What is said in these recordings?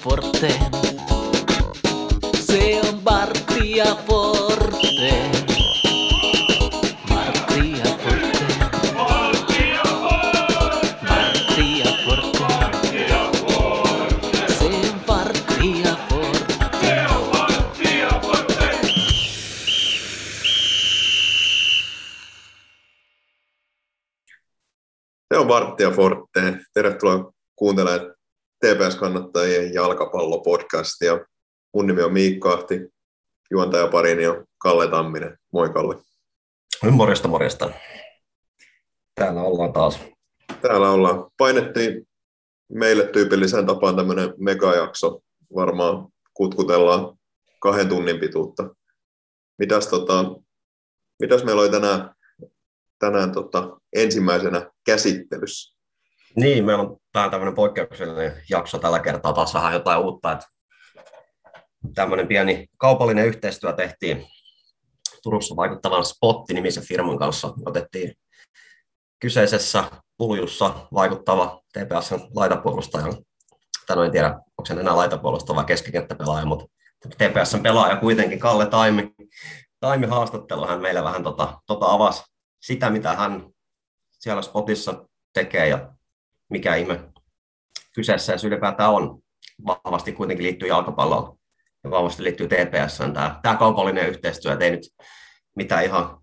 Forte. Se on Martti ja Forte. Martti ja Forte. Martti ja Forte. Se on Martti ja Forte. Se on Vartti ja Forte. Tervetuloa kuuntelemaan TPS-kannattajien jalkapallopodcastia. Mun nimi on Miikka Ahti, juontajaparini on Kalle Tamminen. Moi Kalle. Morjesta, morjesta. Täällä ollaan taas. Täällä ollaan. Painettiin meille tyypilliseen tapaan tämmöinen megajakso. Varmaan kutkutellaan kahden tunnin pituutta. Mitäs, tota, mitäs meillä oli tänään, tänään tota, ensimmäisenä käsittelyssä? Niin, meillä on vähän tämmöinen poikkeuksellinen jakso tällä kertaa, taas vähän jotain uutta. Että tämmöinen pieni kaupallinen yhteistyö tehtiin Turussa vaikuttavan Spotti-nimisen firman kanssa. Otettiin kyseisessä puljussa vaikuttava TPSn laitapuolustaja, tai no en tiedä, onko se enää laitapuolustaja vai keskikenttäpelaaja, mutta TPSn pelaaja kuitenkin, Kalle Taimi, Taimi haastattelu, hän meille vähän tota, tota avasi sitä, mitä hän siellä Spotissa tekee ja mikä ihme kyseessä ylipäätään on. Vahvasti kuitenkin liittyy jalkapalloon ja vahvasti liittyy TPS. Tämä, tämä kaupallinen yhteistyö ei nyt mitään ihan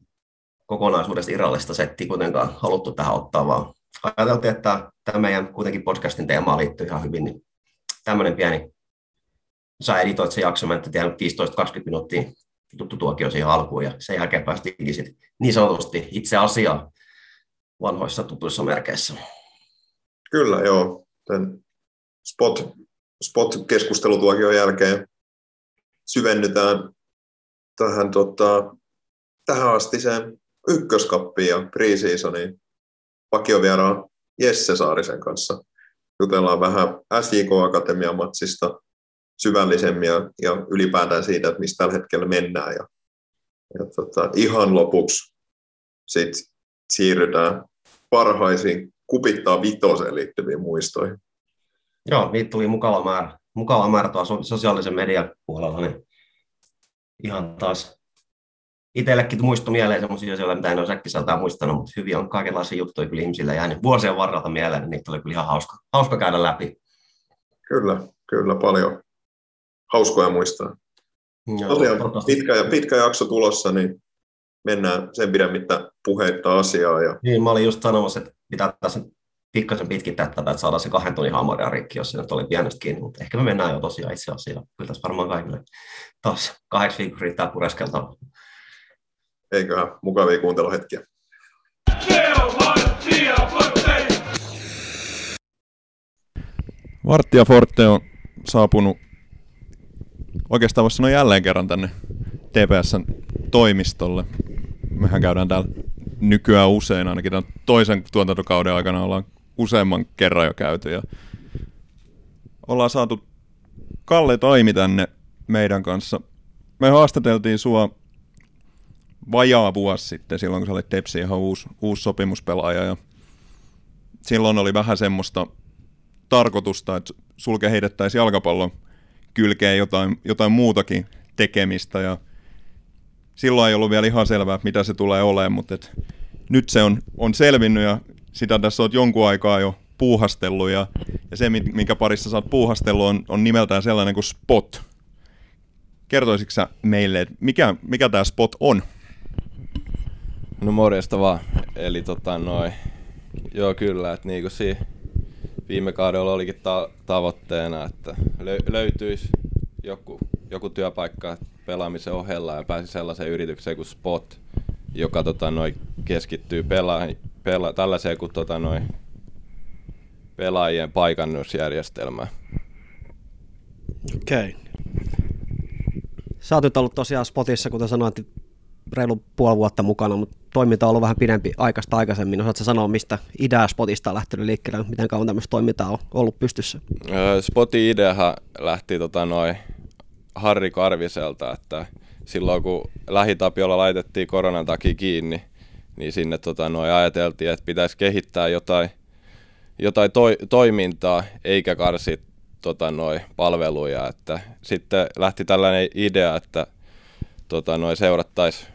kokonaisuudesta irrallista settiä kuitenkaan haluttu tähän ottaa, vaan ajateltiin, että tämä meidän kuitenkin podcastin teemaan liittyy ihan hyvin, niin tämmöinen pieni, sä editoit se jakso, mä en tiedä, 15-20 minuuttia tuttu tuokio siihen alkuun, ja sen jälkeen päästiinkin sit niin sanotusti itse asiaan vanhoissa tutuissa merkeissä. Kyllä, joo. Tämän spot, spot-keskustelutuokion jälkeen syvennytään tähän, tota, tähän asti sen ykköskappiin ja preseasoniin vakiovieraan Jesse Saarisen kanssa. Jutellaan vähän SJK Akatemian matsista syvällisemmin ja, ja ylipäätään siitä, että mistä tällä hetkellä mennään. Ja, ja tota, ihan lopuksi sit siirrytään parhaisiin kupittaa vitoseen liittyviin muistoihin. Joo, niitä tuli mukava määrä, mukava määrä tuolla sosiaalisen median puolella, niin ihan taas itsellekin muistui mieleen sellaisia asioita, mitä en ole äkkiseltään muistanut, mutta hyvin on kaikenlaisia juttuja kyllä ihmisillä jäänyt vuosien varrelta mieleen, niin niitä oli kyllä ihan hauska, hauska käydä läpi. Kyllä, kyllä paljon hauskoja muistaa. Joo, Tosiaan pitkä, pitkä jakso tulossa, niin mennään sen pidemmittä puheitta asiaa. Ja Niin, mä olin just sanomassa, että pitää tässä pikkasen pitkittää tätä, että saadaan se kahden tunnin hamaria rikki, jos se nyt oli pienestä kiinni, mutta ehkä me mennään jo tosiaan itse asiaan. Kyllä tässä varmaan kaikille taas kahdeksi viikossa riittää pureskeltavaa. eiköhän mukavia kuunteluhetkiä. Vartti ja Forte on saapunut oikeastaan voisi sanoa jälleen kerran tänne TPSn toimistolle. Mehän käydään täällä nykyään usein, ainakin tämän toisen tuotantokauden aikana ollaan useamman kerran jo käyty. Ja ollaan saatu Kalle Taimi tänne meidän kanssa. Me haastateltiin sua vajaa vuosi sitten, silloin kun sä olit Tepsi ihan uusi, uusi sopimuspelaaja. Ja silloin oli vähän semmoista tarkoitusta, että sulke heitettäisiin jalkapallon kylkeen jotain, jotain muutakin tekemistä ja silloin ei ollut vielä ihan selvää, että mitä se tulee olemaan, mutta et nyt se on, on selvinnyt ja sitä tässä olet jonkun aikaa jo puuhastellut ja, ja se, mi- minkä parissa oot puuhastellut, on, on nimeltään sellainen kuin Spot. Kertoisitko meille, että mikä, mikä tämä Spot on? No morjesta vaan. Eli tota noin, joo kyllä, että niinku siinä viime kaudella olikin ta- tavoitteena, että lö- löytyisi joku, joku työpaikka pelaamisen ohella ja pääsi sellaiseen yritykseen kuin Spot, joka tota noin keskittyy pela- pela- tällaiseen kuin tota noin pelaajien paikannusjärjestelmään. Okei. Sä oot nyt ollut tosiaan Spotissa, kuten sanoit, reilu puoli vuotta mukana, mutta toiminta on ollut vähän pidempi aikaista aikaisemmin. Osaatko sanoa, mistä idea Spotista on lähtenyt liikkeelle, miten kauan tämmöistä toimintaa on ollut pystyssä? Spotin ideahan lähti tota noin Harri Karviselta, että silloin kun lähitapiolla laitettiin koronan takia kiinni, niin sinne tota noin ajateltiin, että pitäisi kehittää jotain, jotain toi, toimintaa, eikä karsi tota, noi, palveluja. Että sitten lähti tällainen idea, että tota, noi, seurattaisiin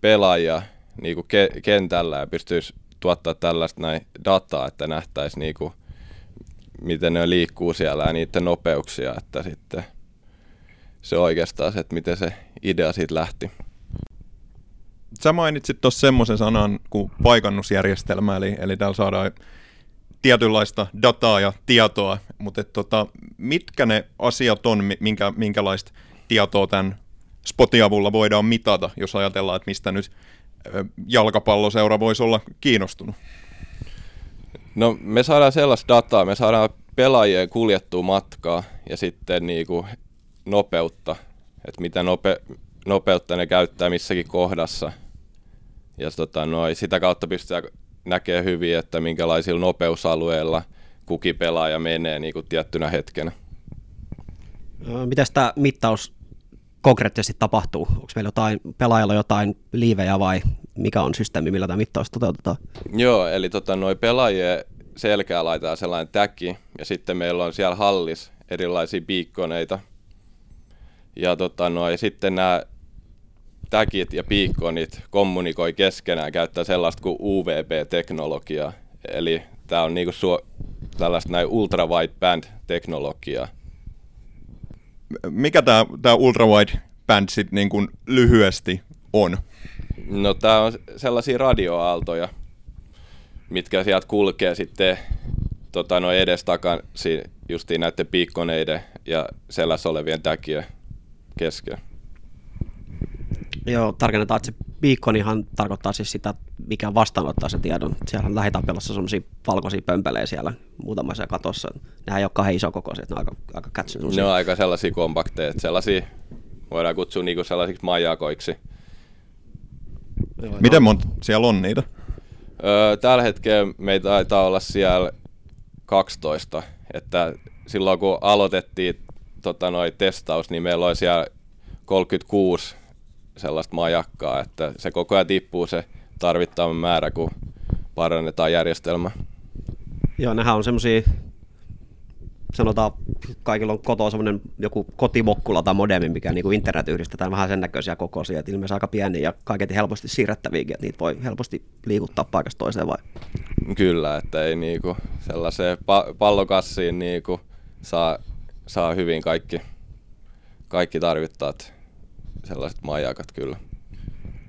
pelaajia niin kuin ke- kentällä ja pystyisi tuottaa tällaista näin dataa, että nähtäisiin niin kuin, miten ne liikkuu siellä ja niiden nopeuksia, että sitten se oikeastaan se, että miten se idea siitä lähti. Sä mainitsit tuossa semmoisen sanan kuin paikannusjärjestelmä, eli, eli täällä saadaan tietynlaista dataa ja tietoa, mutta et, tota, mitkä ne asiat on, minkä, minkälaista tietoa tämän spotin avulla voidaan mitata, jos ajatellaan, että mistä nyt jalkapalloseura voisi olla kiinnostunut? No me saadaan sellaista dataa, me saadaan pelaajien kuljettua matkaa ja sitten niinku nopeutta, että mitä nope, nopeutta ne käyttää missäkin kohdassa. Ja tota, noi, sitä kautta pystytään näkee hyvin, että minkälaisilla nopeusalueilla kukin pelaaja menee niin kuin tiettynä hetkenä. Miten tämä mittaus konkreettisesti tapahtuu? Onko meillä jotain, pelaajalla jotain liivejä vai mikä on systeemi, millä tämä mittaus toteutetaan? Joo, eli tota, noi pelaajien selkää laitetaan sellainen täki, ja sitten meillä on siellä hallis erilaisia piikkoneita. Ja tota, noi, sitten nämä täkit ja piikkonit kommunikoi keskenään, käyttää sellaista kuin UVB-teknologiaa. Eli tämä on niinku suo, tällaista näin ultra teknologiaa. Mikä tämä tää ultra band sitten niinku lyhyesti on? No tämä on sellaisia radioaaltoja, mitkä sieltä kulkee sitten tota, no edestakaisin justiin näiden piikkoneiden ja sellaisessa olevien täkien kesken. Joo, tarkennetaan, että se beaconihan tarkoittaa siis sitä, mikä vastaanottaa sen tiedon. Siellä on lähitapelossa sellaisia valkoisia pömpelejä siellä muutamassa katossa. Nämä ei ole kahden isokokoisia, ne on aika, aika kätsyn. Ne on aika sellaisia kompakteja, sellaisia voidaan kutsua niinku sellaisiksi majakoiksi. Joo, Miten monta siellä on niitä? Öö, tällä hetkellä meitä taitaa olla siellä 12, että silloin kun aloitettiin tota, noi testaus, niin meillä oli siellä 36 sellaista majakkaa, että se koko ajan tippuu se tarvittava määrä, kun parannetaan järjestelmä. Joo, nehän on semmoisia, sanotaan, kaikilla on kotoa semmoinen joku kotimokkula tai modemi, mikä niin kuin internet yhdistetään vähän sen näköisiä kokoisia, että ilmeisesti aika pieni ja kaiketi helposti siirrettäviäkin, että niitä voi helposti liikuttaa paikasta toiseen vai? Kyllä, että ei niinku sellaiseen pa- pallokassiin niinku saa, saa hyvin kaikki, kaikki tarvittavat sellaiset majakat kyllä.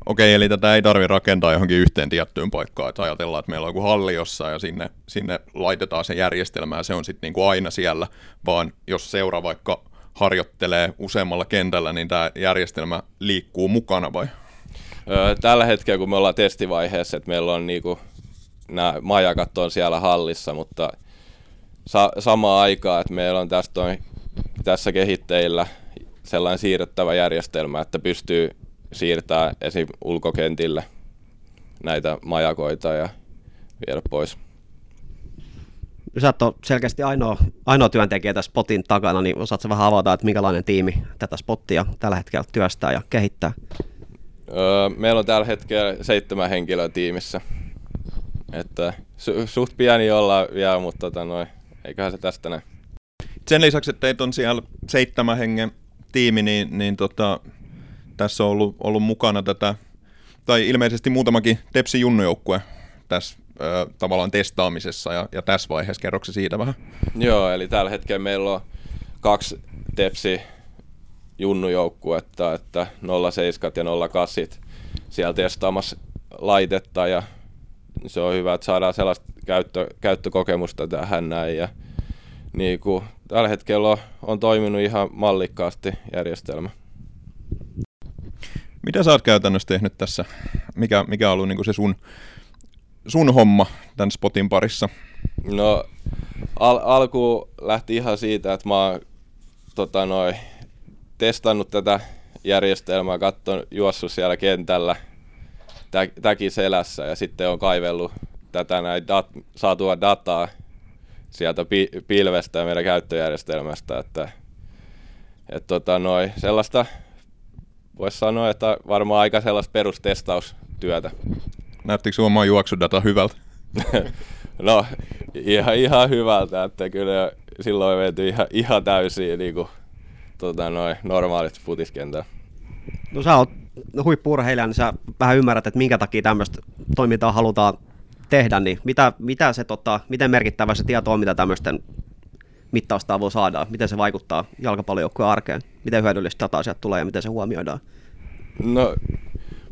Okei, eli tätä ei tarvitse rakentaa johonkin yhteen tiettyyn paikkaan, että ajatellaan, että meillä on joku halli jossain ja sinne, sinne laitetaan se järjestelmä ja se on sitten niinku aina siellä, vaan jos seura vaikka harjoittelee useammalla kentällä, niin tämä järjestelmä liikkuu mukana vai? Tällä hetkellä, kun me ollaan testivaiheessa, että meillä on niinku, nämä majakat on siellä hallissa, mutta sa- samaan aikaan, että meillä on tästä on, tässä kehitteillä sellainen siirrettävä järjestelmä, että pystyy siirtämään esim. ulkokentille näitä majakoita ja viedä pois. Sä oot selkeästi ainoa, ainoa työntekijä tässä spotin takana, niin osaatko vähän avata, että minkälainen tiimi tätä spottia tällä hetkellä työstää ja kehittää? Öö, meillä on tällä hetkellä seitsemän henkilöä tiimissä. Että su- suht pieni olla vielä, mutta tota noin, eiköhän se tästä näin. Sen lisäksi, että teitä on siellä seitsemän hengen tiimi, niin, niin tota, tässä on ollut, ollut mukana tätä, tai ilmeisesti muutamakin Tepsi junnujoukkue tässä ö, tavallaan testaamisessa ja, ja tässä vaiheessa kerroksi siitä vähän? Joo, eli tällä hetkellä meillä on kaksi Tepsi junnujoukkuetta, että 07 ja 08 siellä testaamassa laitetta ja se on hyvä, että saadaan sellaista käyttö, käyttökokemusta tähän näin ja niin kuin, tällä hetkellä on, on toiminut ihan mallikkaasti järjestelmä. Mitä sä oot käytännössä tehnyt tässä? Mikä, mikä on ollut niin se sun, sun homma tämän spotin parissa? No al- alku lähti ihan siitä, että mä oon tota, noi, testannut tätä järjestelmää, katson juossut siellä kentällä tä- täki selässä ja sitten on kaivellut tätä näin dat- saatua dataa sieltä pi- pilvestä ja meidän käyttöjärjestelmästä, että et tota noi, sellaista voisi sanoa, että varmaan aika sellaista perustestaustyötä. Näyttikö sun oma juoksudata hyvältä? no, ihan, ihan hyvältä, että kyllä silloin menty ihan, ihan täysin niin kuin, tota, noin, normaalit futiskentällä. No sä oot huippu-urheilija, niin sä vähän ymmärrät, että minkä takia tämmöistä toimintaa halutaan tehdä, niin mitä, mitä se, tota, miten merkittävä se tieto on, mitä tämmöisten mittaustavoilla saadaan, miten se vaikuttaa jalkapallojoukkueen arkeen, miten hyödyllistä dataa sieltä tulee ja miten se huomioidaan? No,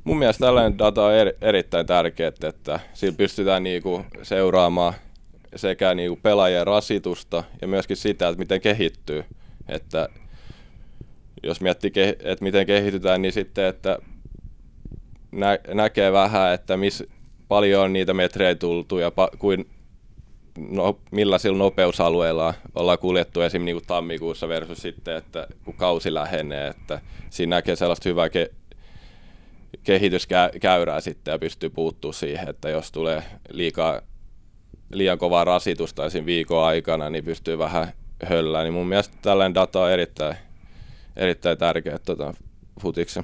mun mielestä tällainen data on eri, erittäin tärkeää, että sillä pystytään niinku seuraamaan sekä niinku pelaajien rasitusta ja myöskin sitä, että miten kehittyy. Että jos miettii, että miten kehitytään, niin sitten, että nä- näkee vähän, että miss, paljon on niitä metrejä tultu ja pa- kuin, no, millaisilla nopeusalueilla ollaan kuljettu esim. Niin kuin tammikuussa versus sitten, että kun kausi lähenee, että siinä näkee sellaista hyvää ke- kehityskäyrää sitten ja pystyy puuttuu siihen, että jos tulee liikaa, liian kovaa rasitusta esim. viikon aikana, niin pystyy vähän höllään, niin mun mielestä tällainen data on erittäin, erittäin tärkeä tuota, futiksen.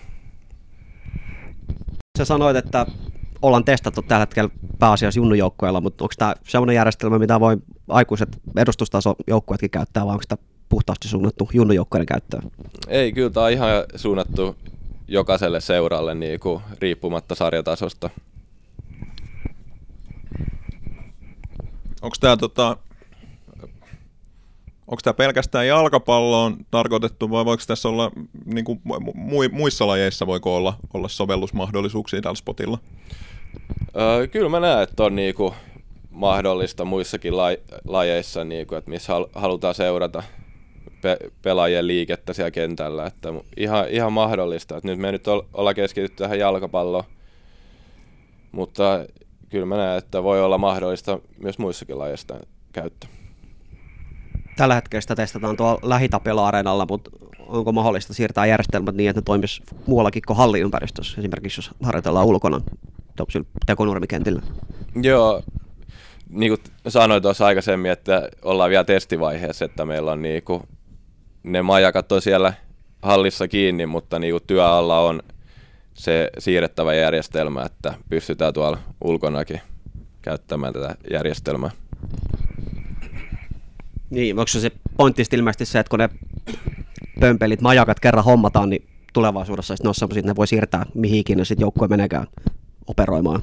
Sä sanoit, että ollaan testattu tällä hetkellä pääasiassa junnujoukkoilla, mutta onko tämä sellainen järjestelmä, mitä voi aikuiset edustustaso joukkueetkin käyttää, vai onko tämä puhtaasti suunnattu junnujoukkojen käyttöön? Ei, kyllä tämä on ihan suunnattu jokaiselle seuralle niin kuin, riippumatta sarjatasosta. Onko tämä tota, onko tämä pelkästään jalkapalloon tarkoitettu vai voiko tässä olla, niin kuin muissa lajeissa voiko olla, olla sovellusmahdollisuuksia tällä spotilla? Öö, kyllä mä näen, että on niinku mahdollista muissakin la- lajeissa, niinku, että missä hal- halutaan seurata pe- pelaajien liikettä siellä kentällä. Että ihan, ihan mahdollista. Että nyt me nyt ollaan keskitytty tähän jalkapalloon, mutta kyllä mä näen, että voi olla mahdollista myös muissakin lajeissa käyttö. Tällä hetkellä sitä testataan tuolla lähitapela-areenalla, mutta onko mahdollista siirtää järjestelmät niin, että ne toimisi muuallakin kuin halliympäristössä, esimerkiksi jos harjoitellaan ulkona tekonurmikentillä? Joo, niin kuin sanoin tuossa aikaisemmin, että ollaan vielä testivaiheessa, että meillä on niin kuin, ne majakat on siellä hallissa kiinni, mutta niin kuin työ on se siirrettävä järjestelmä, että pystytään tuolla ulkonakin käyttämään tätä järjestelmää. Niin, onko se pointti ilmeisesti se, että kun ne pömpelit, majakat kerran hommataan, niin tulevaisuudessa ne on sellaisia, että ne voi siirtää mihin ikinä sitten joukkue menekään operoimaan.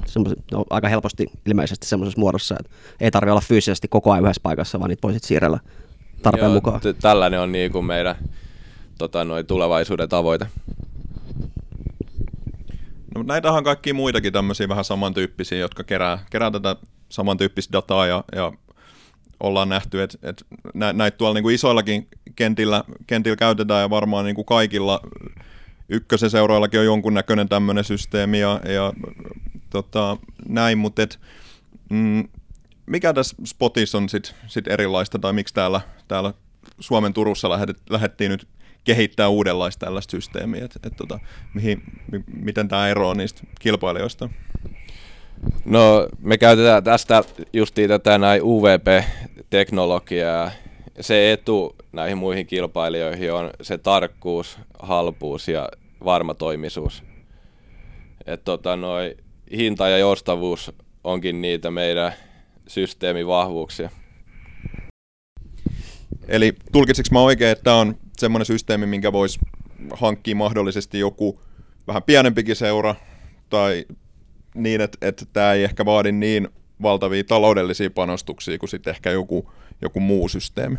No, aika helposti ilmeisesti semmoisessa muodossa, että ei tarvitse olla fyysisesti koko ajan yhdessä paikassa, vaan niitä voisit siirrellä tarpeen Joo, mukaan. T- tällainen on niin kuin meidän tota, noi tulevaisuuden tavoite. No, näitähän on kaikki muitakin tämmöisiä vähän samantyyppisiä, jotka kerää, kerää tätä samantyyppistä dataa ja, ja ollaan nähty, että, että näitä tuolla niin kuin isoillakin kentillä, kentillä käytetään ja varmaan niin kuin kaikilla ykkösen seuroillakin on jonkunnäköinen tämmöinen systeemi ja, ja tota, näin, mutta et, mm, mikä tässä spotissa on sitten sit erilaista tai miksi täällä, täällä Suomen Turussa lähdet, lähdettiin nyt kehittää uudenlaista tällaista systeemiä, että et, tota, mi, miten tämä eroaa niistä kilpailijoista? No me käytetään tästä justiin tätä näin UVP-teknologiaa. Se etu näihin muihin kilpailijoihin on se tarkkuus, halpuus ja varmatoimisuus. Et tota, noi, hinta ja joustavuus onkin niitä meidän systeemin vahvuuksia. Eli tulkitseks mä oikein, että tämä on semmoinen systeemi, minkä voisi hankkia mahdollisesti joku vähän pienempikin seura tai niin, että, että tämä ei ehkä vaadi niin valtavia taloudellisia panostuksia kuin sitten ehkä joku, joku muu systeemi.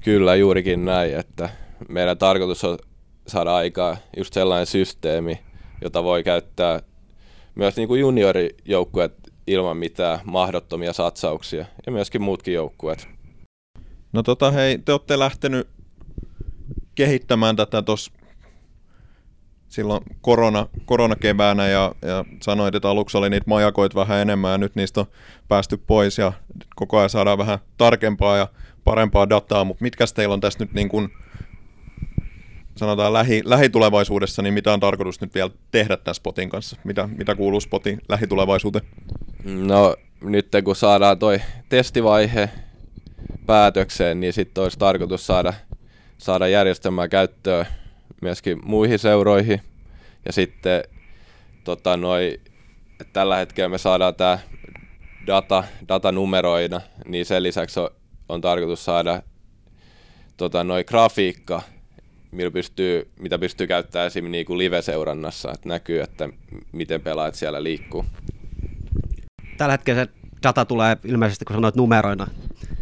Kyllä, juurikin näin, että meidän tarkoitus on saada aikaa just sellainen systeemi, jota voi käyttää myös niin kuin juniorijoukkueet ilman mitään mahdottomia satsauksia ja myöskin muutkin joukkueet. No tota hei, te olette lähtenyt kehittämään tätä tuossa silloin korona, koronakeväänä ja, ja sanoit, että aluksi oli niitä majakoit vähän enemmän ja nyt niistä on päästy pois ja koko ajan saadaan vähän tarkempaa ja parempaa dataa, mutta mitkä teillä on tässä nyt niin kuin, sanotaan lähi, lähitulevaisuudessa, niin mitä on tarkoitus nyt vielä tehdä tämän spotin kanssa? Mitä, mitä kuuluu spotin lähitulevaisuuteen? No nyt kun saadaan toi testivaihe päätökseen, niin sitten olisi tarkoitus saada, saada järjestelmää käyttöön myöskin muihin seuroihin. Ja sitten tota, noi, tällä hetkellä me saadaan tämä data, data numeroina, niin sen lisäksi on tarkoitus saada tota, noi grafiikka, millä pystyy, mitä pystyy käyttämään esimerkiksi niinku live-seurannassa, että näkyy, että miten pelaajat siellä liikkuu. Tällä hetkellä se data tulee ilmeisesti, kun sanoit numeroina,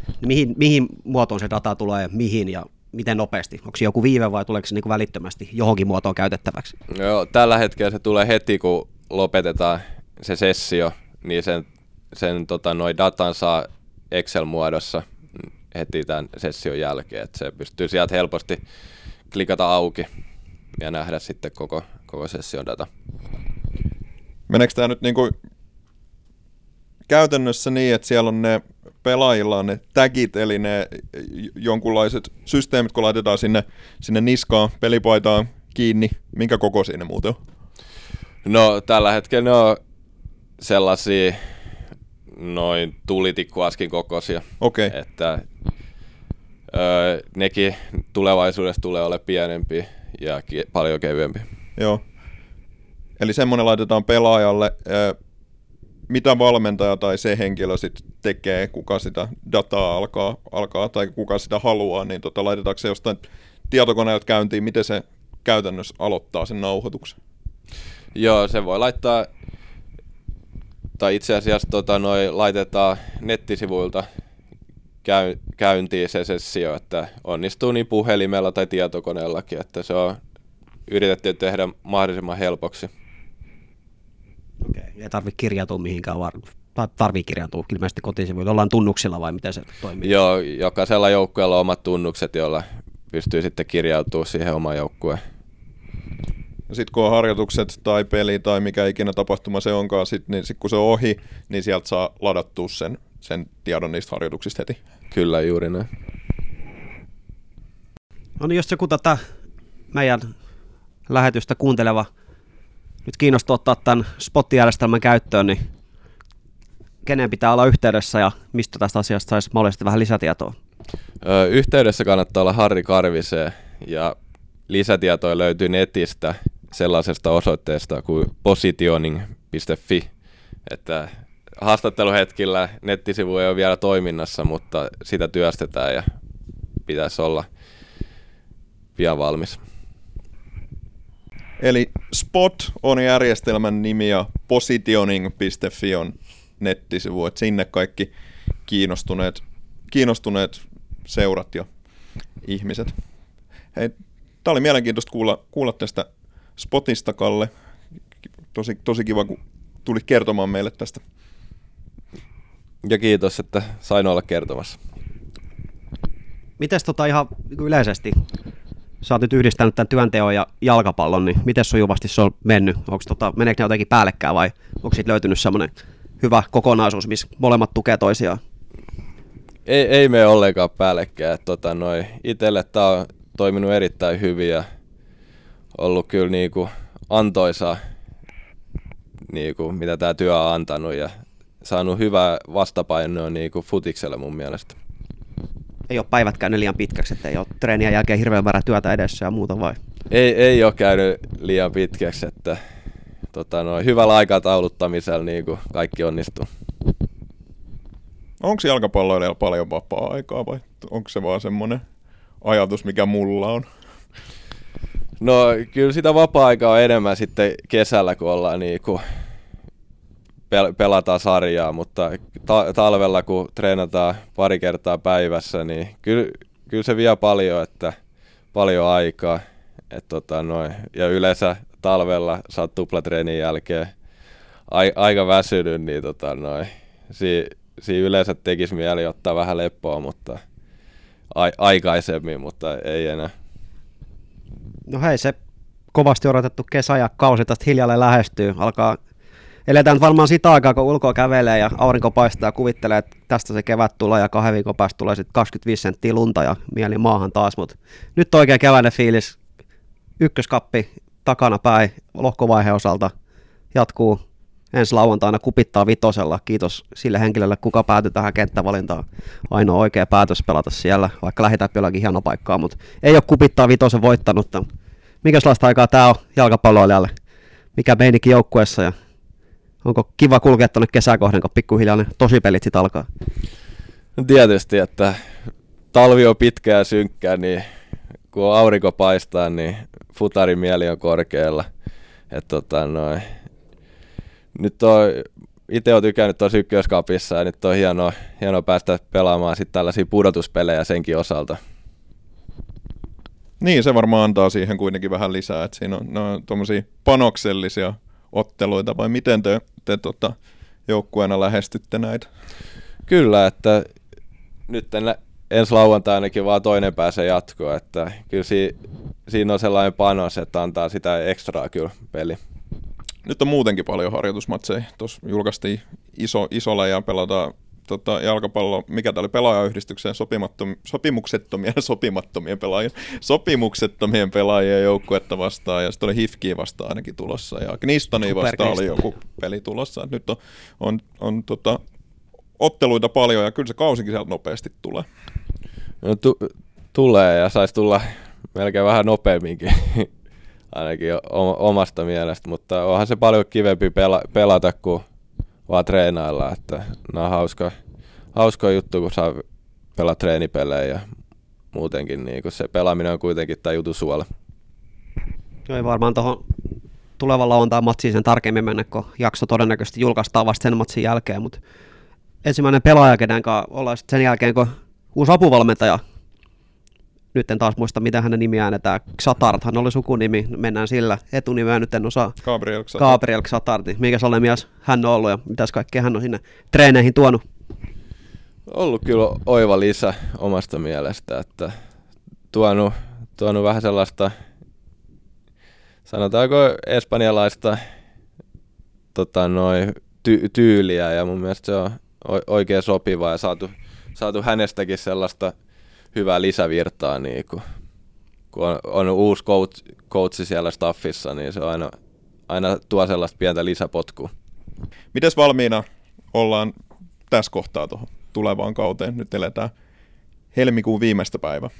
niin mihin, mihin muotoon se data tulee, mihin ja miten nopeasti? Onko se joku viive vai tuleeko se niin kuin välittömästi johonkin muotoon käytettäväksi? Joo, tällä hetkellä se tulee heti, kun lopetetaan se sessio, niin sen, sen tota, noi datan saa Excel-muodossa heti tämän session jälkeen, että se pystyy sieltä helposti klikata auki ja nähdä sitten koko, koko session data. Meneekö tämä nyt niinku käytännössä niin, että siellä on ne pelaajilla on ne tagit, eli ne jonkunlaiset systeemit, kun laitetaan sinne, sinne niskaan, pelipaitaan kiinni, minkä koko siinä muuten on? No tällä hetkellä ne on sellaisia noin tulitikkuaskin kokoisia. Okei. Okay. Että öö, nekin tulevaisuudessa tulee olemaan pienempi ja ki- paljon kevyempi. Joo. Eli semmoinen laitetaan pelaajalle, mitä valmentaja tai se henkilö sitten tekee, kuka sitä dataa alkaa, alkaa tai kuka sitä haluaa, niin tota, laitetaanko se jostain tietokoneelta käyntiin, miten se käytännössä aloittaa sen nauhoituksen? Joo, se voi laittaa, tai itse asiassa tota, noi, laitetaan nettisivuilta käy, käyntiin se sessio, että onnistuu niin puhelimella tai tietokoneellakin, että se on yritetty tehdä mahdollisimman helpoksi. Okei, ei tarvitse kirjautua mihinkään, var... tai tarvii kirjautua ilmeisesti kotisivuille. Ollaan tunnuksilla vai miten se toimii? Joo, jokaisella joukkueella on omat tunnukset, joilla pystyy sitten kirjautumaan siihen omaan joukkueen. Ja sitten kun on harjoitukset tai peli tai mikä ikinä tapahtuma se onkaan, sit, niin sit kun se on ohi, niin sieltä saa ladattua sen, sen tiedon niistä harjoituksista heti. Kyllä, juuri näin. No niin, jos joku tätä meidän lähetystä kuunteleva nyt kiinnostaa ottaa tämän spottijärjestelmän käyttöön, niin kenen pitää olla yhteydessä ja mistä tästä asiasta saisi mahdollisesti vähän lisätietoa? Ö, yhteydessä kannattaa olla Harri Karviseen ja lisätietoja löytyy netistä sellaisesta osoitteesta kuin positioning.fi, että haastatteluhetkillä nettisivu ei ole vielä toiminnassa, mutta sitä työstetään ja pitäisi olla pian valmis. Eli Spot on järjestelmän nimi ja positioning.fi on nettisivu, että sinne kaikki kiinnostuneet, kiinnostuneet seurat ja ihmiset. Hei, tämä oli mielenkiintoista kuulla, kuulla tästä Spotista, Kalle. Tosi, tosi kiva, kun tulit kertomaan meille tästä. Ja kiitos, että sain olla kertomassa. Mites tota ihan yleisesti, sä oot nyt yhdistänyt tämän työnteon ja jalkapallon, niin miten sujuvasti se on mennyt? Onko tota, meneekö ne jotenkin päällekkäin vai onko siitä löytynyt semmoinen hyvä kokonaisuus, missä molemmat tukee toisiaan? Ei, ei mene ollenkaan päällekkäin. Tota, noi, itelle tämä on toiminut erittäin hyvin ja ollut kyllä niinku antoisaa, niinku, mitä tämä työ on antanut ja saanut hyvää vastapainoa niinku futikselle mun mielestä. Ei ole päivät käynyt liian pitkäksi, että ei ole treenien jälkeen hirveän määrä työtä edessä ja muuta vai? Ei, ei ole käynyt liian pitkäksi, että tota, no, hyvällä aikatauluttamisella niin kuin kaikki onnistuu. Onko jalkapalloilijalla paljon vapaa-aikaa vai onko se vaan semmoinen ajatus, mikä mulla on? No kyllä sitä vapaa-aikaa on enemmän sitten kesällä, kun ollaan niin kuin pel- pelataan sarjaa, mutta ta- talvella kun treenataan pari kertaa päivässä, niin kyllä, kyllä se vie paljon, että paljon aikaa. Et tota noin. Ja yleensä talvella saat tuplatreenin jälkeen ai- aika väsynyt, niin tota noin. Si- siinä yleensä tekisi mieli ottaa vähän leppoa, mutta a- aikaisemmin, mutta ei enää. No hei, se kovasti odotettu kesä ja kausi tästä hiljalleen lähestyy. Alkaa eletään varmaan sitä aikaa, kun ulkoa kävelee ja aurinko paistaa ja kuvittelee, että tästä se kevät tulee ja kahden viikon päästä tulee sitten 25 senttiä lunta ja mieli maahan taas, mutta nyt oikein keväinen fiilis, ykköskappi takana päin lohkovaiheen osalta jatkuu ensi lauantaina kupittaa vitosella. Kiitos sille henkilölle, kuka päätyi tähän kenttävalintaan. Ainoa oikea päätös pelata siellä, vaikka lähitään jollakin hieno paikkaa, mutta ei ole kupittaa vitosen voittanut. Mikäslaista aikaa tämä on jalkapalloilijalle? Mikä meininki joukkueessa ja onko kiva kulkea tuonne kesäkohden, kun pikkuhiljaa ne tosipelit sitten alkaa? No tietysti, että talvi on pitkä ja synkkä, niin kun aurinko paistaa, niin futarin mieli on korkealla. Et tota, noin. Nyt on, itse olen tykännyt tuossa ykköskapissa ja nyt on hienoa, hienoa päästä pelaamaan sit tällaisia pudotuspelejä senkin osalta. Niin, se varmaan antaa siihen kuitenkin vähän lisää, että siinä on, ne on tuommoisia panoksellisia otteluita, vai miten te, te tota, joukkueena lähestytte näitä? Kyllä, että nyt en, ensi lauantainakin vaan toinen pääsee jatkoon, että kyllä si, siinä on sellainen panos, että antaa sitä ekstraa kyllä peli. Nyt on muutenkin paljon harjoitusmatseja. Tuossa julkaistiin iso, isolla ja pelataan tota, jalkapallo, mikä tämä oli pelaajayhdistykseen sopimattom, sopimuksettomien sopimattomien pelaajien, sopimuksettomien pelaajien joukkuetta vastaan, ja sitten oli Hifkiä vastaan ainakin tulossa, ja Gnistoni vastaan oli joku peli tulossa. Et nyt on, on, on tota, otteluita paljon, ja kyllä se kausikin sieltä nopeasti tulee. No, tu- tulee, ja saisi tulla melkein vähän nopeamminkin, ainakin omasta mielestä, mutta onhan se paljon kivempi pela- pelata kuin vaan treenailla, että nämä on hauska, hauska juttu, kun saa pelaa treenipelejä ja muutenkin niin kun se pelaaminen on kuitenkin tämä jutu suola. Ei varmaan tuohon tulevan lauantain matsiin sen tarkemmin mennä, kun jakso todennäköisesti julkaistaan vasta sen matsin jälkeen, mutta ensimmäinen pelaaja, kenen kanssa ollaan sen jälkeen, kun uusi apuvalmentaja nyt en taas muista, mitä hänen nimi äänetään. Xatarthan oli sukunimi, mennään sillä. Etunimeä nyt en osaa. Gabriel Xatart. Gabriel Xatart. Mikä sellainen mies hän on ollut ja mitäs kaikkea hän on sinne treeneihin tuonut? Ollut kyllä oiva lisä omasta mielestä, että tuonut, tuonut vähän sellaista, sanotaanko espanjalaista tota, noi, ty- tyyliä ja mun mielestä se on oikein sopiva ja saatu, saatu hänestäkin sellaista hyvää lisävirtaa, niin kun, kun on, on uusi coach, coachi siellä staffissa, niin se on aina, aina tuo sellaista pientä lisäpotkua. Mites valmiina ollaan tässä kohtaa tuohon tulevaan kauteen? Nyt eletään helmikuun viimeistä päivä.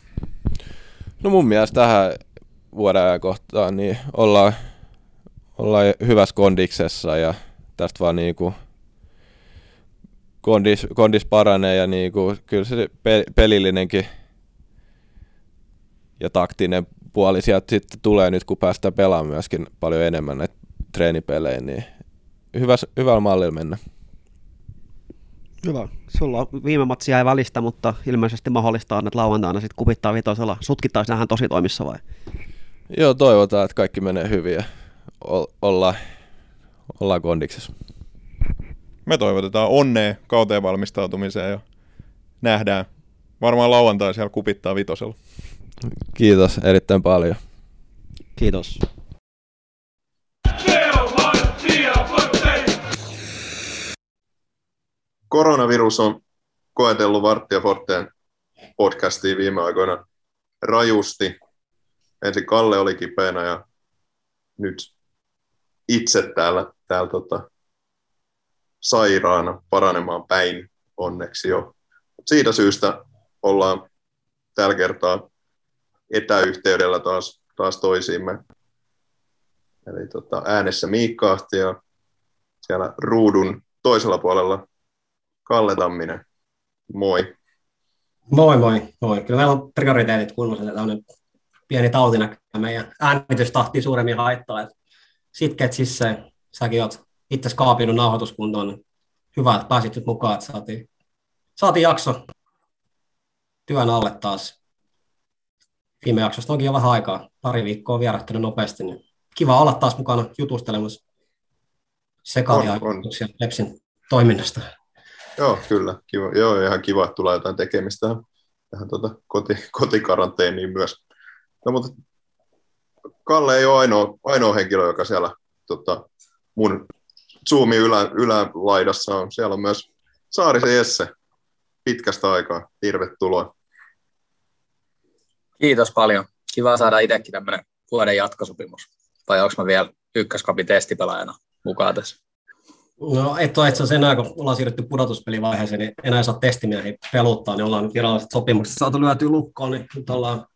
No mun mielestä tähän vuoden kohtaan niin ollaan, ollaan hyvässä kondiksessa ja tästä vaan niin kuin kondis, kondis paranee ja niin kuin, kyllä se pelillinenkin ja taktinen puoli sieltä sitten tulee nyt, kun päästään pelaamaan myöskin paljon enemmän näitä treenipelejä, niin hyvä, hyvällä mallilla mennä. Hyvä. Sulla viime matsi jäi välistä, mutta ilmeisesti mahdollista on, että lauantaina sitten kupittaa vitosella. Sutkittaisi nähdään tosi toimissa vai? Joo, toivotaan, että kaikki menee hyvin ja olla, ollaan kondiksessa. Me toivotetaan onnea kauteen valmistautumiseen ja nähdään. Varmaan lauantai siellä kupittaa vitosella. Kiitos erittäin paljon. Kiitos. Koronavirus on koetellut Varttia Forteen podcastiin viime aikoina rajusti. Ensin Kalle oli kipeänä ja nyt itse täällä, täällä tota, sairaana paranemaan päin onneksi jo. Siitä syystä ollaan tällä kertaa etäyhteydellä taas, taas toisiimme. Eli tota, äänessä Miikka ja siellä ruudun toisella puolella Kalle Tamminen. Moi. Moi moi, moi. Kyllä meillä on prioriteetit kunnossa, että tämmöinen pieni tauti näkyy meidän äänitystahti suuremmin haittaa. Että sitkeet sisään, säkin oot itse kaapinut nauhoituskuntoon, niin hyvä, että pääsit nyt mukaan, että saatiin, saatiin jakso työn alle taas. Viime jaksosta onkin jo vähän aikaa, pari viikkoa vierähtänyt nopeasti, niin kiva olla taas mukana jutustelemassa sekavia ajatuksia Lepsin toiminnasta. Joo, kyllä. Kiva. Joo, ihan kiva, että tulee jotain tekemistä tähän tuota koti, kotikaranteeniin myös. No, mutta Kalle ei ole ainoa, ainoa henkilö, joka siellä tota, mun Zoomin ylä, ylälaidassa on. Siellä on myös Saarisen Jesse pitkästä aikaa. Tervetuloa. Kiitos paljon. Kiva saada itsekin tämmöinen vuoden jatkosopimus. Vai onko mä vielä ykköskapin testipelaajana mukaan tässä? No et ole itse asiassa enää, kun ollaan siirrytty pudotuspelivaiheeseen, niin enää saa testimiehiä peluttaa, niin ollaan nyt viralliset sopimukset saatu lyötyä lukkoon, niin nyt ollaan,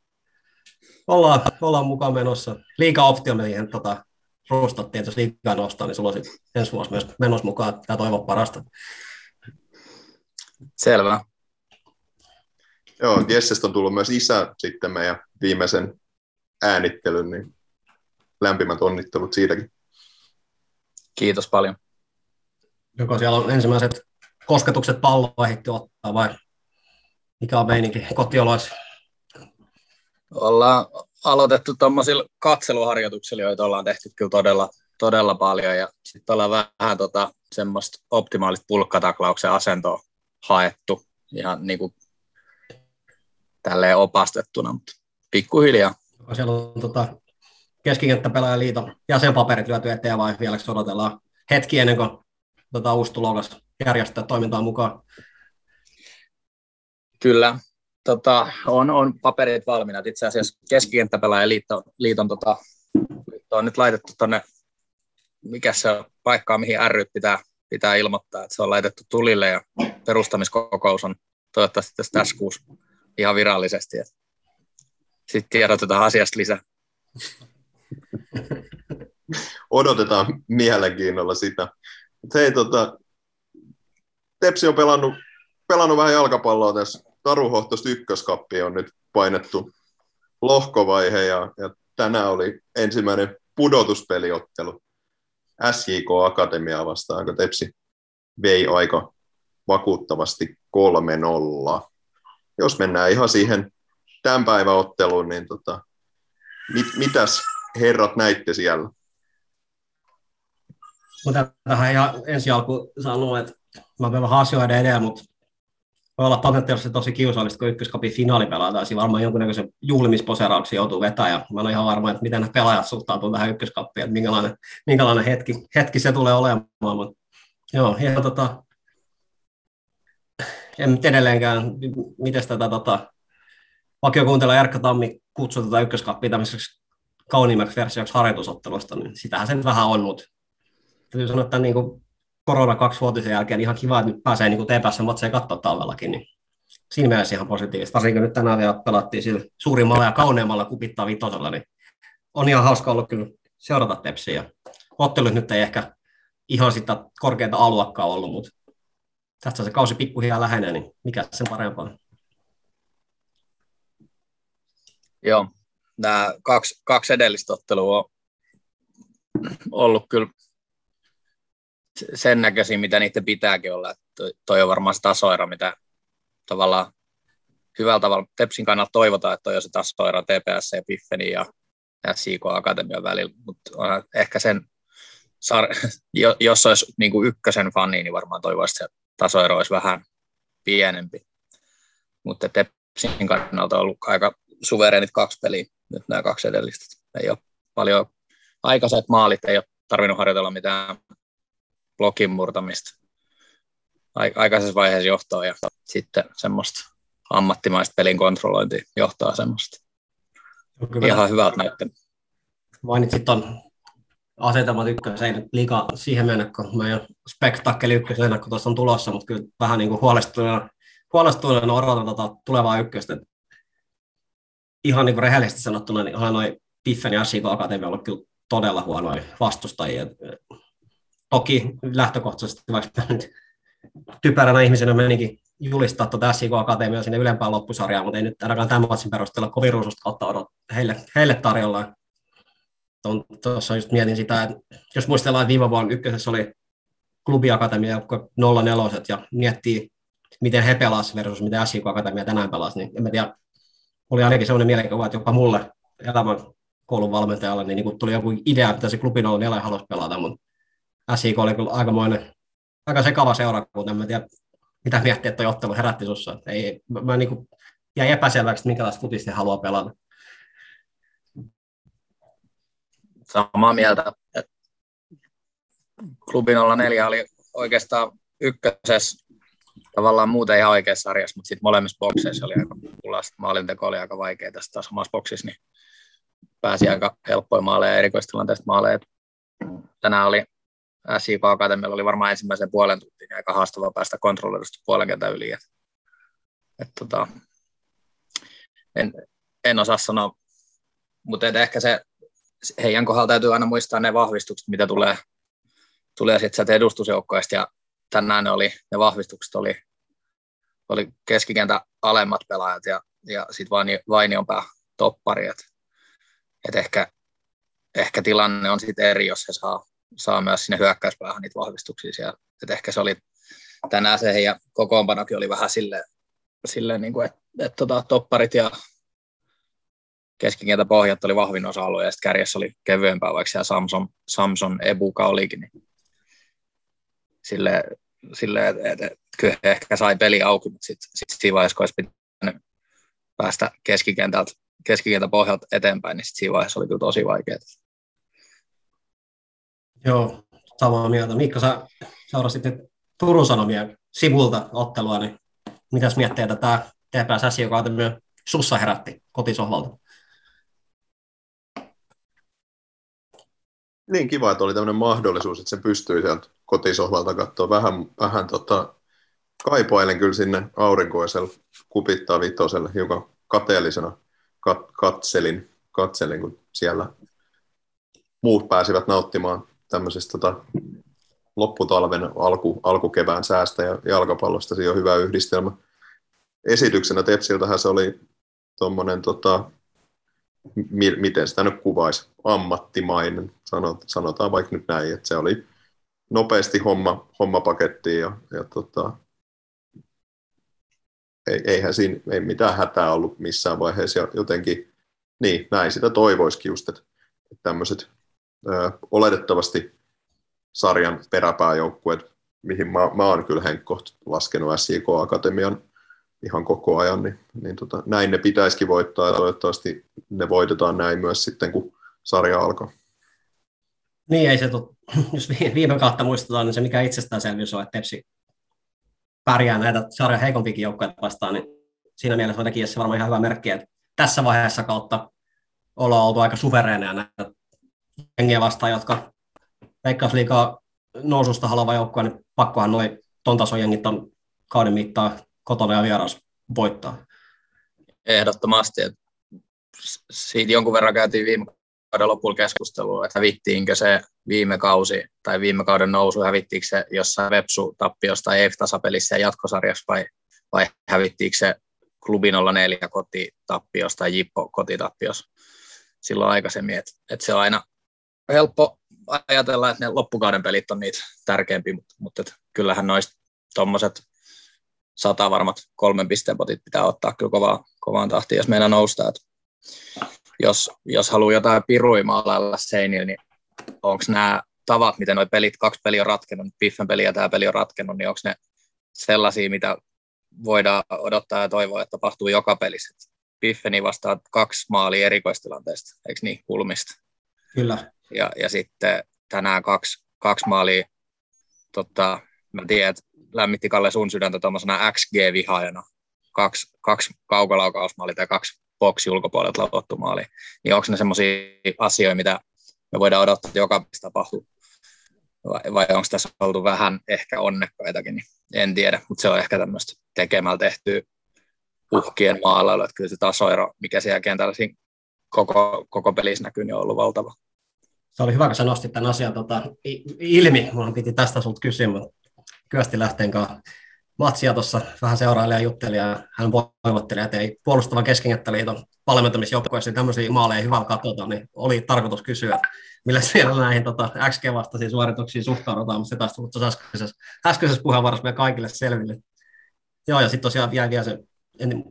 ollaan, ollaan mukaan menossa. Liiga optioneihin tota, rustattiin, että jos liikaa nostaa, niin sulla on sitten ensi vuosi myös menossa mukaan, tämä toivon parasta. Selvä. Joo, Jessestä on tullut myös isä sitten meidän viimeisen äänittelyn, niin lämpimät onnittelut siitäkin. Kiitos paljon. Joko siellä on ensimmäiset kosketukset palloa ehditty ottaa vai mikä on meininki kotioloissa? Ollaan aloitettu tuommoisilla katseluharjoituksilla, joita ollaan tehty kyllä todella, todella paljon ja sitten ollaan vähän tota, semmoista optimaalista pulkkataklauksen asentoa haettu ihan niin kuin tälleen opastettuna, mutta pikkuhiljaa. Siellä on tota, keskikenttäpelaajaliiton jäsenpaperit lyöty eteen vai vielä odotellaan hetki ennen kuin tota, uusi tulokas järjestää toimintaa mukaan? Kyllä, tota, on, on paperit valmiina. Itse asiassa keskikenttäpelaajan liiton, liiton tota, on nyt laitettu tuonne, mikä se on, paikkaa, mihin ry pitää, pitää ilmoittaa, että se on laitettu tulille ja perustamiskokous on toivottavasti tässä, tässä kuussa ihan virallisesti. Sitten tiedotetaan asiasta lisää. Odotetaan mielenkiinnolla sitä. Hei, tota, Tepsi on pelannut, pelannut vähän jalkapalloa tässä. Taru Hohtosta ykköskappi on nyt painettu lohkovaihe ja, ja tänään oli ensimmäinen pudotuspeliottelu SJK Akatemiaa vastaan, kun Tepsi vei aika vakuuttavasti 3-0. Jos mennään ihan siihen tämän päivän otteluun, niin tota, mit, mitäs herrat näitte siellä? Mutta tähän ihan ensi alkuun sanoa, että mä vähän asioiden edellä, mutta voi olla potentiaalisesti tosi kiusallista, kun ykköskapin finaali pelataan. Siinä varmaan jonkunnäköisen juhlimisposerauksia joutuu vetämään. Ja mä olen ihan varma, että miten ne pelaajat suhtautuu tähän ykköskappiin, että minkälainen, minkälainen hetki, hetki, se tulee olemaan. Mutta joo, ja tota, en nyt edelleenkään, miten tätä tota, vakiokuuntelija Erkka Tammi kutsui tätä ykköskappia tämmöiseksi kauniimmaksi versioksi harjoitusottelusta, niin sitähän se nyt vähän on, mutta täytyy sanoa, että niin kuin korona vuotisen jälkeen ihan kiva, että nyt pääsee niin TPS matseja katsoa talvellakin, niin siinä mielessä ihan positiivista. Varsinkin nyt tänään vielä pelattiin sillä suurimmalla ja kauneimmalla kupittaa vitosella, niin on ihan hauska ollut kyllä seurata Tepsiä. Ottelut nyt ei ehkä ihan sitä korkeinta aluakkaa ollut, mutta tästä se kausi pikkuhiljaa lähenee, niin mikä sen parempaa. Joo, nämä kaksi, kaksi edellistä ottelua on ollut kyllä sen näköisiä, mitä niiden pitääkin olla. Että toi on varmaan se tasoero, mitä tavallaan hyvällä tavalla Tepsin kannalta toivotaan, että toi on se tasoero TPS ja Piffeni ja SIK Akatemian välillä, mutta ehkä sen, jos olisi niin kuin ykkösen fani, niin varmaan toivoisi, että tasoero olisi vähän pienempi. Mutta Tepsin kannalta on ollut aika suvereenit kaksi peliä, nyt nämä kaksi edellistä. Ei ole paljon aikaiset maalit, ei ole tarvinnut harjoitella mitään blokin murtamista aikaisessa vaiheessa johtoa ja sitten semmoista ammattimaista pelin kontrollointia johtaa semmoista. Kyllä. Ihan hyvältä näyttää. Mainitsit tuon asetelmat nyt liikaa siihen mennä, kun meidän spektakkeli ykkösen kun tuossa on tulossa, mutta kyllä vähän niin kuin huolestuneena, huolestuneena odotan tuota tulevaa ykköstä. Ihan niin kuin rehellisesti sanottuna, niin onhan noin Piffen ja SIK Akatemia ollut kyllä todella huonoja vastustajia. Toki lähtökohtaisesti, vaikka nyt typeränä ihmisenä menikin julistaa tuota SIK Akatemia sinne ylempään loppusarjaan, mutta ei nyt ainakaan tämän matsin perusteella kovin ruususta kautta odot heille, heille tarjolla. Tuossa just mietin sitä, että jos muistellaan, että viime vuonna ykkösessä oli klubiakatemia, 04 ja miettii, miten he pelasivat versus miten SIK Akatemia tänään pelasi, niin en mä tiedä, oli ainakin sellainen mielenkiintoinen, että jopa mulle elämän koulun valmentajalle niin, niin tuli joku idea, että se klubi 04 halusi pelata, mutta SIK oli kyllä aikamoinen, aika sekava seura, kun en tiedä, mitä miettiä, että toi ottelu herätti sussa. Ei, mä, mä niin kuin, epäselväksi, että minkälaista futista haluaa pelata. Samaa mieltä, että klubi 04 oli oikeastaan ykkösessä tavallaan muuten ihan oikeassa sarjassa, mutta sitten molemmissa bokseissa oli aika pullasta. Maalinteko oli aika vaikea tässä taas omassa boksissa, niin pääsi aika helppoja maaleja ja erikoistilanteista maaleja. Tänään oli SIK Akatemialla oli varmaan ensimmäisen puolen tuntin aika haastavaa päästä kontrolloidusta puolen kentän yli. Et, et, tota, en, en osaa sanoa, mutta ehkä se heidän kohdalla täytyy aina muistaa ne vahvistukset, mitä tulee, tulee sitten edustusjoukkoista, ja tänään ne, oli, ne vahvistukset oli oli keskikentä alemmat pelaajat ja, ja sitten Vaini, Vainionpää toppari. Et, et ehkä, ehkä tilanne on sitten eri, jos he saa, saa myös sinne hyökkäyspäähän niitä vahvistuksia siellä. Et ehkä se oli tänään se ja kokoonpanokin oli vähän silleen, silleen niin kuin, että et, tota, topparit ja keskikentä pohjat oli vahvin osa-alue ja sitten kärjessä oli kevyempää, vaikka siellä Samson, Samson Ebuka olikin. Niin sille, sille että et, et, kyllä he ehkä sai peli auki, mutta sitten sit siinä vaiheessa, kun olisi pitänyt päästä keskikentältä, keskikentän pohjalta eteenpäin, niin sit siinä vaiheessa oli kyllä tosi vaikeaa. Joo, samaa mieltä. Mikko, sä seurasit Turun Sanomia sivulta ottelua, niin mitäs mietteitä tämä TPS joka myös sussa herätti kotisohvalta? Niin kiva, että oli tämmöinen mahdollisuus, että se pystyy sieltä kotisohvalta katsoa. Vähän, vähän tota, kaipailen kyllä sinne aurinkoiselle kupittaa vitoselle hiukan kateellisena kat- katselin, katselin, kun siellä muut pääsivät nauttimaan tämmöisestä tota, lopputalven alku, alkukevään säästä ja jalkapallosta. Siinä on hyvä yhdistelmä. Esityksenä Tepsiltähän se oli tuommoinen, tota, mi- miten sitä nyt kuvaisi, ammattimainen, sanotaan vaikka nyt näin, että se oli nopeasti homma, homma pakettiin ja, ja tota, eihän siinä ei mitään hätää ollut missään vaiheessa jotenkin niin, näin sitä toivoisikin just, että, että tämmöiset ö, oletettavasti sarjan peräpääjoukkueet, mihin mä, mä oon kyllä Henkko laskenut SJK Akatemian ihan koko ajan, niin, niin tota, näin ne pitäisikin voittaa ja toivottavasti ne voitetaan näin myös sitten, kun sarja alkaa. Niin, ei se, tot, jos viime kautta muistetaan, niin se mikä itsestäänselvyys on, että Tepsi pärjää näitä sarjan heikompikin joukkoja vastaan, niin siinä mielessä on se varmaan ihan hyvä merkki, että tässä vaiheessa kautta ollaan oltu aika suvereeneja näitä jengiä vastaan, jotka Veikkausliikaa noususta haluava joukkue, niin pakkohan noin ton tason jengit on kauden mittaan kotona ja vieras voittaa. Ehdottomasti. Että siitä jonkun verran käytiin viime kauden lopulla keskustelua, että hävittiinkö se viime kausi tai viime kauden nousu, hävittiinkö se jossain Vepsu-tappiossa tai EF-tasapelissä ja jatkosarjassa vai, vai hävittiinkö se klubi 04 kotitappiossa tai Jippo kotitappiossa silloin aikaisemmin, että, että se on aina helppo ajatella, että ne loppukauden pelit on niitä tärkeämpiä, mutta, mutta että kyllähän noista tuommoiset sata varmat kolmen pisteen potit pitää ottaa kyllä kovaa, kovaan tahtiin, jos meidän noustaa. Että jos, jos haluaa jotain piruimaalla seinillä, niin onko nämä tavat, miten nuo pelit, kaksi peliä on ratkennut, Piffen peli ja tämä peli on ratkennut, niin onko ne sellaisia, mitä voidaan odottaa ja toivoa, että tapahtuu joka pelissä. Piffeni vastaa kaksi maalia erikoistilanteesta, eikö niin, kulmista? Kyllä. Ja, ja sitten tänään kaksi, kaksi maalia, tota, mä tiedän, että lämmitti Kalle sun sydäntä tuommoisena XG-vihaajana, kaksi, kaksi kaukolaukausmaalia tai kaksi boksi ulkopuolelta lauottu maali, niin onko ne semmoisia asioita, mitä me voidaan odottaa, että joka tapahtuu, vai, vai onko tässä oltu vähän ehkä onnekkaitakin, niin en tiedä, mutta se on ehkä tämmöistä tekemällä tehtyä uhkien maalailu, että kyllä se tasoero, mikä siellä kentällä koko, koko pelissä näkyy, niin on ollut valtava. Se oli hyvä, kun sä nostit tämän asian tota, ilmi. Mun piti tästä sulta kysyä, mutta Kyösti lähteen kanssa matsia tuossa vähän seurailija jutteli ja hän voivotteli, että ei puolustava keskingettäliiton valmentamisjoukkoissa tämmöisiä maaleja hyvä katsota, niin oli tarkoitus kysyä, millä siellä näihin tota, XG-vastaisiin suorituksiin suhtaudutaan, mutta se taas tullut tuossa äskeisessä, äskeisessä puheenvuorossa meidän kaikille selville. Joo, ja sitten tosiaan jäi vielä se, en,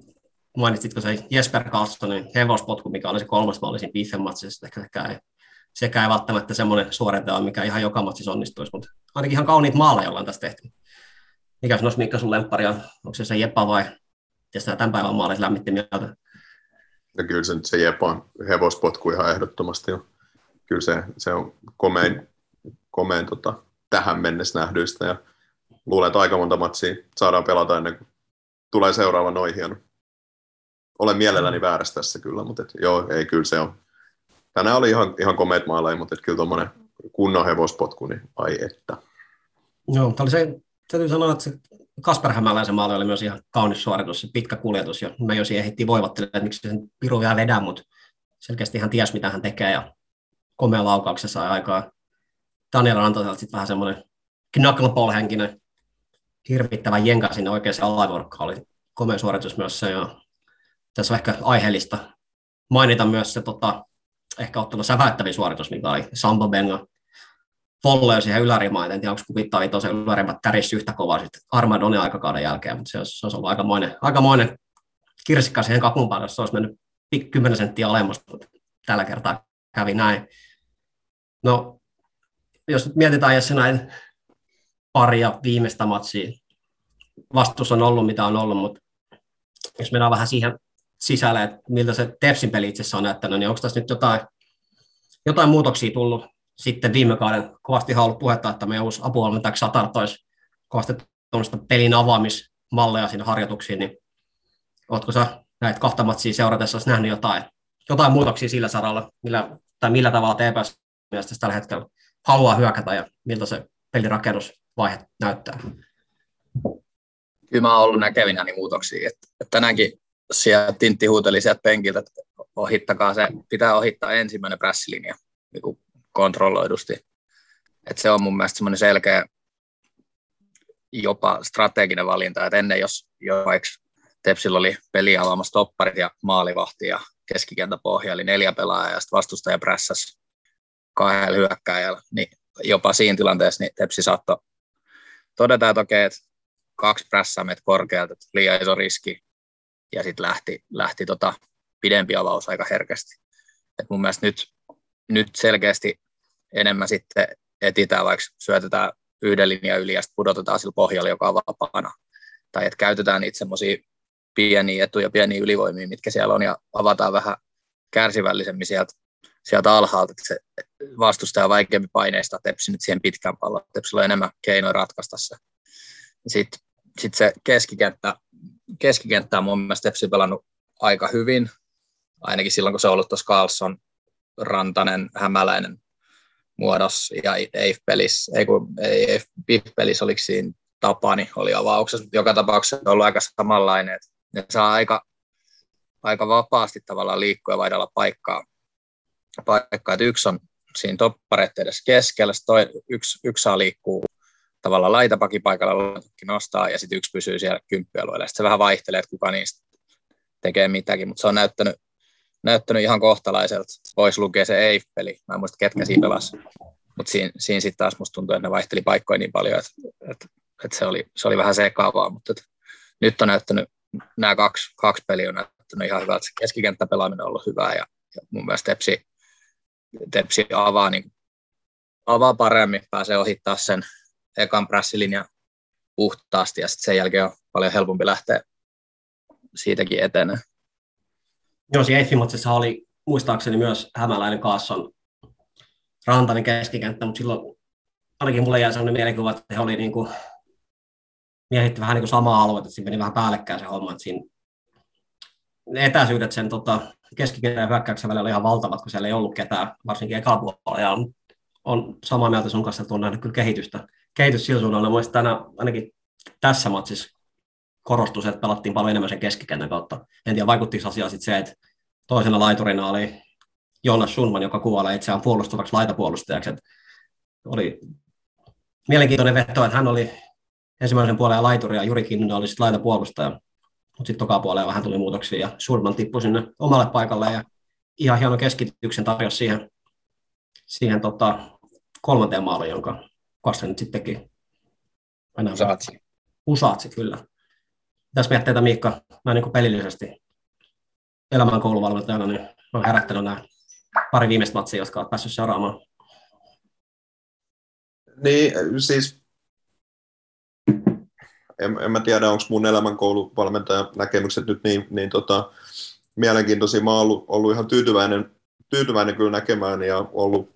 mainitsitko se Jesper Karlssonin hevospotku, mikä oli se kolmas maali siinä Biffen matsissa, ehkä ei, sekä ei välttämättä semmoinen suorite on, mikä ihan joka matsissa onnistuisi, mutta ainakin ihan kauniit maaleja ollaan tässä tehty. Mikä olisi Mikka sun lemppari on? Onko se se Jeppa vai tietysti tämän päivän maalit lämmitti mieltä? Ja kyllä se, se Jepan hevospotku ihan ehdottomasti. Kyllä se, se on komein, komein tota, tähän mennessä nähdyistä ja luulen, että aika monta matsia saadaan pelata ennen kuin tulee seuraava noin hieno. Olen mielelläni väärässä tässä kyllä, mutta et, joo, ei kyllä se on. Tänään oli ihan, ihan komeet maaleja, mutta kyllä tuommoinen kunnon hevospotku, niin ai että. Joo, tämä oli se, täytyy sanoa, että se Kasper Hämäläisen maali oli myös ihan kaunis suoritus, se pitkä kuljetus, ja me jo siihen ehittiin voivottelemaan, että miksi sen piru vielä vedää, mutta selkeästi ihan ties, mitä hän tekee, ja komea laukauksessa sai aikaa. Daniel antoi sitten vähän semmoinen knuckleball-henkinen hirvittävän jenka sinne oikeaan alaivorkkaan. Oli komea suoritus myös se. Ja tässä on ehkä aiheellista mainita myös se tota, ehkä ottanut säväyttävin suoritus, mikä oli Sambo Benga volley siihen ylärimaan. En tiedä, onko kuvittavia tosiaan ylärimat tärissä yhtä kovaa sitten Armadonin aikakauden jälkeen, mutta se olisi, se olisi ollut aikamoinen, aikamoinen kirsikka siihen päälle, jos se olisi mennyt 10 senttiä alemmasta, mutta tällä kertaa kävi näin. No, jos nyt mietitään jos näin paria viimeistä matsia, vastus on ollut mitä on ollut, mutta jos mennään vähän siihen sisälle, että miltä se Tepsin peli itse asiassa on näyttänyt, niin onko tässä nyt jotain, jotain muutoksia tullut sitten viime kauden kovasti ollut puhetta, että meidän uusi apuvalmentajaksi Satar toisi kovasti tuollaista pelin avaamismalleja sinne harjoituksiin, niin oletko sä näitä kahta matsia seuratessa nähnyt jotain, jotain muutoksia sillä saralla, millä, tai millä tavalla TPS mielestäsi tällä hetkellä haluaa hyökätä ja miltä se pelirakennusvaihe näyttää? Kyllä mä oon ollut näkevinäni muutoksia. Että, että tänäänkin siellä Tintti huuteli sieltä penkiltä, että ohittakaa se, pitää ohittaa ensimmäinen prässilinja niin kontrolloidusti. Että se on mun mielestä semmoinen selkeä jopa strateginen valinta, että ennen jos, vaikka Tepsillä oli peli avaamassa topparit ja maalivahti ja keskikentäpohja, eli neljä pelaajaa ja sitten vastustaja prässäs kahdella hyökkääjällä, niin jopa siinä tilanteessa niin Tepsi saattoi todeta, että okei, että kaksi prässää meitä korkealta, että liian iso riski, ja sitten lähti, lähti tota pidempi avaus aika herkästi. Et mun mielestä nyt, nyt selkeästi enemmän sitten etitään, vaikka syötetään yhden linjan yli ja sitten pudotetaan sillä pohjalla, joka on vapaana. Tai että käytetään niitä semmoisia pieniä etuja, pieniä ylivoimia, mitkä siellä on, ja avataan vähän kärsivällisemmin sieltä, sieltä alhaalta, että se vastustaja vaikeampi paineista tepsi nyt siihen pitkään pallon. Tepsillä on enemmän keinoja ratkaista se. Sitten sit se keskikenttä, keskikenttä on mun mielestä Tepsi pelannut aika hyvin, ainakin silloin kun se on ollut tuossa Carlson, Rantanen, Hämäläinen muodossa ja EIF-pelissä, ei kun EIF-pelissä oliko siinä Tapani oli avauksessa, mutta joka tapauksessa on ollut aika samanlainen, että ne saa aika, aika vapaasti tavallaan liikkua ja vaihdella paikkaa. paikkaa. Että yksi on siinä toppareiden edessä keskellä, toi, yksi, yksi saa liikkuu tavallaan laitapakipaikalla nostaa ja sitten yksi pysyy siellä kymppialueella. Sitten se vähän vaihtelee, että kuka niistä tekee mitäkin, mutta se on näyttänyt, näyttänyt ihan kohtalaiselta. Voisi lukea se EIF-peli, mä en muista ketkä siinä pelasi, mutta siinä, siinä sitten taas musta tuntuu, että ne vaihteli paikkoja niin paljon, että, että, että se, oli, se oli vähän sekaavaa, mutta että nyt on näyttänyt, nämä kaksi, kaksi peliä on näyttänyt ihan hyvältä. Keskikenttäpelaaminen on ollut hyvää ja, ja mun mielestä Tepsi, Tepsi avaa, niin, avaa paremmin, pääsee ohittaa sen ekan prässilinja puhtaasti ja sitten sen jälkeen on paljon helpompi lähteä siitäkin etenee. Joo, siinä Eiffimatsissa oli muistaakseni myös hämäläinen Kaasson rantainen keskikenttä, mutta silloin ainakin mulle jäi sellainen mielikuva, että he oli niin kuin, vähän niin kuin samaa aluetta, että siinä meni vähän päällekkäin se homma, että siinä etäisyydet sen tota, keskikentän ja hyökkäyksen välillä oli ihan valtavat, kun siellä ei ollut ketään, varsinkin ekalla puolella, ja on, on samaa mieltä sun kanssa, että on nähnyt kyllä kehitystä, kehitys sillä suunnalla. Muistin tänä, ainakin tässä matsissa korostus, että pelattiin paljon enemmän sen keskikentän kautta. En tiedä, vaikuttiko asiaa sitten se, että toisena laiturina oli Jonas Schulman, joka kuvailee itseään puolustavaksi laitapuolustajaksi. Että oli mielenkiintoinen veto, että hän oli ensimmäisen puolen laituri ja Juri Kinnunen oli sitten laitapuolustaja. Mutta sitten toka puolella vähän tuli muutoksia ja Schulman tippui sinne omalle paikalle ja ihan hieno keskityksen tarjosi siihen, siihen tota, kolmanteen maaliin, jonka Kasse nyt sitten teki. Usaatsi. Usaatsi, kyllä. Tässä mietteitä Miikka, näin niin pelillisesti elämän kouluvalmentajana, niin on herättänyt nämä pari viimeistä matsia, jotka olet päässyt seuraamaan. Niin, siis en, en mä tiedä, onko mun elämänkouluvalmentajan näkemykset nyt niin, niin tota, mielenkiintoisia. Mä oon ollut, ollut ihan tyytyväinen, tyytyväinen kyllä näkemään ja ollut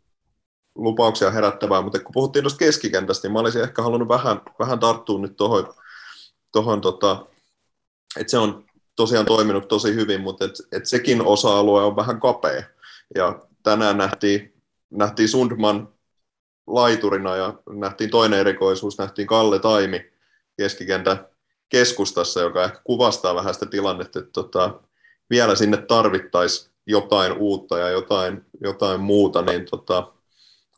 lupauksia herättävää, mutta kun puhuttiin tuosta keskikentästä, niin mä olisin ehkä halunnut vähän, vähän tarttua nyt tuohon, tohon, tota, että se on tosiaan toiminut tosi hyvin, mutta et, et sekin osa-alue on vähän kapea. Ja tänään nähtiin, nähtiin Sundman laiturina ja nähtiin toinen erikoisuus, nähtiin Kalle Taimi keskikentän keskustassa, joka ehkä kuvastaa vähän sitä tilannetta, että tota, vielä sinne tarvittaisiin jotain uutta ja jotain, jotain muuta, niin tota,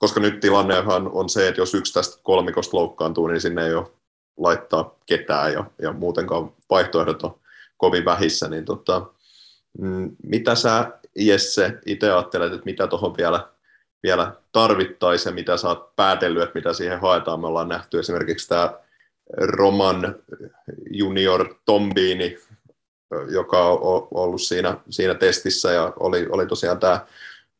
koska nyt tilannehan on se, että jos yksi tästä kolmikosta loukkaantuu, niin sinne ei ole laittaa ketään ja, ja muutenkaan vaihtoehdot on kovin vähissä, niin tota, mm, mitä sä Jesse itse ajattelet, että mitä tuohon vielä, vielä tarvittaisiin ja mitä sä oot päätellyt, että mitä siihen haetaan. Me ollaan nähty esimerkiksi tämä Roman junior Tombiini, joka on ollut siinä, siinä testissä ja oli, oli tosiaan tämä,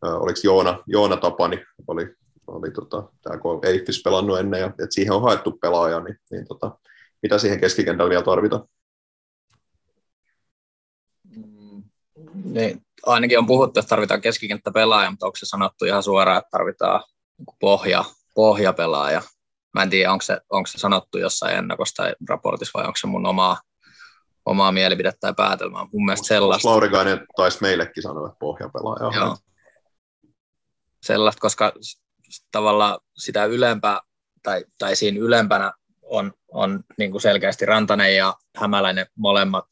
oliko Joona, Joona Tapani, oli, oli tota, tämä kun Eiffis pelannut ennen ja että siihen on haettu pelaaja, niin, niin tota, mitä siihen keskikentällä vielä tarvitaan? Mm, niin, ainakin on puhuttu, että tarvitaan pelaaja, mutta onko se sanottu ihan suoraan, että tarvitaan pohja, pohjapelaaja? Mä en tiedä, onko se, onko se sanottu jossain ennakossa tai raportissa vai onko se mun omaa, omaa mielipidettä tai päätelmää. Mun mielestä sellaista. Laurikainen taisi meillekin sanoa, että pohjapelaaja. Joo. Sellaista, koska tavallaan sitä ylempää tai, tai siinä ylempänä on, on niin kuin selkeästi Rantanen ja Hämäläinen molemmat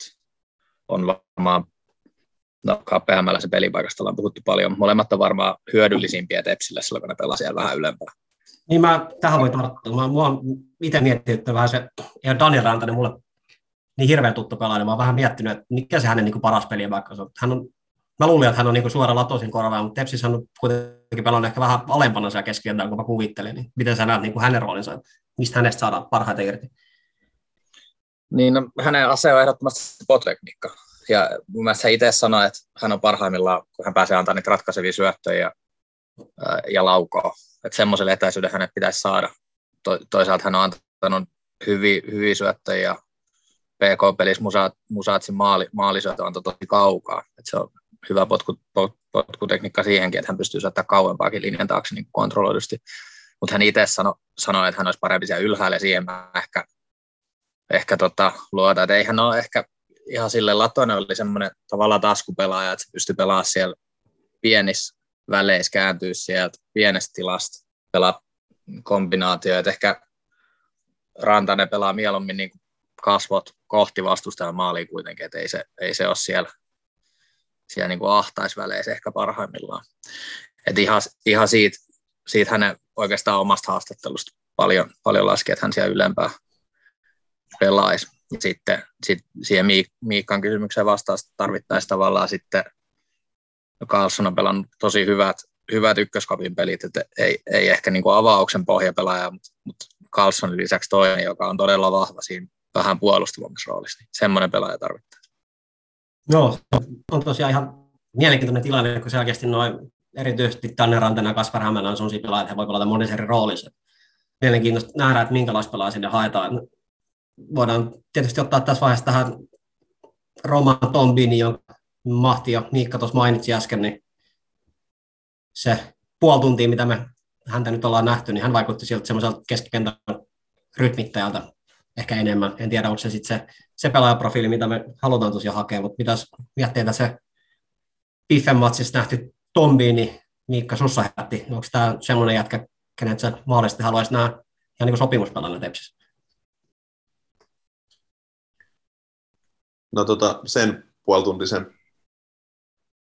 on varmaan no Hämäläisen pelipaikasta ollaan puhuttu paljon. Molemmat on varmaan hyödyllisimpiä Tepsille silloin, kun ne pelaa siellä vähän ylempää. Niin mä tähän voin tarttua. Mä, mua itse miettinyt, että vähän se, ja Daniel Rantanen mulle niin hirveän tuttu pelaaja, mä oon vähän miettinyt, että mikä se hänen niin kuin paras peli vaikka on. Hän on mä luulin, että hän on niin suora latosin korvaa, mutta Tepsis on kuitenkin pelannut ehkä vähän alempana siellä keskikentällä, kun mä kuvittelin. Niin miten sä näet niin hänen roolinsa, mistä hänestä saadaan parhaiten irti? Niin, no, hänen ase on ehdottomasti pottekniikka. Ja mun mielestä hän itse sanoi, että hän on parhaimmillaan, kun hän pääsee antamaan niitä ratkaisevia syöttöjä ja, ja laukoa. Että semmoiselle etäisyyden hänet pitäisi saada. To, toisaalta hän on antanut hyviä, hyviä syöttöjä ja PK-pelissä Musaat, Musaatsin maali, maalisyötö on tosi kaukaa. että se on hyvä potku, potkutekniikka siihenkin, että hän pystyy saattaa kauempaakin linjan taakse niin kontrolloidusti. Mutta hän itse sanoi, sano, että hän olisi parempi siellä ylhäällä ja siihen mä ehkä, ehkä tota, luota, että eihän ole ehkä ihan sille Latonen oli semmoinen tavallaan taskupelaaja, että se pystyi pelaamaan siellä pienissä väleissä, kääntyä sieltä pienestä tilasta, pelaa kombinaatioita. Ehkä Rantanen pelaa mieluummin niin kasvot kohti vastustajan maaliin kuitenkin, että ei se, ei se ole siellä siellä niin kuin ahtaisväleissä ehkä parhaimmillaan. Et ihan, ihan siitä, siitä hänen oikeastaan omasta haastattelusta paljon, paljon laski, että hän siellä ylempää pelaisi. Ja sitten sit siihen Miik- Miikkan kysymykseen vastaus tarvittaisiin tavallaan sitten, Carlson on pelannut tosi hyvät, hyvät ykköskapin pelit, että ei, ei ehkä niin kuin avauksen pohjapelaaja, mutta, mutta Carlsonin lisäksi toinen, joka on todella vahva siinä vähän puolustavammassa roolissa, niin semmoinen pelaaja tarvitaan. Joo, on tosiaan ihan mielenkiintoinen tilanne, kun selkeästi noin erityisesti Tanne Rantanen ja Kasper Hämälä on sellaisia pelaajia, että he voi pelata monessa eri roolissa. Mielenkiintoista nähdä, että minkälaista pelaajia sinne haetaan. Voidaan tietysti ottaa tässä vaiheessa tähän Roman Tombini, jonka Mahti ja Miikka tuossa mainitsi äsken, niin se puoli tuntia, mitä me häntä nyt ollaan nähty, niin hän vaikutti siltä semmoiselta keskikentän rytmittäjältä ehkä enemmän. En tiedä, onko se sitten se, se pelaajaprofiili, mitä me halutaan tosiaan hakea, mutta mitäs mietteitä se Biffen matsissa nähty Tombiini, Miikka sussa herätti. Onko tämä semmoinen jätkä, kenet sä mahdollisesti haluaisi nähdä ja niin sopimuspelana Tepsissä? No tota, sen puolituntisen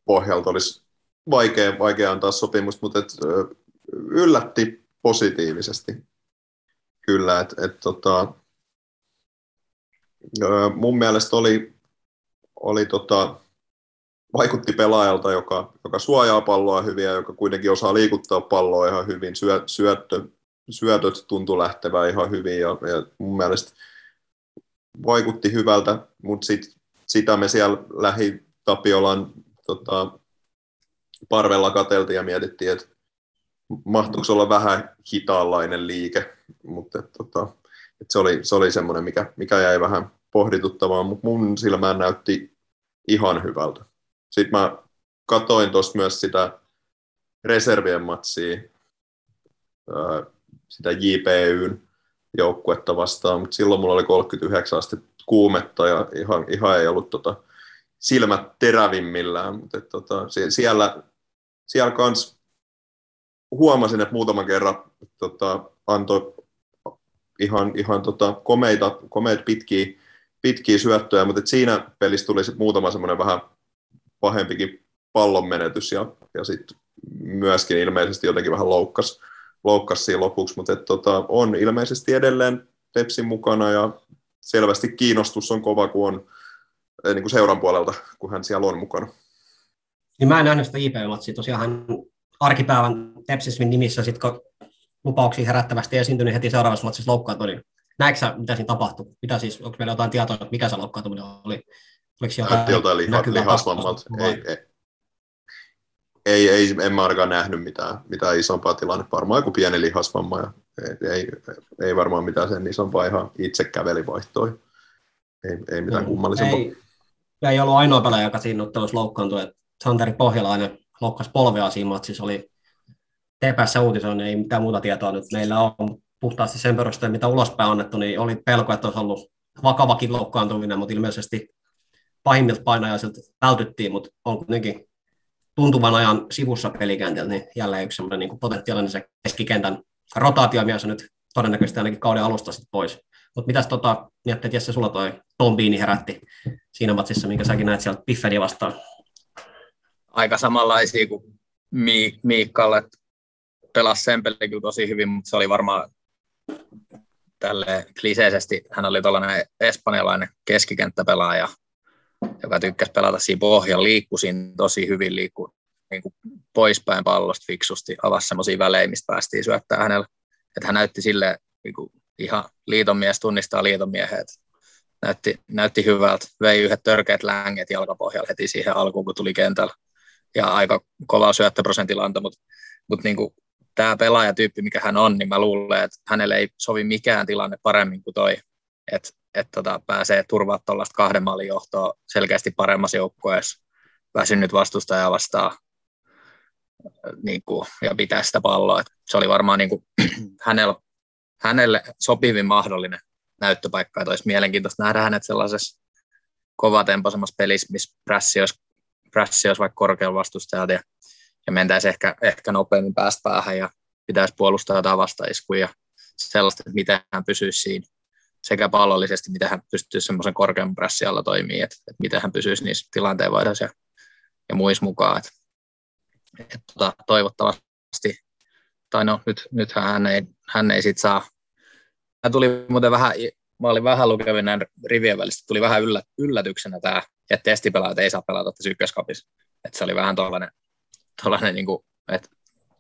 pohjalta olisi vaikea, vaikea antaa sopimusta, mutta et, yllätti positiivisesti kyllä, että et, tota, mun mielestä oli, oli tota, vaikutti pelaajalta, joka, joka suojaa palloa hyvin ja joka kuitenkin osaa liikuttaa palloa ihan hyvin. Syö, syöttö, syötöt tuntui lähtevää ihan hyvin ja, ja mun mielestä vaikutti hyvältä, mutta sit, sitä me siellä lähi Tapiolan tota, parvella kateltiin ja mietittiin, että mahtuuko olla vähän hitaanlainen liike, mutta tota, et se oli, se oli semmoinen, mikä, mikä jäi vähän pohdituttavaan, mutta mun silmään näytti ihan hyvältä. Sitten mä katoin tuosta myös sitä reservien matsia, sitä JPYn joukkuetta vastaan, mutta silloin mulla oli 39 astetta kuumetta ja ihan, ihan ei ollut tota, silmät terävimmillään, mutta tota, siellä, siellä kans huomasin, että muutaman kerran tota, antoi ihan, ihan tota, komeita, komeita pitkiä, pitkiä syöttöjä, mutta siinä pelissä tuli sit muutama semmoinen vähän pahempikin pallon menetys ja, ja sitten myöskin ilmeisesti jotenkin vähän loukkas, loukkas siinä lopuksi, mutta tota, on ilmeisesti edelleen Tepsin mukana ja selvästi kiinnostus on kova, kun on niin kuin seuran puolelta, kun hän siellä on mukana. Niin mä en nähnyt sitä IP-matsia, tosiaan hän arkipäivän Tepsismin nimissä, sit kun lupauksia herättävästi esiintyi, niin heti seuraavassa matsissa loukkaantui, niin näetkö sä, mitä siinä tapahtui? Mitä siis, onko meillä jotain tietoa, että mikä se loukkaantuminen oli? Oliko jotain, jotain liha, lihasvammalta. Ei, ei, ei, ei, en mä ainakaan nähnyt mitään, mitään isompaa tilanne. Varmaan joku pieni lihasvamma ja ei, ei, ei varmaan mitään sen isompaa ihan itse käveli vaihtoi. Ei, ei mitään no, kummallisempaa. Ei, ei ollut ainoa pelaaja, joka siinä ottelussa loukkaantui. Että Santeri Pohjalainen loukkasi polvea siinä matsissa, oli TPS uutisoinnin, ei mitään muuta tietoa nyt meillä on. Puhtaasti sen perusteella, mitä ulospäin annettu, niin oli pelko, että olisi ollut vakavakin loukkaantuminen, mutta ilmeisesti pahimmilta painajaisilta vältyttiin, mutta on kuitenkin tuntuvan ajan sivussa pelikentillä, niin jälleen yksi sellainen niin potentiaalinen se keskikentän rotaatiomies on nyt todennäköisesti ainakin kauden alusta sitten pois. Mutta mitäs tota, miettii, että Jesse, sulla toi Tom Beani herätti siinä matsissa, minkä säkin näet sieltä Piffedi vastaan? Aika samanlaisia kuin Miikkalle. Pelasi sen pelin kyllä tosi hyvin, mutta se oli varmaan tälle kliseisesti, hän oli tällainen espanjalainen keskikenttäpelaaja, joka tykkäsi pelata siinä pohjalla, liikkui siinä tosi hyvin, liikkui niin kuin poispäin pallosta fiksusti, avasi semmoisia välejä, mistä päästiin syöttää hänelle. Että hän näytti sille niin kuin ihan liitonmies tunnistaa liitonmiehen, että näytti, näytti hyvältä. Vei yhdet törkeät länget jalkapohjalla heti siihen alkuun, kun tuli kentällä. Ja aika kova syöttöprosentilla antoi, mutta, mutta niin kuin tämä pelaajatyyppi, mikä hän on, niin mä luulen, että hänelle ei sovi mikään tilanne paremmin kuin toi, että että tota, pääsee turvaa tuollaista kahden maalin johtoa selkeästi paremmassa joukkueessa väsynyt vastustaja vastaan niin kuin, ja pitää sitä palloa. Et se oli varmaan niin kuin, hänelle, hänelle sopivin mahdollinen näyttöpaikka, että olisi mielenkiintoista nähdä hänet sellaisessa kovatempoisemmassa pelissä, missä prässi olisi, prässi olisi vaikka korkealla vastustajat ja, ja mentäisiin ehkä, ehkä nopeammin päästä päähän ja pitäisi puolustaa jotain vastaiskuja ja sellaista, että miten hän pysyisi siinä sekä pallollisesti, miten hän pystyy semmoisen korkean pressin alla toimii, että, että miten hän pysyisi niissä tilanteenvaihdoissa ja, ja muissa mukaan. Että, että, tota, toivottavasti, tai no nyt, nythän hän ei, hän ei sit saa, hän tuli muuten vähän, mä olin vähän lukevin näin rivien välistä, tuli vähän yllä, yllätyksenä tämä, että testipelaajat ei saa pelata tässä ykköskapissa. Että se oli vähän tuollainen, tuollainen niin kuin, että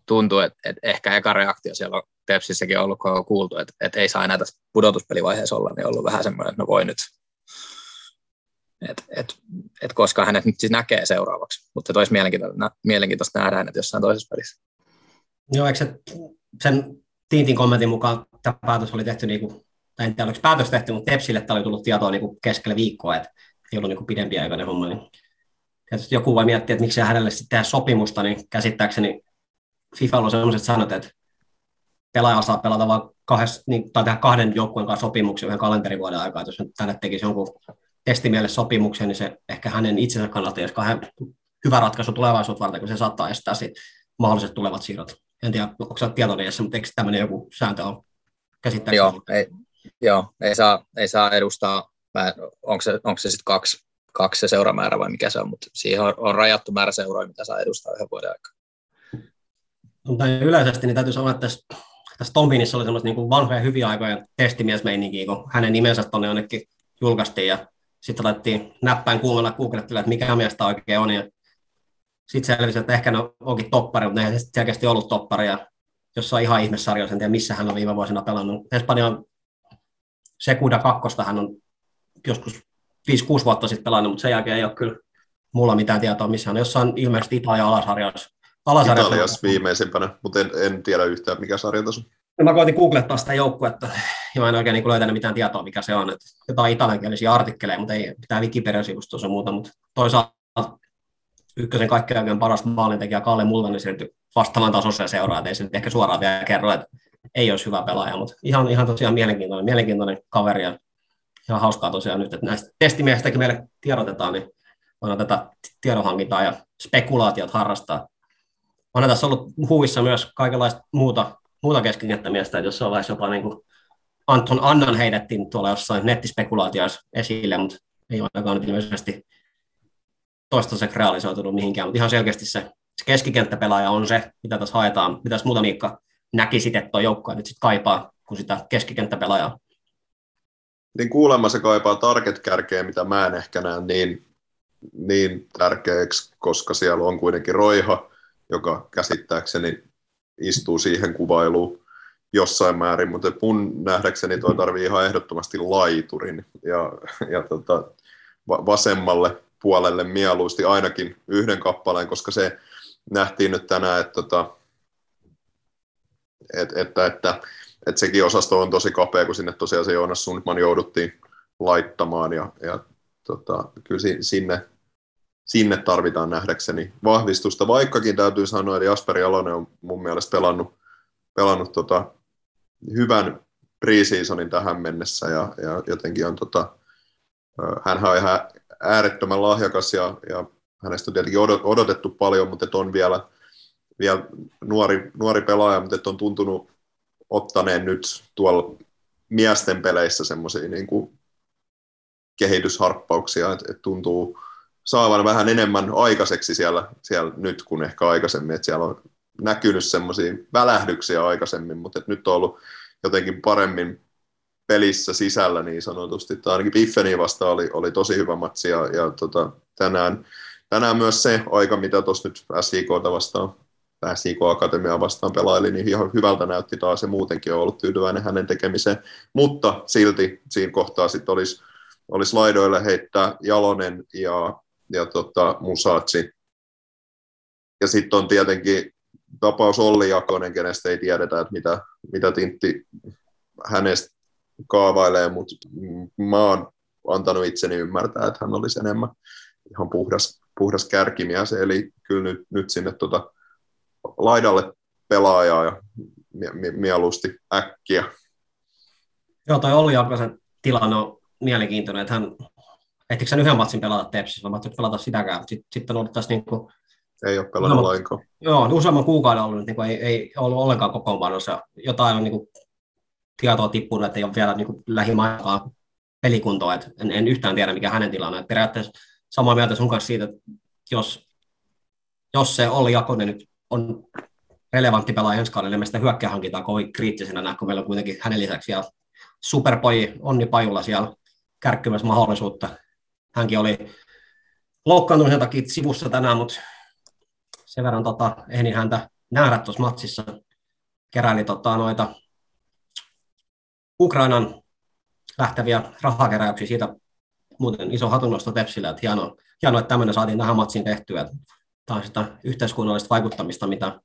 tuntuu, että, että ehkä eka reaktio siellä on Tepsissäkin ollut, kun on kuultu, että, että ei saa enää tässä pudotuspelivaiheessa olla, niin on ollut vähän semmoinen, että no voi nyt, että et, et koska hänet nyt siis näkee seuraavaksi, mutta se olisi mielenkiintoista, mielenkiintoista nähdä hänet jossain toisessa pelissä. Joo, eikö se, sen Tiintin kommentin mukaan tämä päätös oli tehty, niin kuin, tai en tiedä oliko päätös tehty, mutta Tepsille tämä oli tullut tietoa niin kuin keskellä viikkoa, että ei ollut niin kuin pidempi aikainen homma. Niin tietysti joku voi miettiä, että miksi hänelle sitten tehdä sopimusta, niin käsittääkseni FIFA on sellaiset sanot, että pelaaja saa pelata vain kahdessa, niin, tai tehdä kahden joukkueen kanssa sopimuksen yhden kalenterivuoden aikaa. Jos tänne tekisi jonkun testimielessä sopimuksen, niin se ehkä hänen itsensä kannalta jos kahden hyvä ratkaisu tulevaisuutta varten, kun se saattaa estää sit mahdolliset tulevat siirrot. En tiedä, onko se tietoinen, mutta eikö tämmöinen joku sääntö on käsittääkseni? Joo, ei, joo ei, saa, ei saa edustaa, onko se, onko se sitten kaksi, kaksi se seuramäärä vai mikä se on, mutta siihen on, on rajattu määrä seuroja, mitä saa edustaa yhden vuoden aikaa. Mutta yleisesti niin täytyy sanoa, että tässä, tässä Tom Vinissa oli semmoista niin vanhoja hyviä aikoja testimiesmeininkiä, kun hänen nimensä tuonne jonnekin julkaistiin ja sitten laitettiin näppäin kuumalla googlettilla, että mikä miestä oikein on. Ja sitten selvisi, että ehkä ne onkin toppari, mutta ne ei selkeästi ollut toppari. Ja jossain ihan ihmessarjoissa, en tiedä missä hän on viime vuosina pelannut. Espanjan Sekuda kakkosta hän on joskus 5-6 vuotta sitten pelannut, mutta sen jälkeen ei ole kyllä mulla mitään tietoa, missä hän on jossain ilmeisesti Italia alasarjoissa Alasarjassa Italiassa viimeisimpänä, mutta en, en tiedä yhtään mikä sarjataso. No mä koitin googlettaa sitä joukkuetta ja mä en oikein niin löytänyt mitään tietoa, mikä se on. Että jotain italiankielisiä artikkeleja, mutta ei mitään Wikipedia-sivustossa muuta. Mutta toisaalta ykkösen kaikkein oikein paras maalintekijä Kalle Multanen siirtyi vastaavan tasoiseen seuraan, että ei se nyt ehkä suoraan vielä kerro, että ei olisi hyvä pelaaja, mutta ihan, ihan tosiaan mielenkiintoinen, mielenkiintoinen kaveri ja ihan hauskaa tosiaan nyt, että näistä testimiehistäkin meille tiedotetaan, niin voidaan tätä tiedonhankintaa ja spekulaatiot harrastaa onhan tässä ollut huvissa myös kaikenlaista muuta, muuta keskikenttämiestä, että jossain vaiheessa jopa niin kuin Anton Annan heitettiin tuolla jossain nettispekulaatioissa esille, mutta ei ainakaan nyt ilmeisesti toistaiseksi realisoitunut mihinkään, mutta ihan selkeästi se, se keskikenttäpelaaja on se, mitä tässä haetaan. Mitäs muuta Miikka näkisit, että tuo joukko nyt sitten kaipaa, kun sitä keskikenttäpelaajaa? Niin kuulemma se kaipaa target-kärkeä, mitä mä en ehkä näe niin, niin tärkeäksi, koska siellä on kuitenkin Roiha, joka käsittääkseni istuu siihen kuvailuun jossain määrin, mutta mun nähdäkseni toi tarvii ihan ehdottomasti laiturin ja, ja tota, vasemmalle puolelle mieluusti ainakin yhden kappaleen, koska se nähtiin nyt tänään, että, tota, että, että, että, että sekin osasto on tosi kapea, kun sinne tosiaan se Joonas Sundman jouduttiin laittamaan ja, ja tota, kyllä sinne, sinne tarvitaan nähdäkseni vahvistusta, vaikkakin täytyy sanoa, että Jasper Jalonen on mun mielestä pelannut, pelannut tota, hyvän preseasonin tähän mennessä ja, ja jotenkin on tota, hän on ihan äärettömän lahjakas ja, ja hänestä on tietenkin odotettu paljon, mutta on vielä, vielä nuori, nuori pelaaja, mutta on tuntunut ottaneen nyt tuolla miesten peleissä semmoisia niin kuin kehitysharppauksia, että, että tuntuu saavan vähän enemmän aikaiseksi siellä, siellä nyt kuin ehkä aikaisemmin, että siellä on näkynyt semmoisia välähdyksiä aikaisemmin, mutta että nyt on ollut jotenkin paremmin pelissä sisällä niin sanotusti. Tai ainakin Biffeni vastaan oli, oli tosi hyvä matsi ja, ja tota, tänään, tänään, myös se aika, mitä tuossa nyt SIKta vastaan SIK Akatemiaa vastaan pelaili, niin ihan hyvältä näytti taas ja muutenkin on ollut tyytyväinen hänen tekemiseen. Mutta silti siinä kohtaa sitten olisi, olisi laidoille heittää Jalonen ja, ja tota, Musatsi. Ja sitten on tietenkin tapaus Olli Jakonen, kenestä ei tiedetä, että mitä, mitä Tintti hänestä kaavailee, mutta mä oon antanut itseni ymmärtää, että hän olisi enemmän ihan puhdas, puhdas kärkimies, eli kyllä nyt, nyt sinne tota laidalle pelaajaa ja mie- mieluusti äkkiä. Joo, toi Olli Jakosen tilanne on mielenkiintoinen, että hän ehtikö sen yhden matsin pelata Tepsissä, mä pelata sitäkään, sitten sit on ollut tässä niin kuin ei ole pelannut useamman, lainkaan. Joo, useamman kuukauden ollut, niin kuin ei, ei ollut ollenkaan kokoonpanossa. Jotain on niin kuin, tietoa tippunut, että ei ole vielä niin kuin, lähimainkaan pelikuntoa. Et en, en, yhtään tiedä, mikä hänen tilanne on. Periaatteessa samaa mieltä sun kanssa siitä, että jos, jos se Olli Jakonen nyt on relevantti pelaaja ensi kaudella, niin sitä hyökkähankintaa kovin kriittisenä näin, kun meillä on kuitenkin hänen lisäksi vielä superpoji Onni Pajulla siellä kärkkymässä mahdollisuutta. Hänkin oli loukkaantumisen takia sivussa tänään, mutta sen verran tota, ehdin häntä nähdä tuossa matsissa. Keräili tota, noita Ukrainan lähteviä rahakeräyksiä siitä muuten iso hatunnosto Tepsille, että hienoa, hienoa, että tämmöinen saatiin tähän matsiin tehtyä. On sitä yhteiskunnallista vaikuttamista, mitä,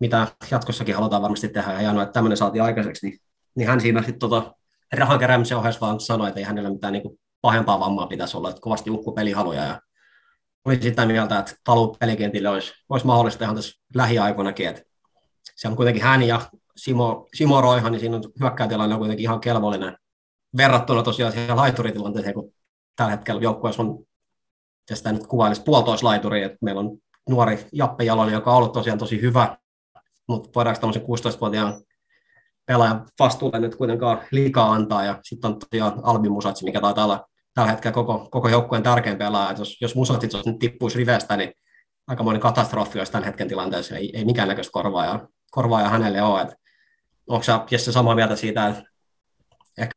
mitä jatkossakin halutaan varmasti tehdä, ja hienoa, että tämmöinen saatiin aikaiseksi, niin, niin hän siinä sitten tota, rahan keräämisen ohessa vaan sanoi, että ei hänellä mitään niin pahempaa vammaa pitäisi olla, että kovasti uhku pelihaluja, ja oli sitä mieltä, että paluu pelikentille olisi, olisi mahdollista ihan tässä lähiaikoinakin, että se on kuitenkin hän ja Simo, Simo Roihan, niin siinä on hyökkäytilanne on kuitenkin ihan kelvollinen verrattuna tosiaan siihen laituritilanteeseen, kun tällä hetkellä joukkueessa on, ja sitä nyt kuvailisi puolitoista laituria, että meillä on nuori Jappe Jalonen, joka on ollut tosiaan tosi hyvä, mutta voidaanko tämmöisen 16-vuotiaan pelaajan vastuulle nyt kuitenkaan liikaa antaa, ja sitten on tosiaan Albi Musatsi, mikä taitaa olla tällä hetkellä koko, koko joukkueen tärkein pelaaja, jos, jos Musatsi nyt tippuisi rivestä, niin aikamoinen katastrofi olisi tämän hetken tilanteessa, ei, ei mikään näköistä korvaa korvaaja hänelle ole, että onko Jesse samaa mieltä siitä, että ehkä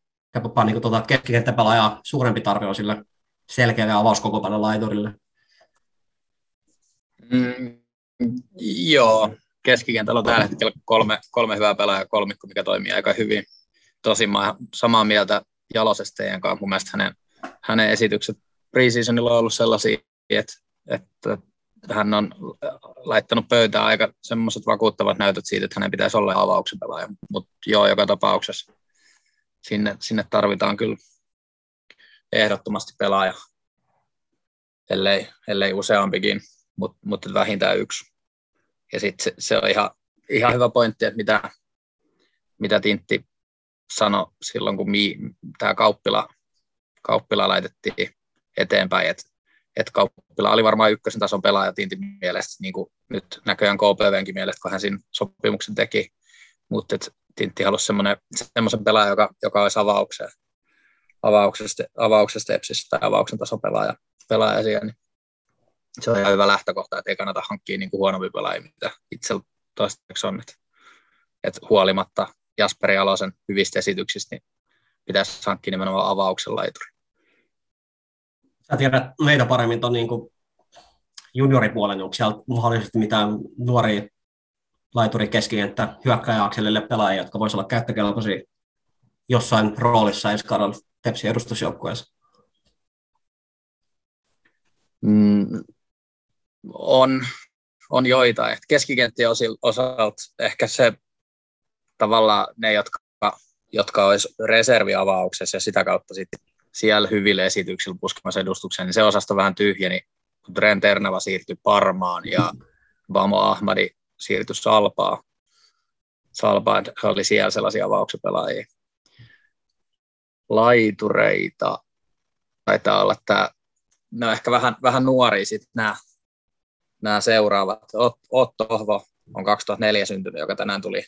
niin tuota keskikenttäpelaajaa suurempi tarve on sille selkeälle avauskokopanon laiturille? Mm, joo, keskikentällä on tällä hetkellä kolme, kolme hyvää pelaajaa kolmikko, mikä toimii aika hyvin. Tosin mä samaa mieltä Jalosesta teidän kanssa. Mun mielestä hänen, hänen esitykset preseasonilla on ollut sellaisia, että, että hän on laittanut pöytään aika semmoiset vakuuttavat näytöt siitä, että hänen pitäisi olla avauksen pelaaja. Mutta joo, joka tapauksessa sinne, sinne tarvitaan kyllä ehdottomasti pelaaja, ellei, ellei useampikin, mutta mut vähintään yksi. Ja sitten se, se, on ihan, ihan hyvä pointti, että mitä, mitä Tintti sanoi silloin, kun tämä kauppila, kauppila laitettiin eteenpäin, että että Kauppila oli varmaan ykkösen tason pelaaja Tintin mielestä, niin kuin nyt näköjään KPVnkin mielestä, kun hän siinä sopimuksen teki, mutta Tintti halusi semmoisen pelaajan, joka, joka olisi avaukseen, avauksesta, avauksesta Epsissä tai avauksen tason pelaaja, pelaaja siellä, niin se on ihan hyvä lähtökohta, että ei kannata hankkia niin kuin huonompi pelaajia, mitä itsellä toistaiseksi on. Että, että huolimatta Jasperi Alosen hyvistä esityksistä, niin pitäisi hankkia nimenomaan avauksen laituri. Sä tiedät meitä paremmin tuon niin junioripuolen, onko siellä mahdollisesti mitään nuoria laituri keskikenttä hyökkäjäakselille pelaajia, jotka voisivat olla käyttökelpoisia jossain roolissa ensi kaudella Tepsin edustusjoukkueessa? Mm, on, on joitain. Keskikenttien osalta ehkä se tavallaan ne, jotka, jotka olisi reserviavauksessa ja sitä kautta sitten siellä hyvillä esityksillä puskemassa edustukseen, niin se osasto vähän tyhjeni, kun Trent Ernava siirtyi Parmaan ja Vamo Ahmadi siirtyi Salpaan. Salpaan oli siellä sellaisia avauksen pelaajia. Laitureita taitaa olla tämä, no ehkä vähän, vähän nuoria sitten nämä, nämä seuraavat. Otto Ohvo on 2004 syntynyt, joka tänään tuli,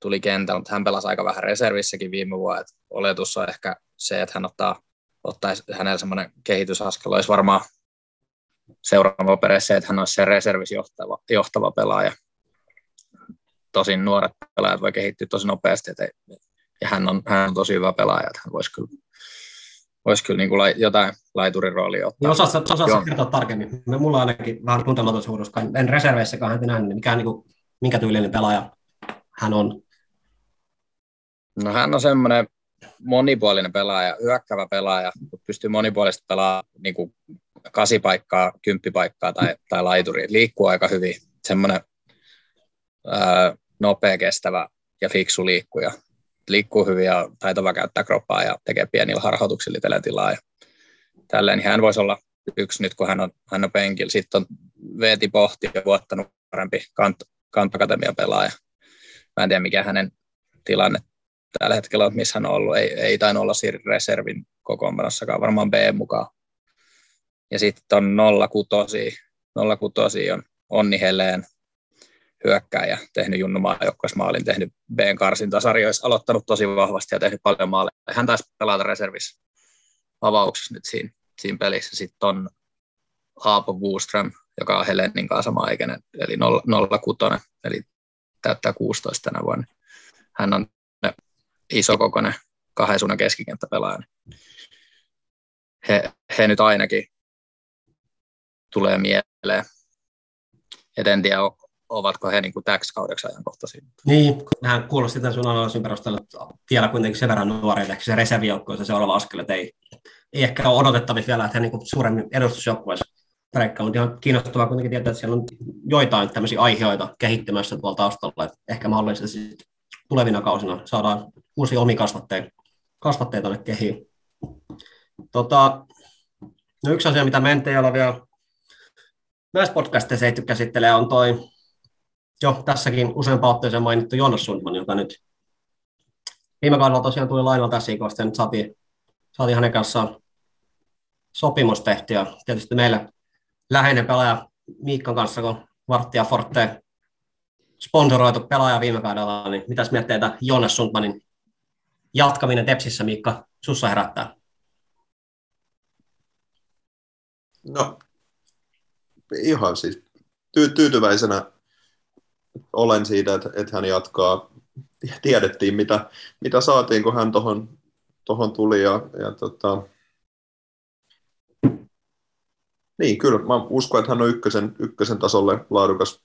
tuli kentällä, mutta hän pelasi aika vähän reservissäkin viime vuonna. Et oletus on ehkä se, että hän ottaa, ottaisi hänellä semmoinen kehitysaskel, olisi varmaan seuraava perä se, että hän olisi se reservis johtava, johtava pelaaja. Tosin nuoret pelaajat voi kehittyä tosi nopeasti, että, ja hän on, hän on tosi hyvä pelaaja, että hän voisi kyllä, voisi kyllä niin kuin lai, jotain laiturin roolia ottaa. No, osaatko, osaatko kertoa tarkemmin? Mulla on ainakin vähän tuntematon suuruus, en reserveissäkään häntä nähnyt, mikä, niin kuin, minkä tyylinen pelaaja hän on? No hän on semmoinen monipuolinen pelaaja, hyökkävä pelaaja, pystyy monipuolisesti pelaamaan niin kuin kasipaikkaa, kymppipaikkaa tai, tai laituri. Liikkuu aika hyvin. Semmoinen ää, nopea, kestävä ja fiksu liikkuja. Liikkuu hyvin ja taitava käyttää kroppaa ja tekee pienillä harhautuksilla itselleen tilaa. Ja tälleen, niin hän voisi olla yksi nyt, kun hän on, hän on penkillä. Sitten on Veeti Pohti ja vuottanut parempi kant, kantakatemian pelaaja. Mä en tiedä, mikä hänen tilanne tällä hetkellä on, missä hän on ollut. Ei, ei tainnut olla siinä reservin kokoonpanossakaan, varmaan B mukaan. Ja sitten on 06, 06 on Onni Heleen hyökkääjä, tehnyt Junnu maalin, tehnyt B karsintasarjoissa, aloittanut tosi vahvasti ja tehnyt paljon maaleja. Hän taisi pelata reservissä avauksessa nyt siinä, siinä pelissä. Sitten on Aapo Wuström, joka on Helenin kanssa sama ikäinen, eli 06, eli täyttää 16 tänä vuonna. Hän on isokokoinen kahden suunnan keskikenttäpelaaja. He, he nyt ainakin tulee mieleen. Et en tiedä, ovatko he niin kuin täksi kaudeksi ajankohtaisia. Niin, hän kuulosti tämän sun analyysin perusteella, että vielä kuitenkin sen verran nuoria, että se se seuraava askel, että ei, ei ehkä ole odotettavissa vielä, että he niin suuremmin edustusjoukkueessa peräkkä, mutta ihan kiinnostavaa kuitenkin tietää, että siellä on joitain tämmöisiä aiheita kehittymässä tuolla taustalla, että ehkä mahdollisesti tulevina kausina saadaan uusia omia kasvatteita, kasvatteita tuonne kehiin. Tota, no yksi asia, mitä me ei ole vielä näissä podcasteissa ei käsittelee, on toi jo tässäkin useampaan otteeseen mainittu Jonas Sundman, joka nyt viime kaudella tosiaan tuli lainalla tässä ikosta, ja nyt saatiin, saatiin hänen kanssaan sopimus tehty, ja tietysti meille läheinen pelaaja Miikkan kanssa, kun ja Forte sponsoroitu pelaaja viime kaudella, niin mitäs mietteitä Jonas Sundmanin jatkaminen Tepsissä, Miikka, sussa herättää? No, ihan siis ty- tyytyväisenä olen siitä, että, että hän jatkaa. Tiedettiin, mitä, mitä saatiin, kun hän tuohon tohon tuli. Ja, ja tota... Niin, kyllä. Mä uskon, että hän on ykkösen, ykkösen tasolle laadukas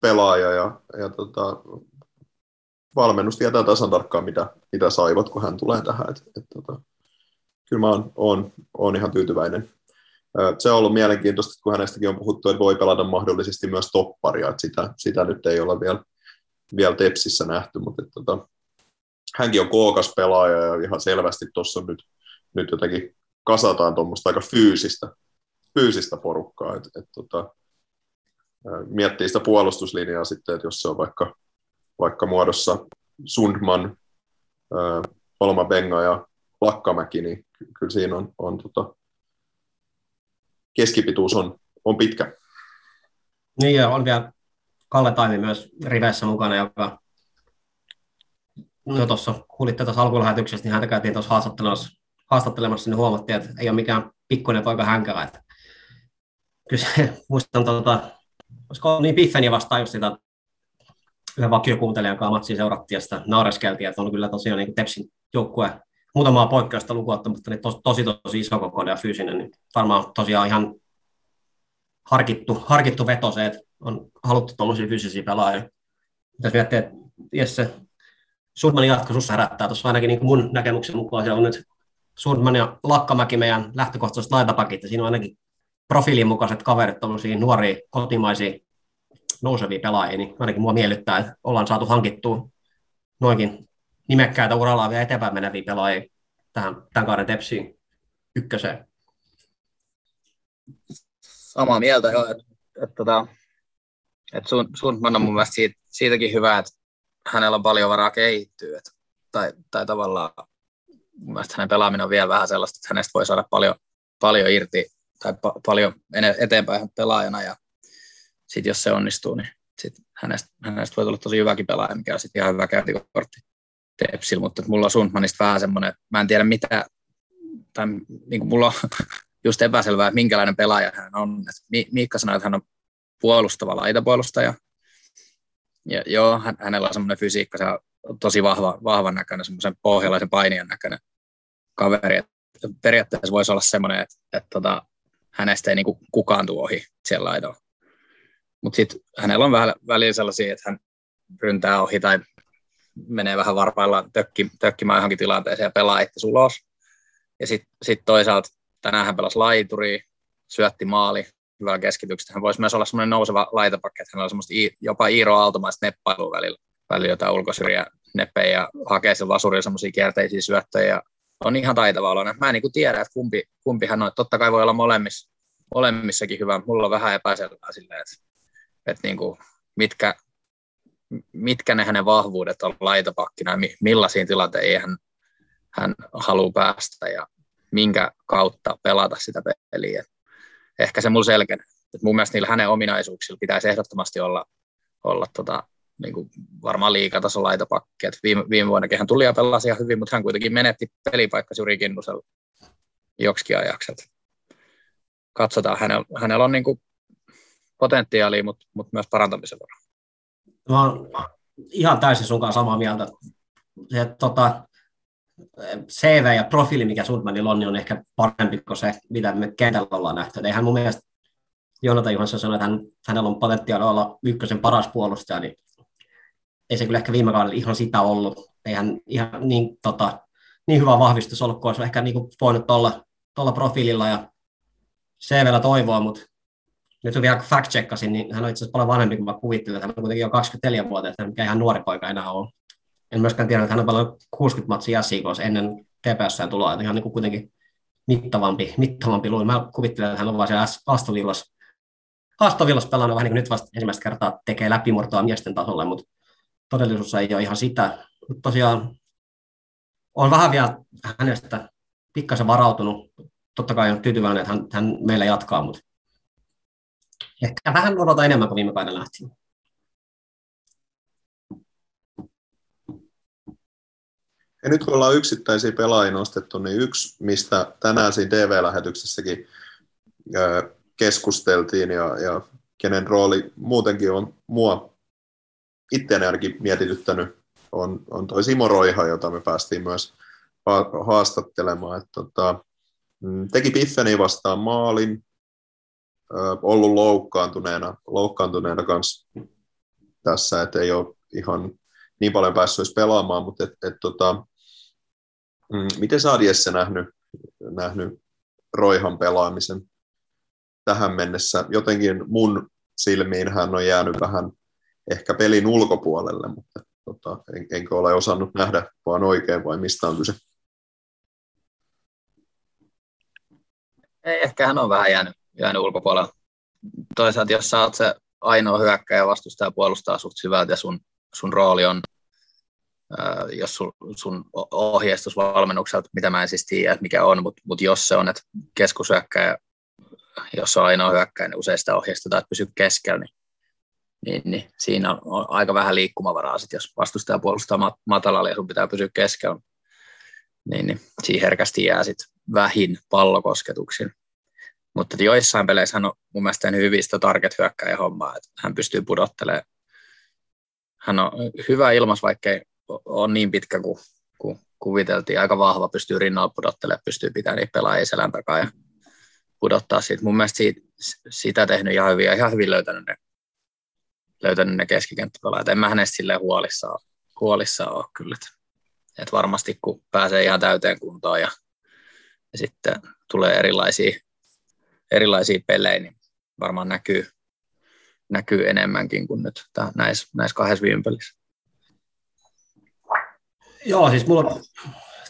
pelaaja ja, ja tota, valmennus tietää tasan tarkkaan, mitä, mitä saivat, kun hän tulee tähän. Et, et, tota, kyllä mä oon, oon, oon ihan tyytyväinen se on ollut mielenkiintoista, kun hänestäkin on puhuttu, että voi pelata mahdollisesti myös topparia, että sitä, sitä nyt ei olla vielä, vielä Tepsissä nähty, mutta että, tota, hänkin on kookas pelaaja ja ihan selvästi tuossa nyt, nyt jotenkin kasataan tuommoista aika fyysistä, fyysistä porukkaa, että et, tota, miettii sitä puolustuslinjaa sitten, että jos se on vaikka, vaikka muodossa Sundman, Olma Benga ja Lakkamäki, niin kyllä siinä on, on tota, keskipituus on, on pitkä. Niin ja on vielä Kalle Taimi myös riveissä mukana, joka no tuossa kuulitte tuossa alkulähetyksestä, niin häntä käytiin tuossa haastattelemassa, haastattelemassa niin huomattiin, että ei ole mikään pikkuinen poika hänkälä. Että kyllä se, muistan, tuota, olisiko niin Piffeni vastaan just sitä yhden vakiokuuntelijan kanssa matsia seurattiin ja sitä naureskeltiin, että on kyllä tosiaan niin Tepsin joukkue muutamaa poikkeusta lukuottamatta, niin tos, tosi tosi iso kokoinen ja fyysinen, niin varmaan tosiaan ihan harkittu, harkittu veto se, että on haluttu tuollaisia fyysisiä pelaajia. Jos miettii, että Jesse Sundmanin jatko sussa herättää tuossa ainakin niin mun näkemyksen mukaan siellä on nyt Sundman ja Lakkamäki meidän lähtökohtaiset laitapakit, ja siinä on ainakin profiilin mukaiset kaverit, tuollaisia nuoria kotimaisia nousevia pelaajia, niin ainakin mua miellyttää, että ollaan saatu hankittua noinkin nimekkäitä urallaan vielä eteenpäin meneviä pelaajia tähän, tämän kauden tepsiin ykköseen. Samaa mieltä joo, että, että, tota, että Sundman on mun mielestä siitä, siitäkin hyvä, että hänellä on paljon varaa kehittyä, että, tai, tai tavallaan mun mielestä hänen pelaaminen on vielä vähän sellaista, että hänestä voi saada paljon, paljon irti tai pa- paljon eteenpäin pelaajana ja sitten jos se onnistuu, niin sit hänestä, hänestä voi tulla tosi hyväkin pelaaja, mikä on sitten ihan hyvä käyntikortti Tepsillä, mutta mulla on Sundmanista vähän semmoinen, mä en tiedä mitä, tai niin kuin mulla on just epäselvää, että minkälainen pelaaja hän on. Miikka sanoi, että hän on puolustava laitapuolustaja. Ja joo, hänellä on semmoinen fysiikka, se on tosi vahva, vahvan näköinen, semmoisen pohjalaisen painijan näköinen kaveri. Et periaatteessa voisi olla semmoinen, että, että tota, hänestä ei niin kukaan tuo ohi siellä laidalla. Mutta sitten hänellä on vähän välillä sellaisia, että hän ryntää ohi tai menee vähän varpailla tökki, tökkimään johonkin tilanteeseen ja pelaa itse ulos. Ja sitten sit toisaalta tänään hän pelasi laituri, syötti maali hyvällä keskityksellä. Hän voisi myös olla semmoinen nouseva laitapakki, että hän on semmoista jopa Iiro Aaltomaista neppailua välillä, välillä jotain ulkosyrjä neppejä ja hakee sen vasurilla semmoisia kierteisiä syöttöjä ja on ihan taitava oloinen. Mä en niin tiedä, että kumpi, kumpi hän on. Totta kai voi olla molemmissa, molemmissakin hyvä. Mulla on vähän epäselvää silleen, että, että niin kuin, mitkä, mitkä ne hänen vahvuudet on laitapakkina millaisiin tilanteisiin hän, hän haluaa päästä ja minkä kautta pelata sitä peliä. Ehkä se mulla selkeä. mun mielestä niillä hänen ominaisuuksilla pitäisi ehdottomasti olla, olla tota, niin kuin varmaan liikatason laitapakki. Et viime, viime vuonnakin hän tuli ja pelasi ihan hyvin, mutta hän kuitenkin menetti pelipaikka Juri Kinnusella joksikin ajaksi. Et katsotaan, hänellä, hänellä on niin kuin potentiaalia, mutta, mutta myös parantamisen varaa. Mä oon ihan täysin sun kanssa samaa mieltä. Se, tota, CV ja profiili, mikä Sundmanilla on, niin on ehkä parempi kuin se, mitä me kentällä ollaan nähty. eihän mun mielestä Jonathan Johansson sanoi, että hän, hänellä on potentiaalia olla ykkösen paras puolustaja, niin ei se kyllä ehkä viime kaudella ihan sitä ollut. Eihän ihan niin, tota, niin hyvä vahvistus ollut, kun olisi ehkä niin kuin voinut tuolla, tuolla profiililla ja CVllä toivoa, mutta nyt kun vielä fact checkasin, niin hän on itse asiassa paljon vanhempi kuin mä kuvittelin, hän on kuitenkin jo 24-vuotias, mikä ihan nuori poika enää on. En myöskään tiedä, että hän on paljon 60 matsia SIKOssa ennen TPS tuloa, että ihan niin kuin kuitenkin mittavampi, mittavampi luin. Mä kuvittelen, että hän on vaan siellä Aston Villas, Aston Villas pelannut vähän niin kuin nyt vasta ensimmäistä kertaa tekee läpimurtoa miesten tasolle, mutta todellisuus ei ole ihan sitä. Mutta tosiaan on vähän vielä hänestä pikkasen varautunut. Totta kai on tyytyväinen, että hän, hän meillä jatkaa, mutta ehkä vähän odota enemmän kuin viime kaudella lähtien. Ja nyt kun ollaan yksittäisiä pelaajia nostettu, niin yksi, mistä tänään siinä TV-lähetyksessäkin keskusteltiin ja, ja kenen rooli muutenkin on mua itseäni ainakin mietityttänyt, on, on toi Simo Roiha, jota me päästiin myös haastattelemaan. Että, tota, mm, teki Piffeni vastaan maalin, ollut loukkaantuneena, loukkaantuneena kanssa tässä, että ei ole ihan niin paljon päässyt pelaamaan, mutta et, et, tota, mm, miten sä Jesse nähnyt, nähnyt Roihan pelaamisen tähän mennessä? Jotenkin mun silmiin hän on jäänyt vähän ehkä pelin ulkopuolelle, mutta tota, en, enkö ole osannut nähdä vaan oikein vai mistä on kyse? Ei, ehkä hän on vähän jäänyt, jäänyt ulkopuolelle. Toisaalta jos sä oot se ainoa hyökkäjä vastustaja puolustaa suht syvältä ja sun, sun rooli on, ää, jos sun, sun ohjeistusvalmennukselta, mitä mä en siis tiedä, mikä on, mutta mut jos se on, että keskushyökkäjä, jos on ainoa hyökkäjä, niin usein sitä ohjeistetaan, että pysyy keskellä, niin niin, niin siinä on, on aika vähän liikkumavaraa, sit jos vastustaja puolustaa matalalla ja sun pitää pysyä keskellä, niin, niin siinä herkästi jää sit vähin pallokosketuksin. Mutta joissain peleissä hän on mun mielestä tehnyt hyvin sitä target hyökkäjä hommaa, että hän pystyy pudottelemaan. Hän on hyvä ilmas, vaikkei ole niin pitkä kuin, kuin kuviteltiin aika vahva, pystyy rinnalla pudottelemaan, pystyy pitämään niitä pelaajia selän takaa ja pudottaa siitä. Mun mielestä siitä, sitä tehnyt ihan hyvin ja ihan hyvin löytänyt ne, löytänyt ne keskikenttäpelaajat. En mä hänestä silleen huolissaan, huolissaan ole kyllä. Että varmasti kun pääsee ihan täyteen kuntoon ja, ja sitten tulee erilaisia, erilaisia pelejä, niin varmaan näkyy, näkyy enemmänkin kuin nyt näissä, näissä kahdessa viime pelissä. Joo, siis mulla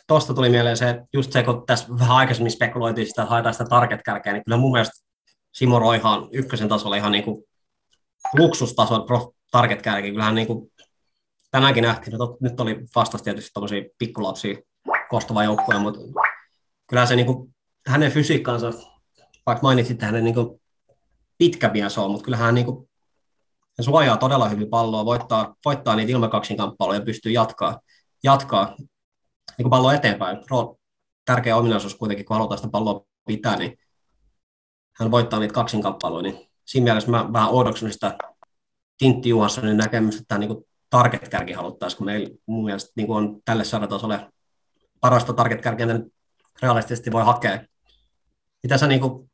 tuosta tuli mieleen se, että just se, kun tässä vähän aikaisemmin spekuloitiin sitä, että haetaan sitä target-kärkeä, niin kyllä mun mielestä Simo Roihan ykkösen tasolla ihan niin kuin luksustason target kärki. Kyllähän niin kuin tänäänkin nähtiin, että nyt oli vastasi tietysti tämmöisiä pikkulapsia koostava joukkoja, mutta kyllä se niin kuin, hänen fysiikkansa, vaikka mainitsit hänen niin pitkä mies mutta kyllähän hän niin kuin, hän suojaa todella hyvin palloa, voittaa, voittaa niitä ilmakaksinkamppailuja ja pystyy jatkaa, jatkaa niin kuin palloa eteenpäin. Tärkeä ominaisuus kuitenkin, kun halutaan sitä palloa pitää, niin hän voittaa niitä kaksinkamppailuja, niin siinä mielessä mä vähän oudoksun sitä Tintti Juhanssonin näkemystä, että niin target-kärki haluttaisiin, kun meillä mun mielestä niin on tälle sarjatasolle parasta target-kärkeä, realistisesti voi hakea. Mitä sä niin kuin,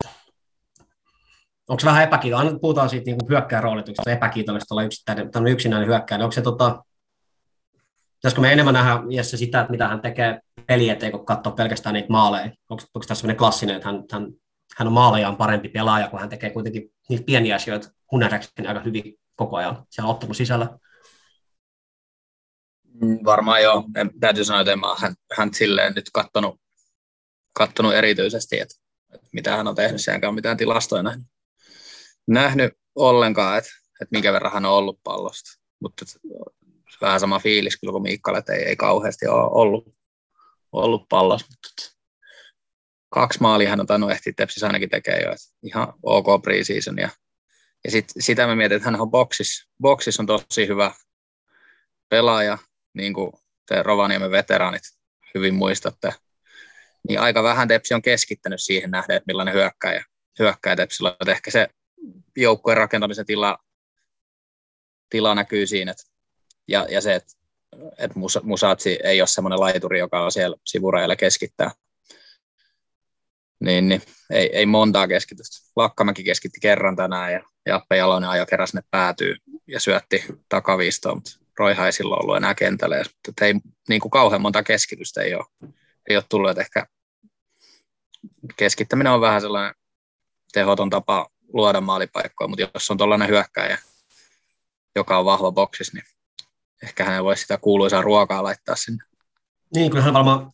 onko se vähän epäkiitollista, puhutaan siitä niin hyökkään roolituksesta, epäkiitollista olla yksittäinen, yksinäinen hyökkääjä, onko se tota, pitäisikö me enemmän nähdä Jesse sitä, että mitä hän tekee peli eteen, kun katsoo pelkästään niitä maaleja? Onko, onko tässä sellainen klassinen, että hän, hän, hän on maalejaan parempi pelaaja, kun hän tekee kuitenkin niitä pieniä asioita mun aika hyvin koko ajan siellä ottelun sisällä? Mm, varmaan joo. En, täytyy sanoa, että en mä hän, hän silleen nyt kattonut, kattonut erityisesti, että mitä hän on tehnyt, ole mitään tilastoja nähnyt, nähnyt ollenkaan, että, että minkä verran hän on ollut pallosta. Mutta vähän sama fiilis kyllä kuin Miikkalle, että ei, ei kauheasti ole ollut, ollut pallossa. Mutta kaksi maalia hän on tainnut ehtiä Tepsis ainakin tekee jo, että ihan ok preseason. Ja, ja sit, sitä mä mietin, että hän on boksissa. Boksissa on tosi hyvä pelaaja, niin kuin te Rovaniemen veteraanit hyvin muistatte. Niin aika vähän Tepsi on keskittänyt siihen nähden, että millainen hyökkäjä, hyökkäjä Tepsillä on. Että ehkä se joukkueen rakentamisen tila, tila näkyy siinä, että ja, ja se, että, että Musatsi ei ole semmoinen laituri, joka on siellä sivurajalla keskittää. Niin, niin ei, ei montaa keskitystä. Lakkamäki keskitti kerran tänään ja Jappe Jalonen ajo kerran sinne päätyy ja syötti takaviistoon, mutta Roiha ei silloin ollut enää kentällä. Mutta ei niin kuin kauhean monta keskitystä ei ole, ei ole tullut, että ehkä keskittäminen on vähän sellainen tehoton tapa luoda maalipaikkoja, mutta jos on tuollainen hyökkäjä, joka on vahva boksissa, niin ehkä hän voisi sitä kuuluisaa ruokaa laittaa sinne. Niin, kyllä hän varmaan,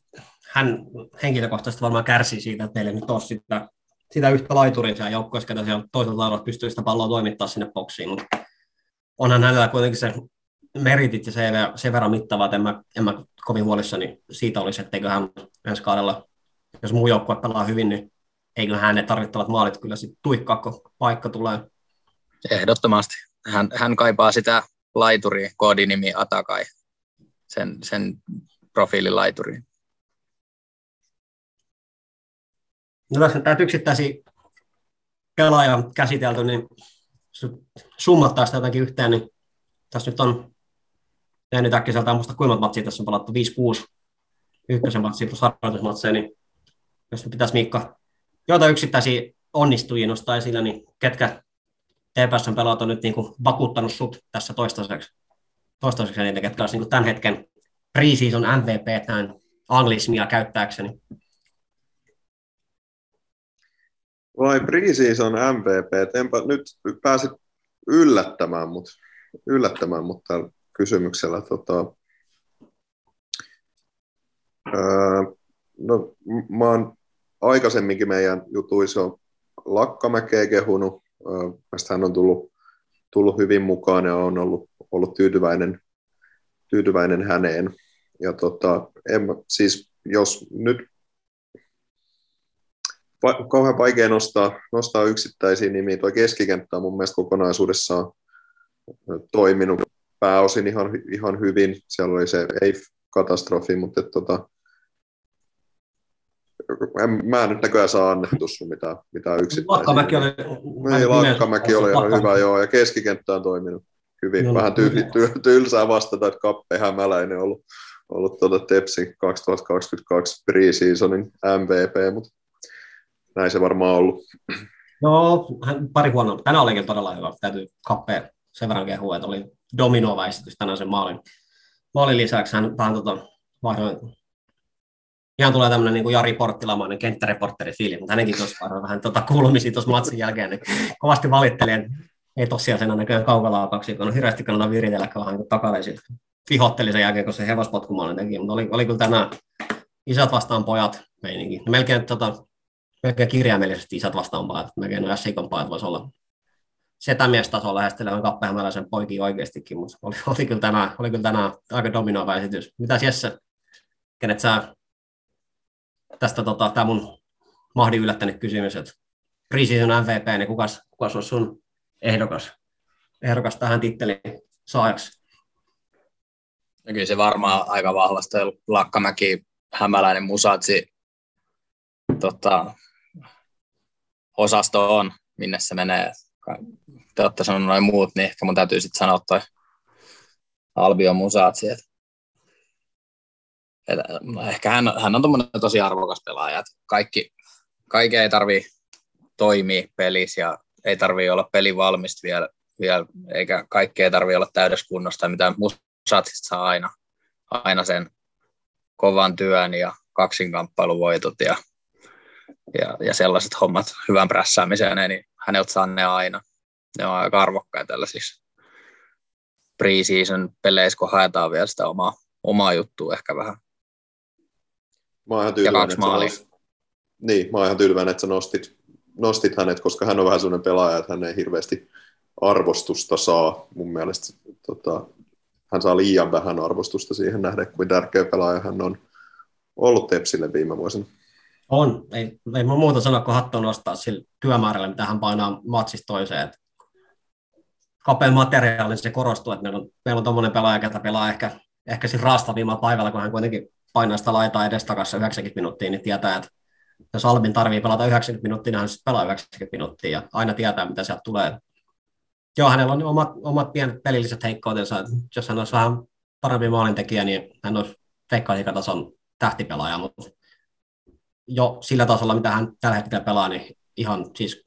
hän henkilökohtaisesti varmaan kärsii siitä, että meillä nyt on sitä, sitä yhtä laituria siellä joukkueessa, ketä siellä toisella lailla pystyy sitä palloa toimittaa sinne boksiin, mutta onhan hänellä kuitenkin se meritit ja se sen verran mittava, että en mä, en mä kovin huolissani siitä olisi, etteikö hän ensi kaudella, jos muu joukkue pelaa hyvin, niin eikö hän ne tarvittavat maalit kyllä sitten tuikkaa, kun paikka tulee. Ehdottomasti. Hän, hän kaipaa sitä laituri, koodinimi Atakai, sen, sen profiililaituriin. No tässä on näitä yksittäisiä pelaajia käsitelty, niin summattaa sitä jotenkin yhteen, niin tässä nyt on jäänyt äkkiseltään muista kuinka matsia tässä on palattu, 5-6 ykkösen matsia plus harjoitusmatseja, niin jos pitäisi Miikka joita yksittäisiä onnistujia nostaa esille, niin ketkä TPSn pelaat on nyt niin kuin vakuuttanut sut tässä toistaiseksi, toistaiseksi niitä, ketkä olisi niin tämän hetken preseason MVP tämän anglismia käyttääkseni. Vai preseason MVP, enpä nyt pääsit yllättämään mut, yllättämään mut tällä kysymyksellä. Tota, öö, no, mä oon aikaisemminkin meidän jutuissa on Lakkamäkeä kehunut, Mielestäni hän on tullut, tullut hyvin mukaan ja on ollut, ollut tyytyväinen, tyytyväinen häneen. Ja tota, en, siis jos nyt va, kauhean vaikea nostaa, nostaa yksittäisiä nimiä, tuo keskikenttä on mun mielestä kokonaisuudessaan toiminut pääosin ihan, ihan hyvin. Siellä oli se EIF-katastrofi, mutta et, tota, en, mä en nyt näköjään saa annettu sun mitään, mitään yksittäisiä. Lakkamäki oli... Niin, Lakkamäki oli ihan hyvä, joo, ja keskikenttä on toiminut hyvin. Joo, Vähän tyy, ty, tylsää vastata, että Kappe Hämäläinen on ollut, ollut tuota Tepsi 2022 preseasonin MVP, mutta näin se varmaan ollut. No, hän pari huonoa. Tänään olikin todella hyvä. Täytyy kappea sen verran kehua, että oli dominoiva esitys tänään sen maalin, maalin lisäksi. Hän vähän tota, vaihdoin ihan tulee tämmöinen niin kuin Jari Porttilamainen kenttäreportteri fiili, mutta hänenkin tuossa vaihdoin vähän tota kuulumisia tuossa matsin jälkeen, niin kovasti valitteli, että ei tosiaan sen näköjään kaukalaa kun on hirveästi kannata viritellä, vähän niin takaleisin vihotteli sen jälkeen, kun se hevospotkumaalin teki, mutta oli, oli kyllä tänään isät vastaan pojat meininki. Melkein, tota, melkein kirjaimellisesti isät vastaan pojat, melkein no SIKon pojat voisi olla setämiestasolla lähestelevän kappehämäläisen poikin oikeastikin, mutta oli, oli, kyllä tänään, oli kyllä tänään aika dominoiva esitys. Mitä Jesse, kenet sä tästä tota, tämä mun mahdin yllättänyt kysymys, että preseason MVP, niin kukas, kukas on sun ehdokas, ehdokas tähän tittelin saajaksi? No kyllä se varmaan aika vahvasti Lakkamäki, Hämäläinen, Musatsi tota, osasto on, minne se menee. Te olette sanoneet noin muut, niin ehkä mun täytyy sitten sanoa toi Albion Musatsi. Et, et, ehkä hän, hän on tosi arvokas pelaaja. Et kaikki, kaikki ei tarvi toimia pelissä ja ei tarvi olla peli valmista vielä, vielä eikä kaikki ei tarvi olla täydessä kunnosta, mitä Musatsista saa aina, aina sen kovan työn ja kaksinkamppailuvoitot ja, ja, ja sellaiset hommat hyvän prässäämiseen, niin häneltä saa ne aina. Ne on aika arvokkaita tällaisissa preseason peleissä, kun haetaan vielä sitä omaa, omaa juttua ehkä vähän. Mä oon ihan tyytyväinen, että Nost... Niin, mä oon ihan tyytyväinen, että sä nostit, nostit hänet, koska hän on vähän sellainen pelaaja, että hän ei hirveästi arvostusta saa. Mun mielestä tota, hän saa liian vähän arvostusta siihen nähden, kuin tärkeä pelaaja hän on ollut Tepsille viime vuosina. On. Ei, ei mä muuta sanoa, kun hattu nostaa sillä työmäärällä, mitä hän painaa matsista toiseen. Et kapeen materiaalin se korostuu, että meillä on, meillä on tuommoinen pelaaja, joka pelaa ehkä, ehkä siinä raastavimmalla paikalla, kun hän kuitenkin painaa sitä laitaa edestakassa 90 minuuttia, niin tietää, että jos Albin tarvii pelata 90 minuuttia, niin hän pelaa 90 minuuttia ja aina tietää, mitä sieltä tulee. Joo, hänellä on omat, omat pienet pelilliset heikkoutensa. Jos hän olisi vähän parempi maalintekijä, niin hän olisi veikkausliikatason tähtipelaaja, mutta jo sillä tasolla, mitä hän tällä hetkellä pelaa, niin ihan siis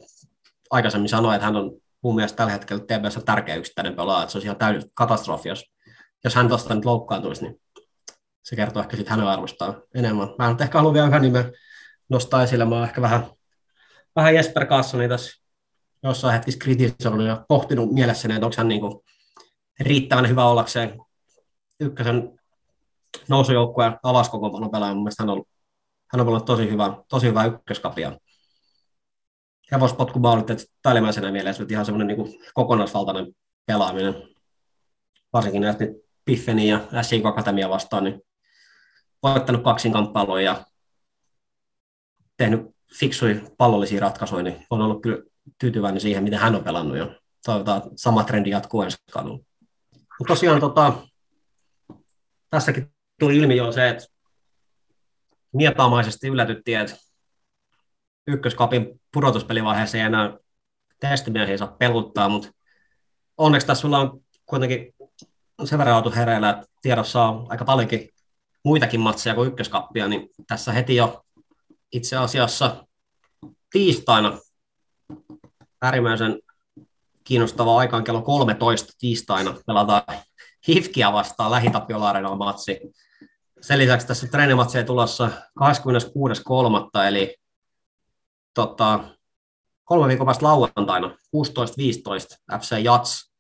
aikaisemmin sanoin, että hän on mun mielestä tällä hetkellä TPS tärkeä yksittäinen pelaaja, että se olisi ihan täysin katastrofi, jos, jos hän tuosta nyt loukkaantuisi, niin se kertoo ehkä sitten hänen arvostaan enemmän. Mä nyt ehkä haluan vielä yhden nimen nostaa esille. Mä oon ehkä vähän, vähän Jesper Kassoni tässä jossain hetkessä kritisoinut ja pohtinut mielessäni, että onko hän niin kuin riittävän hyvä ollakseen ykkösen nousujoukkueen avaskokoonpanon pelaaja. Mun mielestä hän on, hän on ollut tosi hyvä, tosi hyvä ykköskapia. Hevospotkubaalit, että päällimmäisenä mielessä ihan semmoinen niin kokonaisvaltainen pelaaminen. Varsinkin näistä Piffeni ja SIK Akatemia vastaan, niin voittanut kaksinkamppailuja ja tehnyt fiksuja pallollisia ratkaisuja, niin on ollut kyllä tyytyväinen siihen, miten hän on pelannut ja toivotaan sama trendi jatkuu ensi kaudella. Mutta tosiaan tota, tässäkin tuli ilmi jo se, että mietaamaisesti yllätyttiin, että ykköskapin pudotuspelivaiheessa ei enää testimiehiä saa peluttaa, mutta onneksi tässä sulla on kuitenkin sen verran oltu hereillä, että tiedossa on aika paljonkin muitakin matseja kuin ykköskappia, niin tässä heti jo itse asiassa tiistaina äärimmäisen kiinnostava aikaan kello 13 tiistaina pelataan Hifkiä vastaan lähitapiola matsi. Sen lisäksi tässä treenimatsi ei tulossa 26.3. eli tota, kolme viikon päästä lauantaina 16.15 FC Jats.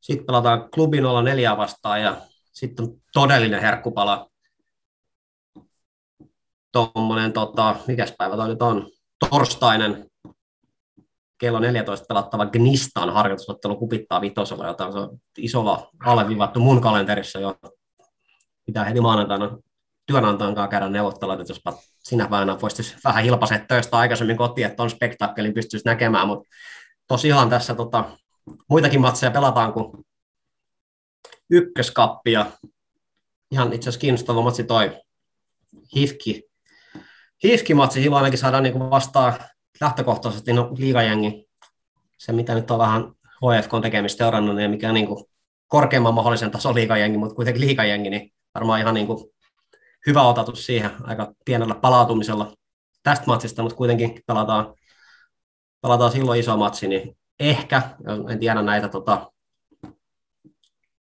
Sitten pelataan klubin 04 vastaan ja sitten todellinen herkkupala. Tuommoinen, tota, mikäs päivä toi nyt on, torstainen kello 14 pelattava Gnistan harjoitusottelu kupittaa vitosella, jota on isolla alleviivattu mun kalenterissa jo. Pitää heti maanantaina työnantajan kanssa käydä neuvottelua, että jospa sinä päivänä voisi vähän hilpaset töistä aikaisemmin kotiin, että on spektaakkelin pystyisi näkemään, mutta tosiaan tässä tota, muitakin matseja pelataan kuin ykköskappia. Ihan itse asiassa kiinnostava matsi toi Hifki. Hifki-matsi, silloin ainakin saadaan niin vastaan lähtökohtaisesti no, liigajengi, se mitä nyt on vähän HFK tekemistä seurannut, niin mikä niin kuin korkeamman mahdollisen tason liigajengi, mutta kuitenkin liigajengi, niin varmaan ihan niin kuin hyvä otatus siihen aika pienellä palautumisella tästä matsista, mutta kuitenkin pelataan, pelataan silloin iso matsi, niin ehkä, en tiedä näitä tota,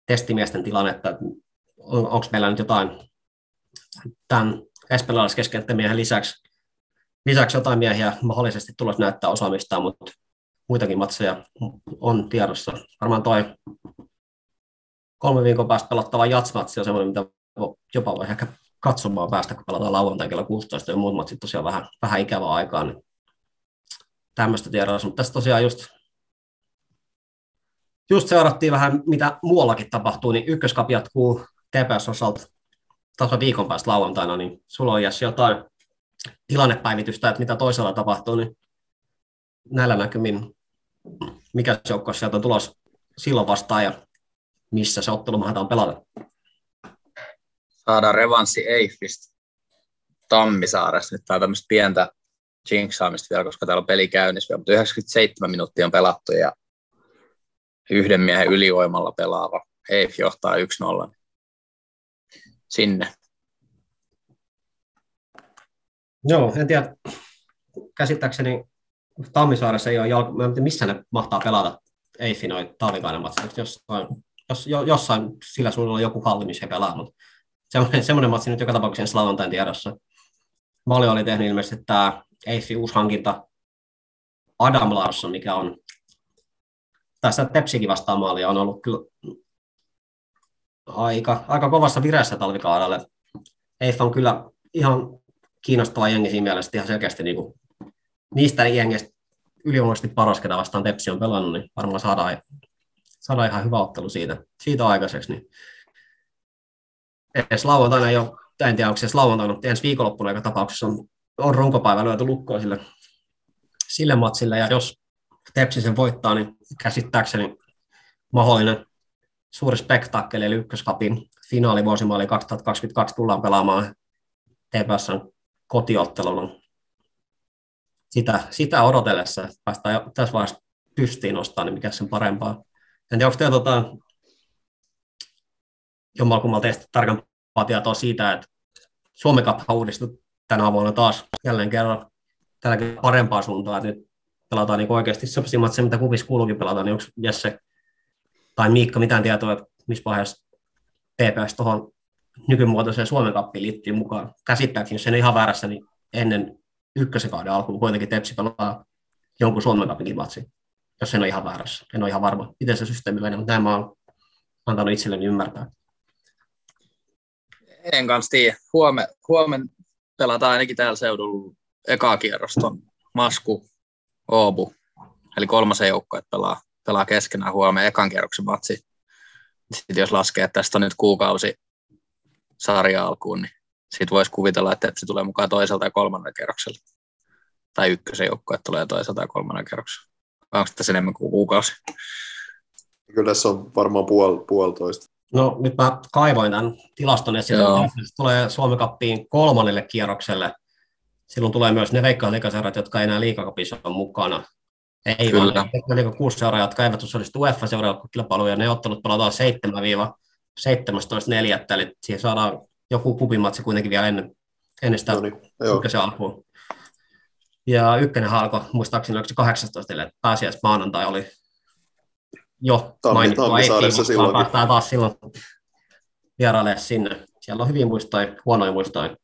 testimiesten tilannetta, että on, onko meillä nyt jotain tämän espanjalaiskeskenttämiehen lisäksi, lisäksi jotain miehiä mahdollisesti tulossa näyttää osaamistaan, mutta muitakin matseja on tiedossa. Varmaan toi kolme viikon päästä pelattava jatsmatsi on semmoinen, mitä jopa voi ehkä katsomaan päästä, kun pelataan lauantai kello 16 ja muut matsit tosiaan vähän, vähän ikävää aikaa, niin tämmöistä tiedossa. Mutta tässä tosiaan just, just seurattiin vähän, mitä muuallakin tapahtuu, niin ykköskapi jatkuu TPS osalta taas viikon päästä lauantaina, niin sulla on Jesse jotain tilannepäivitystä, että mitä toisella tapahtuu, niin näillä näkymin, mikä joukko sieltä on tulos silloin vastaan ja missä se ottelu mahdetaan pelata. Saadaan revanssi Eiffistä Tammisaaressa. Nyt tämä on tämmöistä pientä jinksaamista vielä, koska täällä on peli käynnissä vielä, mutta 97 minuuttia on pelattu ja yhden miehen ylivoimalla pelaava Eif johtaa 1-0. Sinne. Joo, en tiedä. Käsittääkseni Tammisaaressa ei ole jalka... Mä en tiedä, missä ne mahtaa pelata Eiffi noin talvikainen matsi. Jossain, jos, jossain sillä suunnalla joku halli, missä he pelaa, semmoinen, semmoinen matsi nyt joka tapauksessa lauantain tiedossa. Mali oli tehnyt ilmeisesti tämä Eiffi uusi hankinta Adam Larsson, mikä on tässä Tepsikin vastaan maalia on ollut kyllä aika, aika kovassa vireessä talvikaudelle. Eiff on kyllä ihan kiinnostava jengi siinä mielessä ihan selkeästi niin kuin, niistä jengeistä ylivoimaisesti paras, ketä vastaan Tepsi on pelannut, niin varmaan saadaan, saadaan ihan hyvä ottelu siitä, siitä aikaiseksi. Niin edes lauantaina ei en tiedä onko se lauantaina, mutta ensi viikonloppuna joka tapauksessa on, on runkopäivä lyöty lukkoon sille, sille matsille, ja jos Tepsi sen voittaa, niin käsittääkseni mahdollinen suuri spektaakkeli, eli ykköskapin finaalivuosimaali 2022 tullaan pelaamaan TPSn kotiottelun. Sitä, sitä odotellessa päästään jo tässä vaiheessa pystiin nostaa, niin mikä sen parempaa. En tiedä, onko teillä tota, jommalkumalla teistä tarkempaa tietoa siitä, että Suomi Cup uudistui tänä vuonna taas jälleen kerran tälläkin parempaa suuntaan, että nyt pelataan niin oikeasti sellaisia matseja, mitä kupissa kuuluukin pelata, niin onko Jesse tai Miikka mitään tietoa, että missä vaiheessa TPS tuohon nykymuotoiseen Suomen kappiin liittyy mukaan. Käsittääkseni, jos en ihan väärässä, niin ennen ykkösen kauden alkuun kuitenkin Tepsi pelaa jonkun Suomen kapin matsi, jos en ole ihan väärässä. En ole ihan varma, miten se systeemi menee, mutta näin mä antanut itselleni ymmärtää. En kanssa tiedä. Huomen, huomen pelataan ainakin täällä seudulla eka kierroston Masku, Oobu, eli kolmasen joukko, että pelaa, pelaa keskenään huomenna ekan kierroksen matsi. Sitten jos laskee, että tästä on nyt kuukausi sarja alkuun, niin siitä voisi kuvitella, että se tulee mukaan toiselta ja kolmannella kerroksella. Tai ykkösen joukko, että tulee toiselta ja kolmannella kerroksella. Onko tässä enemmän kuin kuukausi? Kyllä se on varmaan puol, puolitoista. No nyt mä kaivoin tämän tilaston esille. Se tulee Suomen kappiin kolmannelle kierrokselle. Silloin tulee myös ne veikkausliikaseurat, jotka ei enää liikakapissa ole mukana. Ei Kyllä. vaan ne kuusi seuraa, jotka eivät osallistu uefa kilpailuun ja ne ottelut pelataan 7-17.4. Eli siihen saadaan joku kupimatsi kuitenkin vielä ennen, ennen sitä no niin, ykkösen alkuun. Ja ykkönen alkoi, muistaakseni oliko se 18, eli pääsiäis maanantai oli jo mainittua Eiffiin, silloin. päästään taas silloin vierailemaan sinne. Siellä on hyviä muistoja, huonoja muistoja.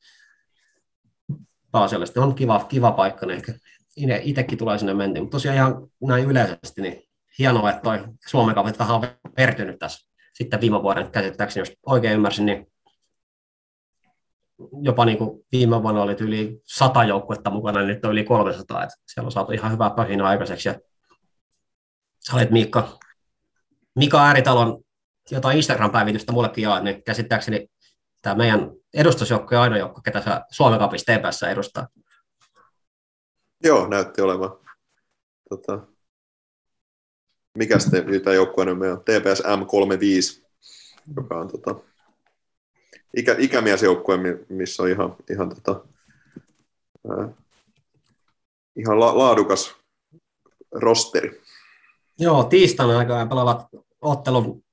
Pääasiallisesti on kiva, kiva paikka, niin ehkä itsekin tulee sinne mentiin. Mutta tosiaan ihan näin yleisesti, niin hienoa, että toi Suomen kaupit vähän on vertynyt tässä sitten viime vuoden käsittääkseni, jos oikein ymmärsin, niin jopa niin kuin viime vuonna oli yli 100 joukkuetta mukana, niin nyt on yli 300, että siellä on saatu ihan hyvää pöhinä aikaiseksi. Ja sä olet Miikka, Mika Ääritalon jotain Instagram-päivitystä mullekin jaat, niin käsittääkseni tämä meidän edustusjoukko ja ainoa joukko, ketä sä Suomen kapissa TPS edustaa. Joo, näytti olevan. Tota, mikä sitten tämä joukkue on meidän TPS M35, joka on tota, ikä, ikämiesjoukkue, missä on ihan, ihan, tota, ää, ihan la, laadukas rosteri. Joo, tiistaina aikaan pelaavat ottelun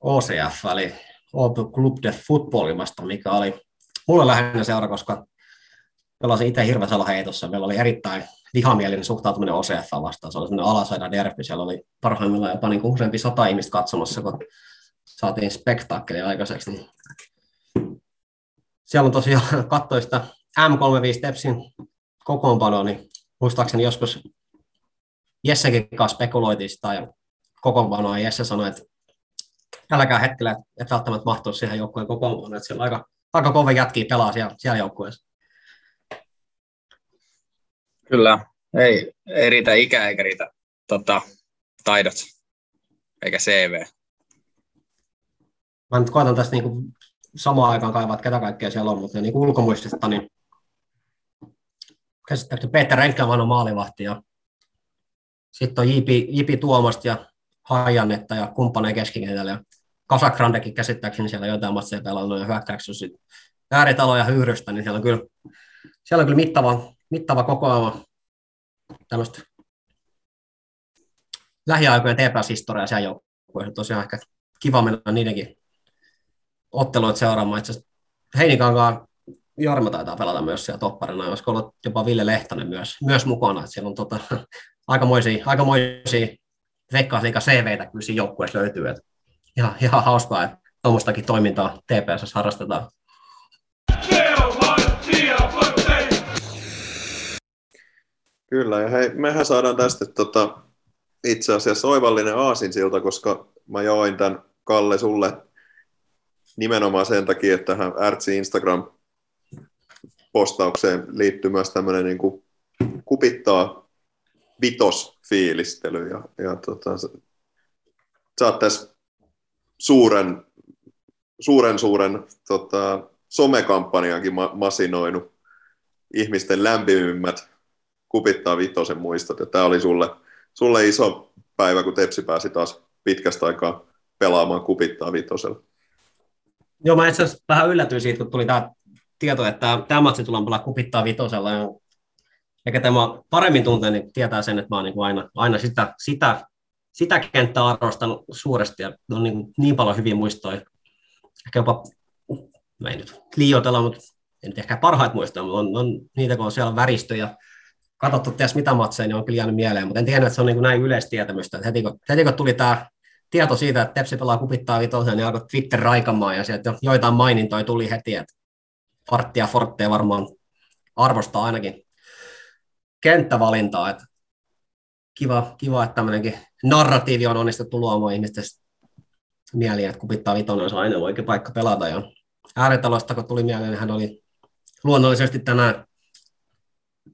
OCF, eli Open Club de Footballimasta, mikä oli mulle lähinnä seura, koska pelasin itse Hirvesala heitossa. Meillä oli erittäin vihamielinen suhtautuminen OCF vastaan. Se oli sellainen alasaida derby. Siellä oli parhaimmillaan jopa niin useampi sata ihmistä katsomassa, kun saatiin spektaakkeli aikaiseksi. Siellä on tosiaan kattoista M35 Tepsin kokoonpano, niin muistaakseni joskus Jessekin kanssa spekuloitiin sitä ja kokoonpanoa, Jesse sanoi, että älkää hetkellä, että välttämättä mahtuu siihen joukkueen kokoonpanoon, että siellä aika, aika kova jätkiä pelaa siellä, siellä joukkueessa. Kyllä, ei, ei riitä ikä eikä riitä tota, taidot eikä CV. Mä nyt koetan tässä niinku samaan aikaan kaivaa, että ketä kaikkea siellä on, mutta niin ulkomuistista, niin käsittääkseni Peter Renkkäman on maalivahti ja sitten on Jipi, Jipi Tuomasta ja Hajannetta ja kumppaneen keskikentällä. Kasakrandekin käsittääkseni siellä jotain matseja pelannut ja hyökkäyksessä sitten ääritalo ja hyyrystä, niin siellä on kyllä, siellä on kyllä mittava, mittava kokoelma tämmöistä lähiaikojen TPS-historiaa siellä joukkueessa. Tosiaan ehkä kiva mennä niidenkin otteluita seuraamaan. Itse asiassa Heinikankaan Jorma taitaa pelata myös siellä topparina, olisiko ollut jopa Ville Lehtonen myös, myös mukana. Että siellä on tota, aikamoisia, aikamoisia veikkausliiga CVtä kyllä siinä joukkueessa löytyy. Että ihan, ihan hauskaa, että tuommoistakin toimintaa TPS harrastetaan. Kyllä, ja hei, mehän saadaan tästä tota, itse asiassa oivallinen aasinsilta, koska mä join tämän Kalle sulle nimenomaan sen takia, että tähän Ärtsi Instagram-postaukseen liittyy myös tämmöinen niin kupittaa vitosfiilistely. Ja, ja tota, sä oot tässä suuren, suuren, suuren tota, somekampanjankin ma- masinoinut ihmisten lämpimimmät kupittaa vitosen muistot. Ja tämä oli sulle, sulle iso päivä, kun Tepsi pääsi taas pitkästä aikaa pelaamaan kupittaa vitosella. Joo, mä itse asiassa vähän yllätyin siitä, kun tuli tämä tieto, että tämä matsi tullaan pelaa kupittaa vitosella. Ja, ja tämä paremmin tuntee, niin tietää sen, että mä oon niin aina, aina sitä, sitä, sitä kenttää arvostanut suuresti ja on niin, niin paljon hyviä muistoja. Ehkä jopa, mä en nyt liioitella, mutta en ehkä parhaat muistoja, mutta on, on niitä, kun on siellä väristöjä, katsottu ties mitä matseja, niin on kyllä jäänyt mieleen, mutta en tiedä, että se on niin kuin näin yleistietämystä. Että heti, kun, heti kun tuli tämä tieto siitä, että Tepsi pelaa kupittaa vitosen, niin alkoi Twitter raikamaan ja sieltä joitain mainintoja tuli heti, että Farttia Fortteja varmaan arvostaa ainakin kenttävalintaa, että kiva, kiva että tämmöinenkin narratiivi on onnistuttu luomaan ihmisten mieliä, että kupittaa vitonen on aina oikea paikka pelata. Ja ääritalosta, kun tuli mieleen, hän oli luonnollisesti tänään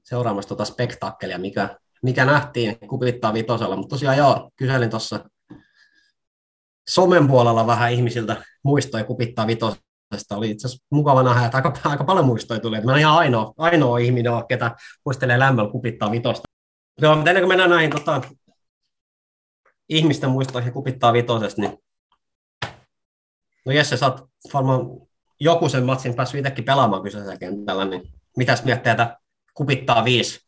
seuraamassa tuota spektaakkelia, mikä, mikä nähtiin kupittaa vitosella. Mutta tosiaan joo, kyselin tuossa somen puolella vähän ihmisiltä muistoja kupittaa vitosesta. Oli itse asiassa mukava nähdä, että aika, aika paljon muistoja tuli. Että mä olen ihan ainoa, ainoa ihminen, ketä muistelee lämmöllä kupittaa vitosta. Joo, mutta ennen kuin mennään näihin tota, ihmisten muistoihin kupittaa vitosesta, niin no Jesse, sä oot varmaan joku sen matsin päässyt itsekin pelaamaan kyseisellä kentällä, niin mitäs miettii, että kupittaa viisi,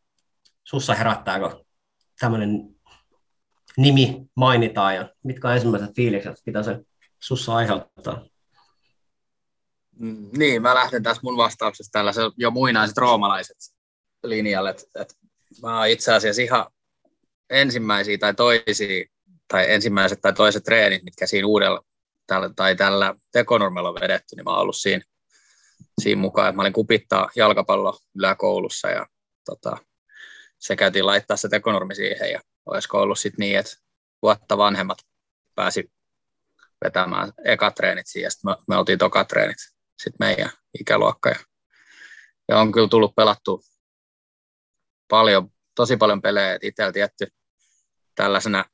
sussa herättääkö tämmöinen nimi mainitaan ja mitkä on ensimmäiset fiilikset, mitä se sussa aiheuttaa? Mm, niin, mä lähden tässä mun vastauksesta tällaiset jo muinaiset roomalaiset linjalle, että, että mä oon itse asiassa ihan ensimmäisiä tai toisia, tai ensimmäiset tai toiset treenit, mitkä siinä uudella tällä, tai tällä tekonurmella on vedetty, niin mä oon ollut siinä, siinä mukaan, että mä olin kupittaa jalkapallo yläkoulussa ja tota, se käytiin laittaa se tekonurmi siihen ja olisiko ollut sitten niin, että vuotta vanhemmat pääsi vetämään ekatreenit siihen ja sitten me, me oltiin tokatreenit sitten meidän ikäluokka ja, ja on kyllä tullut pelattu paljon, tosi paljon pelejä, itsellä tietty tällaisena,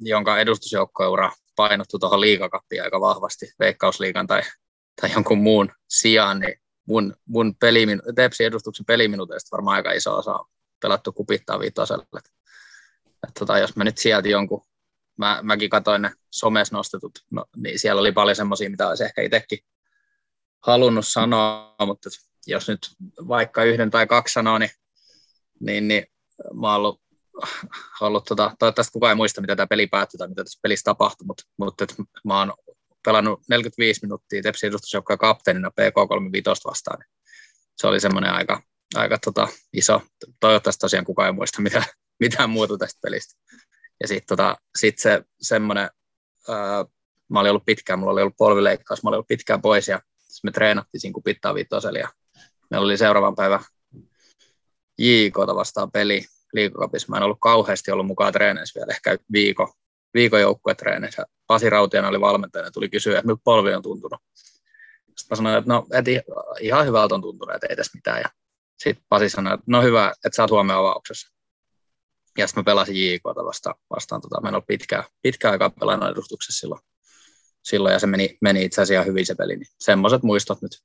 jonka edustusjoukkoeura painottu tuohon liikakappiin aika vahvasti, veikkausliikan tai, tai jonkun muun sijaan, niin mun, mun pelimin, Tepsin edustuksen peliminuteista varmaan aika iso osa on pelattu kupittaa viitoselle. Tota, jos mä nyt sieltä jonkun, mä, mäkin katsoin ne somes nostetut, no, niin siellä oli paljon semmoisia, mitä olisi ehkä itsekin halunnut sanoa, mutta jos nyt vaikka yhden tai kaksi sanoo, niin, niin, niin mä ollut, ollut tota, toivottavasti kukaan ei muista, mitä tämä peli päättyi tai mitä tässä pelissä tapahtui, mutta, mutta et mä oon pelannut 45 minuuttia Tepsin edustusjoukkojen kapteenina PK35 vastaan. Niin se oli semmoinen aika, aika tota, iso, toivottavasti tosiaan kukaan ei muista mitään, mitään muuta tästä pelistä. Ja sitten tota, sit se semmoinen, ää, mä olin ollut pitkään, mulla oli ollut polvileikkaus, mä olin ollut pitkään pois ja me treenattiin siinä kupittaa viitosella ja meillä oli seuraavan päivän JK vastaan peli liikakapissa. Mä en ollut kauheasti ollut mukaan treeneissä vielä, ehkä viikon, viikon joukkuetreeneissä. Pasi Rautiana oli valmentajana ja tuli kysyä, että miltä polvi on tuntunut. Sitten mä sanoin, että no, et ihan hyvältä on tuntunut, että ei tässä mitään. Ja sitten Pasi sanoi, että no hyvä, että sä oot huomenna avauksessa. Ja sitten mä pelasin JK vastaan, vastaan tota, mä en ollut pitkään, pitkään aikaa pelannut edustuksessa silloin. silloin. ja se meni, meni itse asiassa hyvin se peli. Niin semmoiset muistot nyt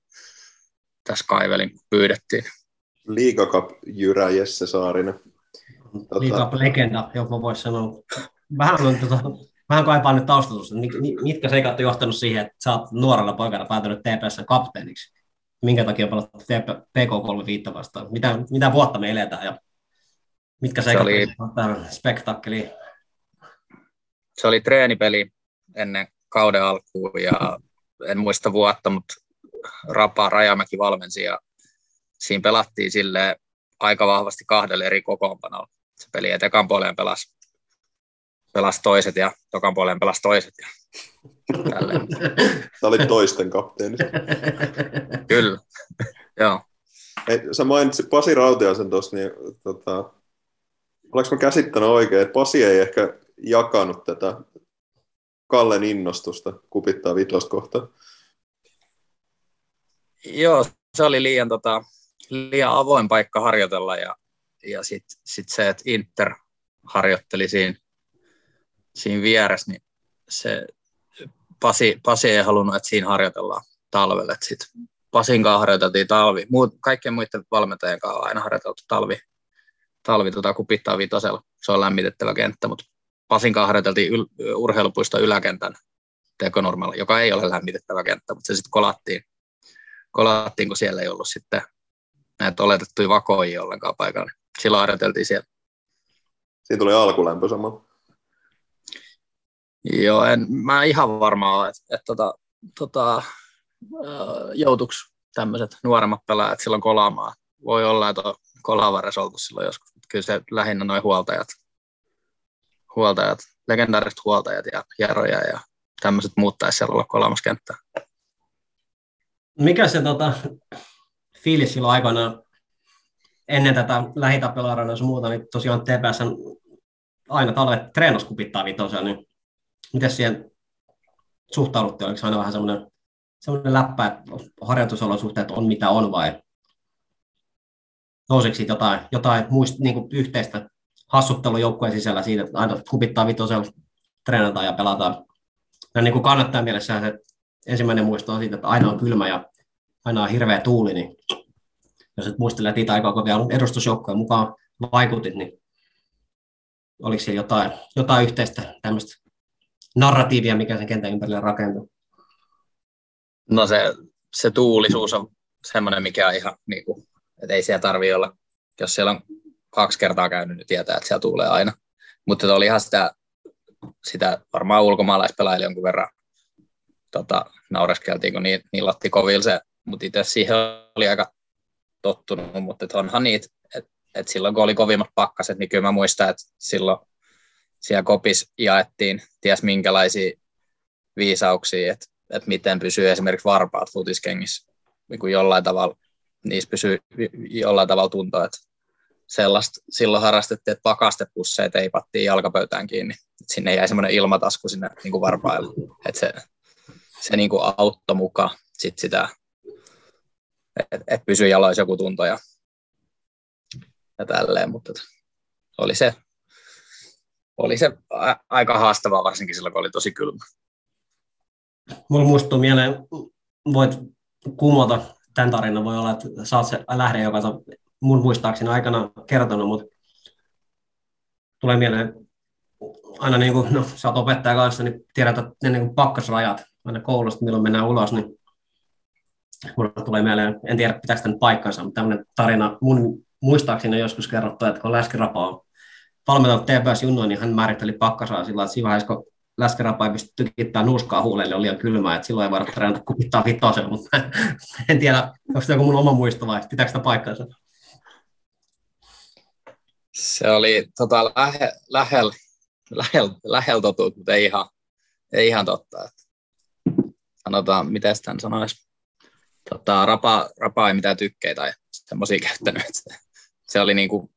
tässä kaivelin, pyydettiin. Liigakap Jyrä Jesse Saarinen. Tota... Liigakap-legenda, jopa voisi sanoa. Vähän on tota, vähän kaipaan nyt taustatusta. Mitkä seikat on johtanut siihen, että sä oot nuorella poikana päätynyt TPS kapteeniksi? Minkä takia pelat PK35 vastaan? Mitä, mitä vuotta me eletään ja mitkä seikat se oli tähän spektakkeliin? Se oli treenipeli ennen kauden alkuun ja en muista vuotta, mutta Rapa Rajamäki valmensi ja siinä pelattiin sille aika vahvasti kahdelle eri kokoonpanolla. Se peli etekan puoleen pelasi, pelasi toiset ja tokan puoleen pelasi toiset. Ja tälleen. Sä olit toisten kapteeni. Kyllä, joo. Hei, sä mainitsit Pasi Rautiasen tuossa, niin tota, olenko mä käsittänyt oikein, että Pasi ei ehkä jakanut tätä Kallen innostusta kupittaa vitosta kohtaan? Joo, se oli liian, tota, liian avoin paikka harjoitella ja, ja sitten sit se, että Inter harjoitteli siinä, siinä vieressä, niin se Pasi, Pasi ei halunnut, että siinä harjoitellaan talvelle. Sitten Pasin kanssa harjoiteltiin talvi. Muut, kaikkien muiden valmentajien kanssa on aina harjoiteltu talvi, talvi tota, kupittaa vitosella. Se on lämmitettävä kenttä, mutta Pasin kanssa harjoiteltiin yl, urheilupuista yläkentän tekonurmella, joka ei ole lämmitettävä kenttä, mutta se sitten kolattiin kolattiin, kun siellä ei ollut sitten näitä oletettuja vakoja ollenkaan paikalla. Silloin harjoiteltiin siellä. Siinä tuli alkulämpö samalla. Joo, en, mä ihan varma ole, että, että tota, tota, joutuks tämmöiset nuoremmat pelaajat silloin kolaamaan. Voi olla, että on kolaava resoltu silloin joskus, mutta kyllä se lähinnä noin huoltajat, huoltajat, legendaariset huoltajat ja hieroja ja tämmöiset muuttaisi siellä olla kolaamassa kenttää. Mikä se tota, fiilis silloin aikana ennen tätä lähitappelua jos muuta, niin tosiaan TPS aina talvet treenas kupittaa vitosella, niin miten siihen suhtaudutte? Oliko se aina vähän semmoinen, semmoinen läppä, että harjoitusolosuhteet on mitä on vai nousiko jotain, jotain muist, niin kuin yhteistä hassuttelua joukkueen sisällä siitä, että aina kupittaa vitosella, treenataan ja pelataan. Ja niin kuin kannattaa mielessä se ensimmäinen muisto on siitä, että aina on kylmä ja aina on hirveä tuuli, niin jos et muistele, että aikaa, kun vielä edustusjoukkojen mukaan vaikutit, niin oliko siellä jotain, jotain yhteistä tämmöistä narratiivia, mikä sen kentän ympärille rakentuu? No se, se tuulisuus on semmoinen, mikä on ihan, niin kuin, että ei siellä tarvitse olla, jos siellä on kaksi kertaa käynyt, niin tietää, että siellä tulee aina. Mutta oli ihan sitä, sitä varmaan ulkomaalaispelaajille jonkun verran tota, naureskeltiin, kun niin, niin latti kovilla se, mutta itse siihen oli aika tottunut, mutta et onhan niitä, että et silloin kun oli kovimmat pakkaset, niin kyllä mä muistan, että silloin siellä kopis jaettiin ties minkälaisia viisauksia, että, että miten pysyy esimerkiksi varpaat futiskengissä niin kuin jollain tavalla, niissä pysyy jollain tavalla tuntoa, että sellaista silloin harrastettiin, että pakastepusseja teipattiin jalkapöytään kiinni. Että sinne jäi semmoinen ilmatasku sinne niin kuin varpaille. Että se, se niin kuin auttoi mukaan sit sitä, että et pysyi jaloissa joku tunto ja, ja tälleen, mutta oli se, oli se aika haastavaa varsinkin silloin, kun oli tosi kylmä. Mulla muistuu mieleen, voit kumota tämän tarinan, voi olla, että sä oot se lähde, joka on mun muistaakseni aikana kertonut, mutta tulee mieleen aina niin kuin, no sä oot opettaja kanssa, niin tiedät, että ne niin kuin pakkasrajat aina koulusta, milloin mennään ulos, niin mulle tulee mieleen, en tiedä pitääkö tämän paikkansa, mutta tämmöinen tarina mun muistaakseni on joskus kerrottu, että kun Läskirapa on valmentanut TPS Junnua, niin hän määritteli pakkasrajaa sillä että siinä vaiheessa, kun läskärapa ei pysty tykittämään nuuskaa huulelle, oli liian kylmää, että silloin ei voida treenata kupittaa vitosen, mutta en tiedä, onko se joku mun oma muisto vai pitääkö sitä paikkaansa. Se oli tota, lähe, lähellä lähel, lähel totuut, mutta ei ihan, ei ihan totta. Että sanotaan, miten tämän sanoisi. Tota, rapa, rapa ei mitään tykkeitä tai semmoisia käyttänyt. Se oli niin kuin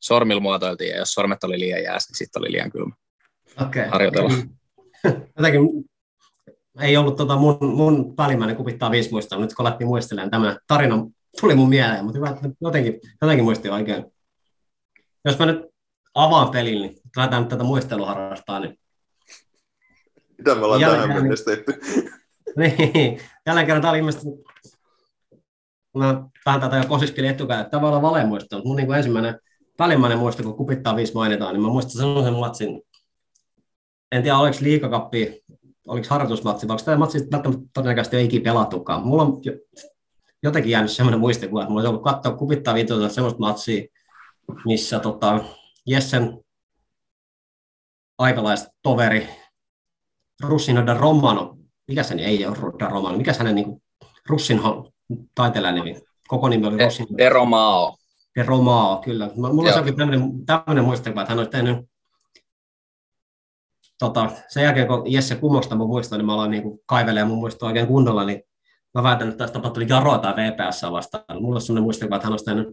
sormilla muotoiltiin ja jos sormet oli liian jäässä, niin sitten oli liian kylmä okay. harjoitella. Jotenkin ei ollut tota mun, mun välimmäinen kupittaa viisi muistaa, nyt kun alettiin muistelemaan tämä tarina tuli mun mieleen, mutta hyvä, että jotenkin, jotenkin muisti oikein. Jos mä nyt avaan pelin, niin lähdetään nyt tätä muistelua harrastaa, niin Mitä me ollaan tähän mennessä tehty? niin, jälleen kerran tämä oli ilmeisesti, mä vähän tätä jo kosiskelin etukäteen, että olla valemuisto, mutta mun niin kuin ensimmäinen välimmäinen muisto, kun kupittaa viisi mainitaan, niin mä muistan sellaisen matsin, en tiedä oliko liikakappi, oliko harjoitusmatsi, vai onko tämä matsi välttämättä todennäköisesti ei ikinä pelattukaan. Mulla on jo- jotenkin jäänyt semmoinen muistikuva, että mulla olisi ollut katsoa kupittaa viitosta semmoista matsia, missä tota, Jessen aikalaista toveri Russino da Romano, mikä se ei ole Romano, mikä hänen niin Russin taiteilijan nimi, koko nimi oli Russin Deromao. de Romao, kyllä. Mä- Mulla on tämmöinen, tämmöinen muistikuva, että hän olisi tehnyt tota, sen jälkeen, kun Jesse kumosta mun muistan, niin mä aloin niin kaivelemaan mun muistoa oikein kunnolla, niin mä väitän, että tässä tapahtui Jaro tai VPS vastaan. Mulla on sellainen muistikuva, että hän olisi tehnyt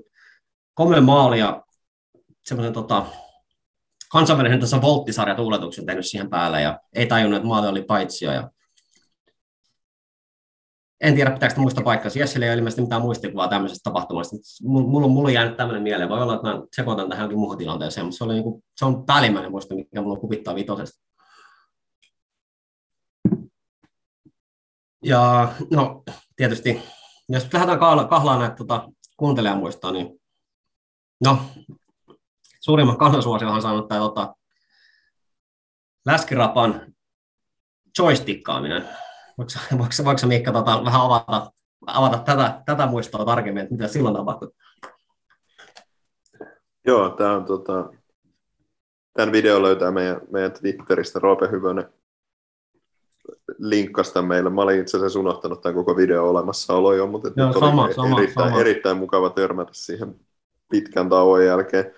kolme maalia, semmoisen tota, kansainvälisen tässä volttisarjatuuletuksen tehnyt siihen päälle ja ei tajunnut, että maali oli paitsio. Ja en tiedä, pitääkö muista paikkaa. Jessillä ei ole ilmeisesti mitään muistikuvaa tämmöisestä tapahtumasta. Mulla, mulla, on- jäänyt tämmöinen mieleen. Voi olla, että mä sekoitan tähän johonkin muuhun tilanteeseen, mutta se, oli niinku, se on päällimmäinen muisto, mikä mulla kuvittaa vitosesta. Ja no, tietysti, jos lähdetään kahla- kahlaan näitä tota, kuuntelijamuistoa, niin no, suurimman kansansuosion on saanut tämä tota, läskirapan joystickaaminen. Voiko, voiko, voiko Miikka tota, vähän avata, avata tätä, tätä muistoa tarkemmin, että mitä silloin tapahtui? Joo, tämä on tota, tämän video löytää meidän, meidän Twitteristä. Roope Hyvönen linkkasi tämän meille. Mä olin itse asiassa unohtanut tämän koko video olemassaolo jo, mutta Joo, nyt sama, oli sama, erittäin, sama. erittäin mukava törmätä siihen pitkän tauon jälkeen.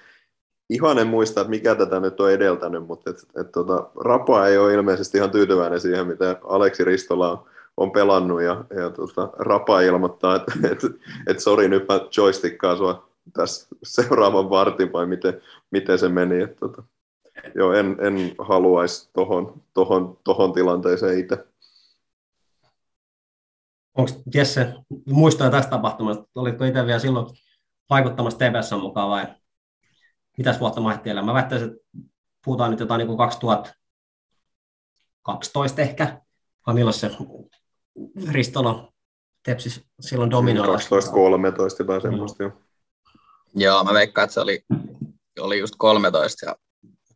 Ihan en muista, että mikä tätä nyt on edeltänyt, mutta et, et, tota, Rapa ei ole ilmeisesti ihan tyytyväinen siihen, mitä Aleksi Ristola on, on pelannut, ja, ja tota, Rapa ilmoittaa, että et, et, sori, nyt mä joystickkaan sua tässä seuraavan vartin, vai miten, miten se meni. Et, tota, joo, en, en haluaisi tohon, tohon, tohon tilanteeseen itse. Onko Jesse muistoja tästä tapahtumasta? Olitko itse vielä silloin vaikuttamassa TPS mukaan vai mitäs vuotta mahtieellä? Mä väittäisin, että puhutaan nyt jotain niin kuin 2012 ehkä, vai milloin se Ristola tepsis silloin dominoilla? 12-13 tai semmoista. joo. Joo, mä veikkaan, että se oli, oli just 13 ja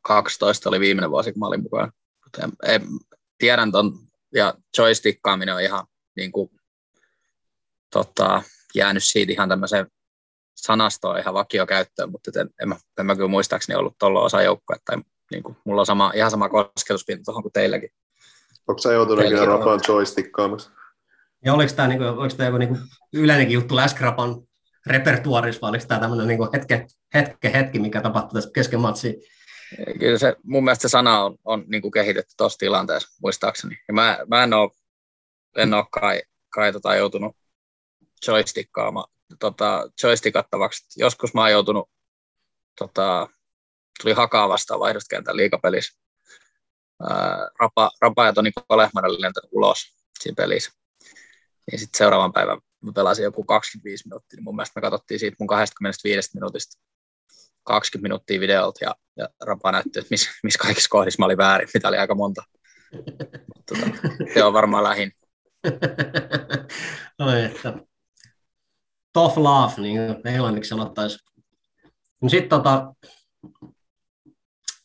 12 oli viimeinen vuosi, kun mä olin mukana. Mutta en, en, tiedän ton, ja joystickkaaminen on ihan niin kuin, tota, jäänyt siitä ihan tämmöiseen sanastoon ihan vakiokäyttöön, mutta en, en, mä, en mä kyllä muistaakseni ollut tuolla osa joukkoa, tai niin kuin, mulla on sama, ihan sama kosketuspinta tuohon kuin teilläkin. Onko sä joutunut joo. Rapaan joystickkaamassa? Ja oliko tämä, niinku, oliko tämä joku niinku yleinenkin juttu Läskrapan repertuarissa, vai oliko tämä tämmöinen niinku hetke, hetke, hetki, mikä tapahtui tässä kesken matsia? Kyllä se, mun mielestä se sana on, on niin kuin kehitetty tuossa tilanteessa, muistaakseni. Ja mä, mä en ole, en ole kai, kai tota joutunut joystickkaamaan, tota, joystickattavaksi. Joskus mä oon joutunut, tota, tuli hakaa vastaan vaihdoskentän liikapelissä. Ää, Rapa, Rapa ja Toni Kolehmanen oli lentänyt ulos siinä pelissä. Niin sitten seuraavan päivän mä pelasin joku 25 minuuttia, niin mun mielestä me katsottiin siitä mun 25 minuutista 20 minuuttia videolta ja, ja Rapa näytti, että missä mis kaikissa kohdissa mä olin väärin, mitä oli aika monta. Tota, se on varmaan lähin. Oi, että tough love, niin englanniksi sanottaisiin. No sitten tota,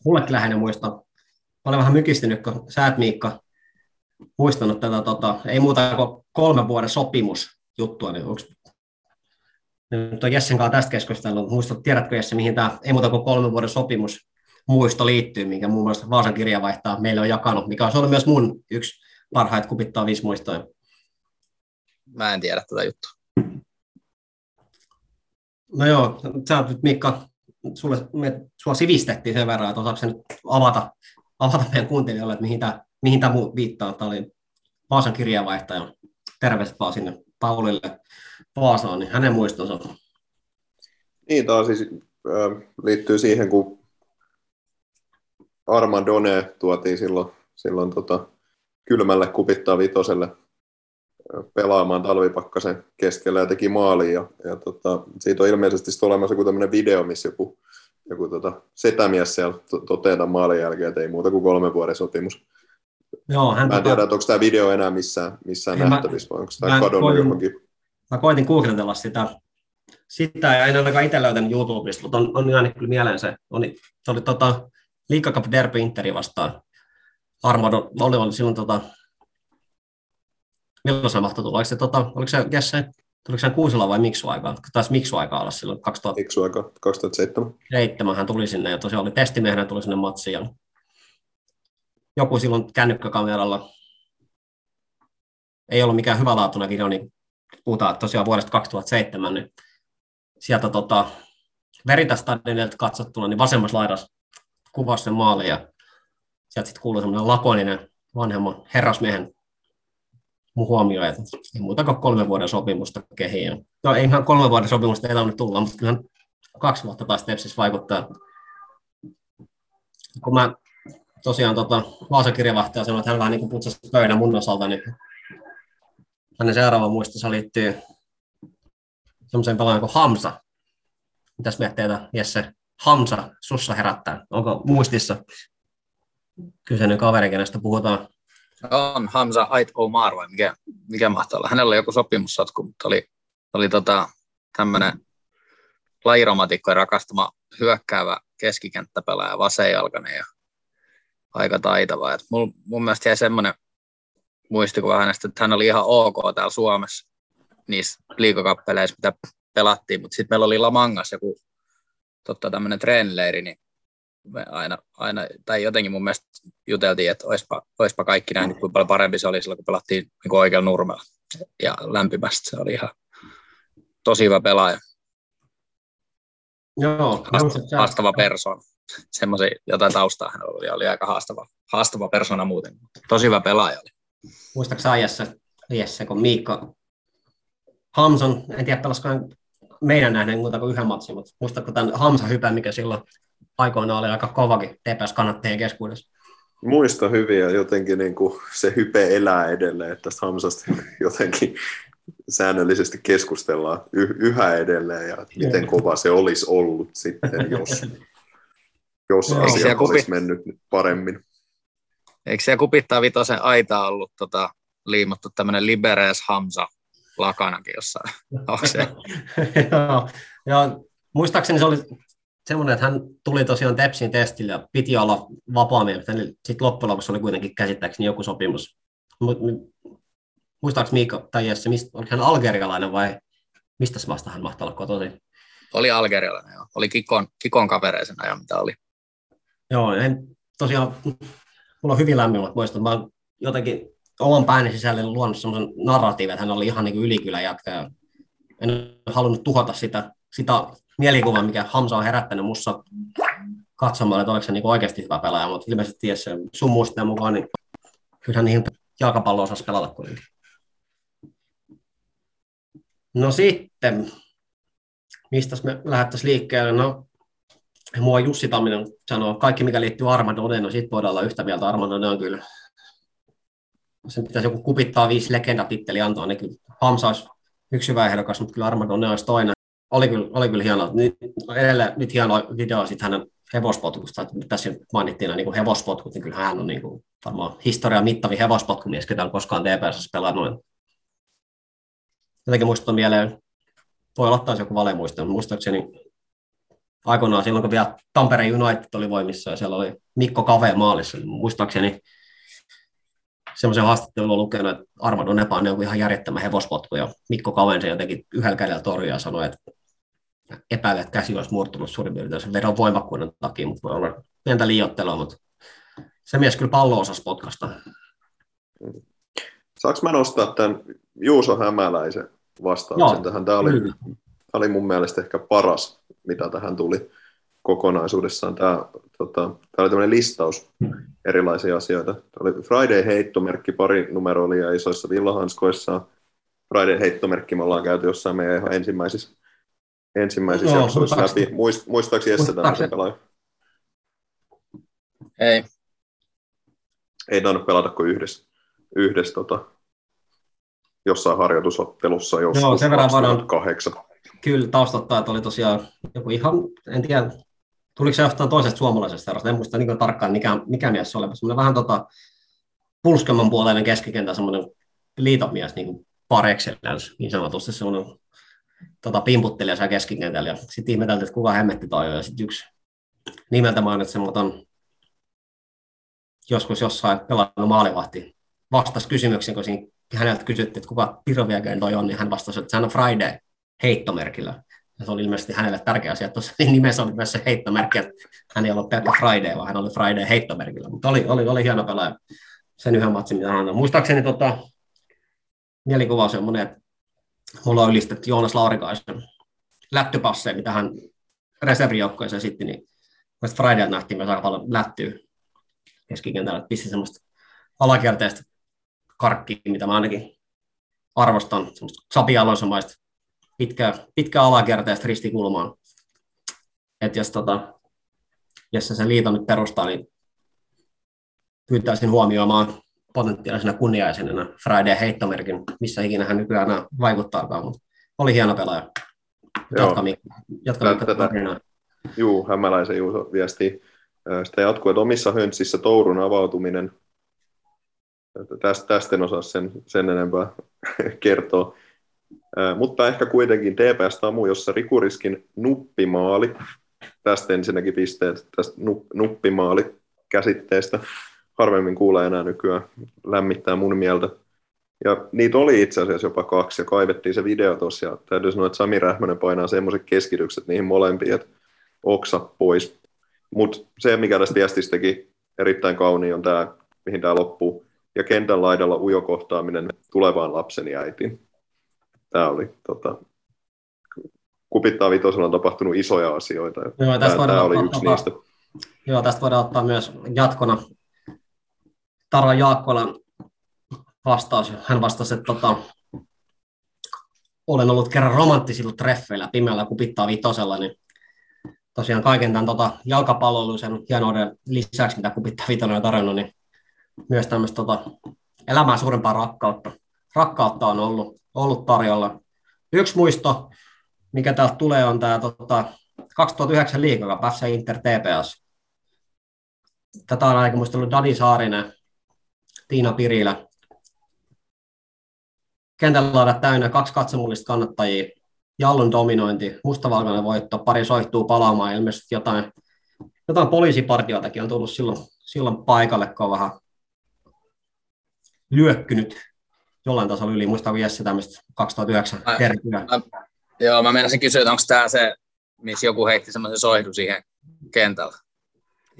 mullekin läheinen muisto. Mä olen vähän mykistynyt, kun sä et Miikka muistanut tätä, tota, ei muuta kuin kolmen vuoden sopimusjuttua, niin onko nyt on Jessen kanssa tästä keskustellut, muistat, tiedätkö Jesse, mihin tämä ei muuta kuin kolmen vuoden sopimus muisto liittyy, minkä muun muassa Vaasan kirjavaihtaa meille on jakanut, mikä on ollut myös mun yksi parhaita kupittaa viisi muistoja. Mä en tiedä tätä juttua. No joo, sä nyt Mikka, sulle, me, sua sivistettiin sen verran, että osaatko nyt avata, avata meidän kuuntelijoille, että mihin tämä mihin tämä viittaa. Tämä oli Vaasan kirjavaihtaja. Terveiset vaan sinne Paulille Vaasaan, niin hänen muistonsa. Niin, tämä siis, äh, liittyy siihen, kun Armadone tuotiin silloin, silloin tota, kylmälle kupittaa vitoselle pelaamaan talvipakkasen keskellä ja teki maaliin. Ja, ja tota, siitä on ilmeisesti olemassa joku tämmöinen video, missä joku, joku tota, setämies siellä toteaa maalin jälkeen, että ei muuta kuin kolmen vuoden sopimus. Joo, hän mä en tota- tiedä, että onko tämä video enää missään, missään Ei, mä- nähtävissä, vai onko mä tämä kadonnut koitin- johonkin. Mä koitin googletella sitä. Sitä ja en ainakaan itse löytänyt YouTubesta, mutta on, on jäänyt kyllä mieleen se. On, se oli tota, Liga Cup Derby Interi vastaan. Armado oli, oli silloin tota, milloin se mahtoi tulla? Oliko se, tota, oliko se Jesse, tuliko se Kuusela vai Miksu aikaa? Taisi Miksu aikaa olla silloin 2007 Eikö aika 2007? hän tuli sinne ja tosiaan oli testimiehenä tuli sinne matsiin ja joku silloin kännykkäkameralla ei ollut mikään hyvälaatuinen video, niin puhutaan tosiaan vuodesta 2007, niin sieltä tota, Veritastadionilta katsottuna, niin vasemmassa laidassa kuvasi sen maali ja sieltä sitten kuului semmoinen lakoninen vanhemman herrasmiehen mun huomio, että ei muuta kuin kolme vuoden sopimusta kehiin. No ei ihan kolme vuoden sopimusta ei tarvinnut tulla, mutta kyllähän kaksi vuotta taas Tepsis vaikuttaa. Kun mä tosiaan tota, Vaasan kirjavahtaja sanoi, että hän vähän niin putsasi pöydän mun osalta, niin hänen seuraava muistonsa liittyy semmoiseen pelaajan kuin Hamsa. Mitäs mietteitä, Jesse? Hamsa, sussa herättää. Onko muistissa kyseinen kaveri, kenestä puhutaan? On Hamza Ait Omar vai mikä, mikä mahtaa olla. Hänellä oli joku sopimussatku, mutta oli, oli tota, tämmöinen lajiromatikkojen rakastama hyökkäävä keskikenttäpelaaja, vasenjalkainen ja aika taitava. Et mul, mun mielestä jäi semmoinen muistikuva hänestä, että hän oli ihan ok täällä Suomessa niissä liikokappeleissa, mitä pelattiin, mutta sitten meillä oli Lamangas joku totta, tämmöinen treenileiri, niin me aina, aina, tai jotenkin mun mielestä juteltiin, että oispa, oispa kaikki näin, kuinka paljon parempi se oli silloin, kun pelattiin niin kuin oikealla nurmella ja lämpimästi. Se oli ihan tosi hyvä pelaaja, Joo, Hamsa, sä- haastava persona. Semmoisen jotain taustaa hän oli, oli aika haastava, haastava persona muuten. mutta Tosi hyvä pelaaja oli. muistaakseni sä Jesse, kun Miikka Hamson, en tiedä pelasiko meidän nähden muuta kuin yhden matsin, mutta muistatko tämän Hamsa hypän, mikä silloin aikoinaan oli aika kovakin TPS kannattajien keskuudessa. Muista hyvin ja jotenkin niin kuin se hype elää edelleen, että tästä Hamsasta jotenkin säännöllisesti keskustellaan y- yhä edelleen ja miten kova se olisi ollut sitten, jos, jos Joo. Eikö asia siellä kupi- olisi mennyt nyt paremmin. Eikö siellä kupittaa vitosen aita ollut tota, liimattu tämmöinen Liberes Hamza lakanakin jossain? Onko se? Joo, ja muistaakseni se oli semmoinen, että hän tuli tosiaan Tepsin testille ja piti olla vapaammin, mutta sitten loppujen lopuksi oli kuitenkin käsittääkseni joku sopimus. Mu- mu- Muistaakseni Miikka tai Jesse, mistä, oliko hän algerialainen vai mistä maasta hän mahtaa olla kotoisin? Oli algerialainen, joo. Oli Kikon, Kikon kavereisena ja mitä oli. Joo, en, tosiaan mulla on hyvin lämmimät muistot. Mä oon jotenkin oman pääni sisälle luonut semmoisen narratiivin, että hän oli ihan niin kuin ylikylä jätkä. ja En halunnut tuhota sitä, sitä mielikuvaa, mikä Hamza on herättänyt mussa katsomaan, että oliko se niin oikeasti hyvä pelaaja, mutta ilmeisesti ties se sun muisteen mukaan, niin kyllähän niihin jalkapallo osasi pelata kuitenkin. No sitten, mistä me lähdettäisiin liikkeelle? No, mua Jussi Tamminen sanoo, kaikki mikä liittyy Armadoneen, no sit voidaan olla yhtä mieltä. Armadone on kyllä, se pitäisi joku kupittaa viisi legendatitteli antaa, niin kyllä Hamsa olisi yksi hyvä ehdokas, mutta kyllä Armadone olisi toinen. Oli kyllä, oli kyllä hienoa. Nyt, edelleen nyt hieno video sitten hänen hevospotkusta. että Tässä mainittiin niin hevospotkut, niin kyllä hän on niin kuin, varmaan historian mittavin hevospotkumies, ketä on koskaan TPS pelannut. Jotenkin muistuttaa mieleen, voi olla taas joku valemuisto, mutta muistaakseni aikoinaan silloin, kun vielä Tampereen United oli voimissa ja siellä oli Mikko Kave maalissa, niin muistaakseni semmoisen haastattelun on lukenut, että Armando Nepa on joku ihan järjettömän hevospotku ja Mikko Kaven se jotenkin yhdellä kädellä torjua ja sanoi, että epäilen, että käsi olisi murtunut suurin piirtein sen vedon voimakkuuden takia, mutta voi olla pientä liiottelua, mutta se mies kyllä pallo osasi potkasta. Saanko mä nostaa tämän Juuso Hämäläisen vastauksen Joo, tähän? Tämä oli, kyllä. tämä oli mun mielestä ehkä paras, mitä tähän tuli kokonaisuudessaan. Tämä, tota, tämä oli tämmöinen listaus erilaisia asioita. Tämä oli Friday heittomerkki, pari numero oli ja isoissa villahanskoissa. Friday heittomerkki me ollaan käyty jossain meidän ihan ensimmäisissä, ensimmäisissä Joo, jaksoissa muistaakseni- läpi. Muist, muistaakseni Jesse tämmöisen pelaajan? Ei, Ei tainnut pelata kuin yhdessä, yhdessä tota, jossain harjoitusottelussa joskus Joo, sen verran voidaan- 2008. Kyllä taustottajat oli tosiaan joku ihan, en tiedä, tuliko se jostain toisesta suomalaisesta erosta, en muista niin tarkkaan mikä, mikä mies se oli, mutta semmoinen vähän tota, pulskemman puoleinen keskikenttä, semmoinen liitomies niin kuin par excellence, niin sanotusti semmoinen tota, pimputtelija siellä keskikentällä, sitten ihmeteltiin, että kuka hemmetti toi on, ja sitten yksi nimeltä mainitsematon joskus jossain pelannut maalivahti vastasi kysymyksen, kun siinä häneltä kysyttiin, että kuka Piroviagen toi on, niin hän vastasi, että sehän on Friday heittomerkillä. Ja se oli ilmeisesti hänelle tärkeä asia, että tuossa nimessä oli myös se heittomerkki, että hän ei ollut pelkkä Friday, vaan hän oli Friday heittomerkillä. Mutta oli, oli, oli hieno pelaaja sen yhden matsin, mitä hän on. Muistaakseni tota, mielikuva on semmoinen, että mulla ylistetty Joonas Laurikaisen lättypasseja, mitä hän reservijoukkoissa sitten, niin Mielestäni Friday nähtiin myös aika paljon lättyä keskikentällä, että pisti semmoista alakierteistä karkkia, mitä mä ainakin arvostan, semmoista Sapi Alonsomaista pitkää, pitkää alakierteistä ristikulmaan. Että jos, tota, jos se sen liiton nyt perustaa, niin pyytäisin huomioimaan potentiaalisena kunniaisena Friday heittomerkin, missä ikinä hän nykyään vaikuttaakaan, mutta oli hieno pelaaja. Jatka Mikko. Jatka Mikko tätä-. Juu, Hämäläisen Juuso viesti. Sitä jatkuu, että omissa höntsissä tourun avautuminen. Tästä, tästä en osaa sen, sen enempää kertoa. Mutta ehkä kuitenkin TPS Tamu, jossa Rikuriskin nuppimaali. Tästä ensinnäkin pisteet tästä nu- nuppimaali käsitteestä. Harvemmin kuulee enää nykyään. Lämmittää mun mieltä. Ja niitä oli itse asiassa jopa kaksi ja kaivettiin se video tuossa. Ja täytyy sanoa, että Sami Rähmänen painaa semmoiset keskitykset niihin molempiin, että oksa pois. Mutta se, mikä tästä viestistä teki erittäin kauniin, on tämä, mihin tämä loppuu. Ja kentän laidalla ujo kohtaaminen tulevaan lapseni äitiin. Tämä oli, tota, kupittaa vitosella on tapahtunut isoja asioita. ja Joo, tästä Tämä, tämä oli ottaa yksi tota- niistä. Joo, tästä voidaan ottaa myös jatkona Taro Jaakkolan vastaus. Hän vastasi, että tota, olen ollut kerran romanttisilla treffeillä pimeällä kupittaa vitosella, niin tosiaan kaiken tämän tota, jalkapallollisen hienouden lisäksi, mitä kupittaa vitonen on tarjonnut, niin myös tämmöistä tota, elämää suurempaa rakkautta. Rakkautta on ollut, ollut tarjolla. Yksi muisto, mikä täältä tulee, on tämä tota, 2009 liiga FC Inter TPS. Tätä on aika muistellut Dani Saarinen, Tiina Pirilä. Kentällä laidat täynnä kaksi katsomullista kannattajia, Jallun dominointi, mustavalkoinen voitto, pari soihtuu palaamaan, ilmeisesti jotain, jotain poliisipartioitakin on tullut silloin, silloin paikalle, kun on vähän lyökkynyt jollain tasolla yli. Muistaako Jesse tämmöistä 2009 Ai- terkkyä? Joo, mä meinasin kysyä, että onko tämä se, missä joku heitti semmoisen soihdun siihen kentällä.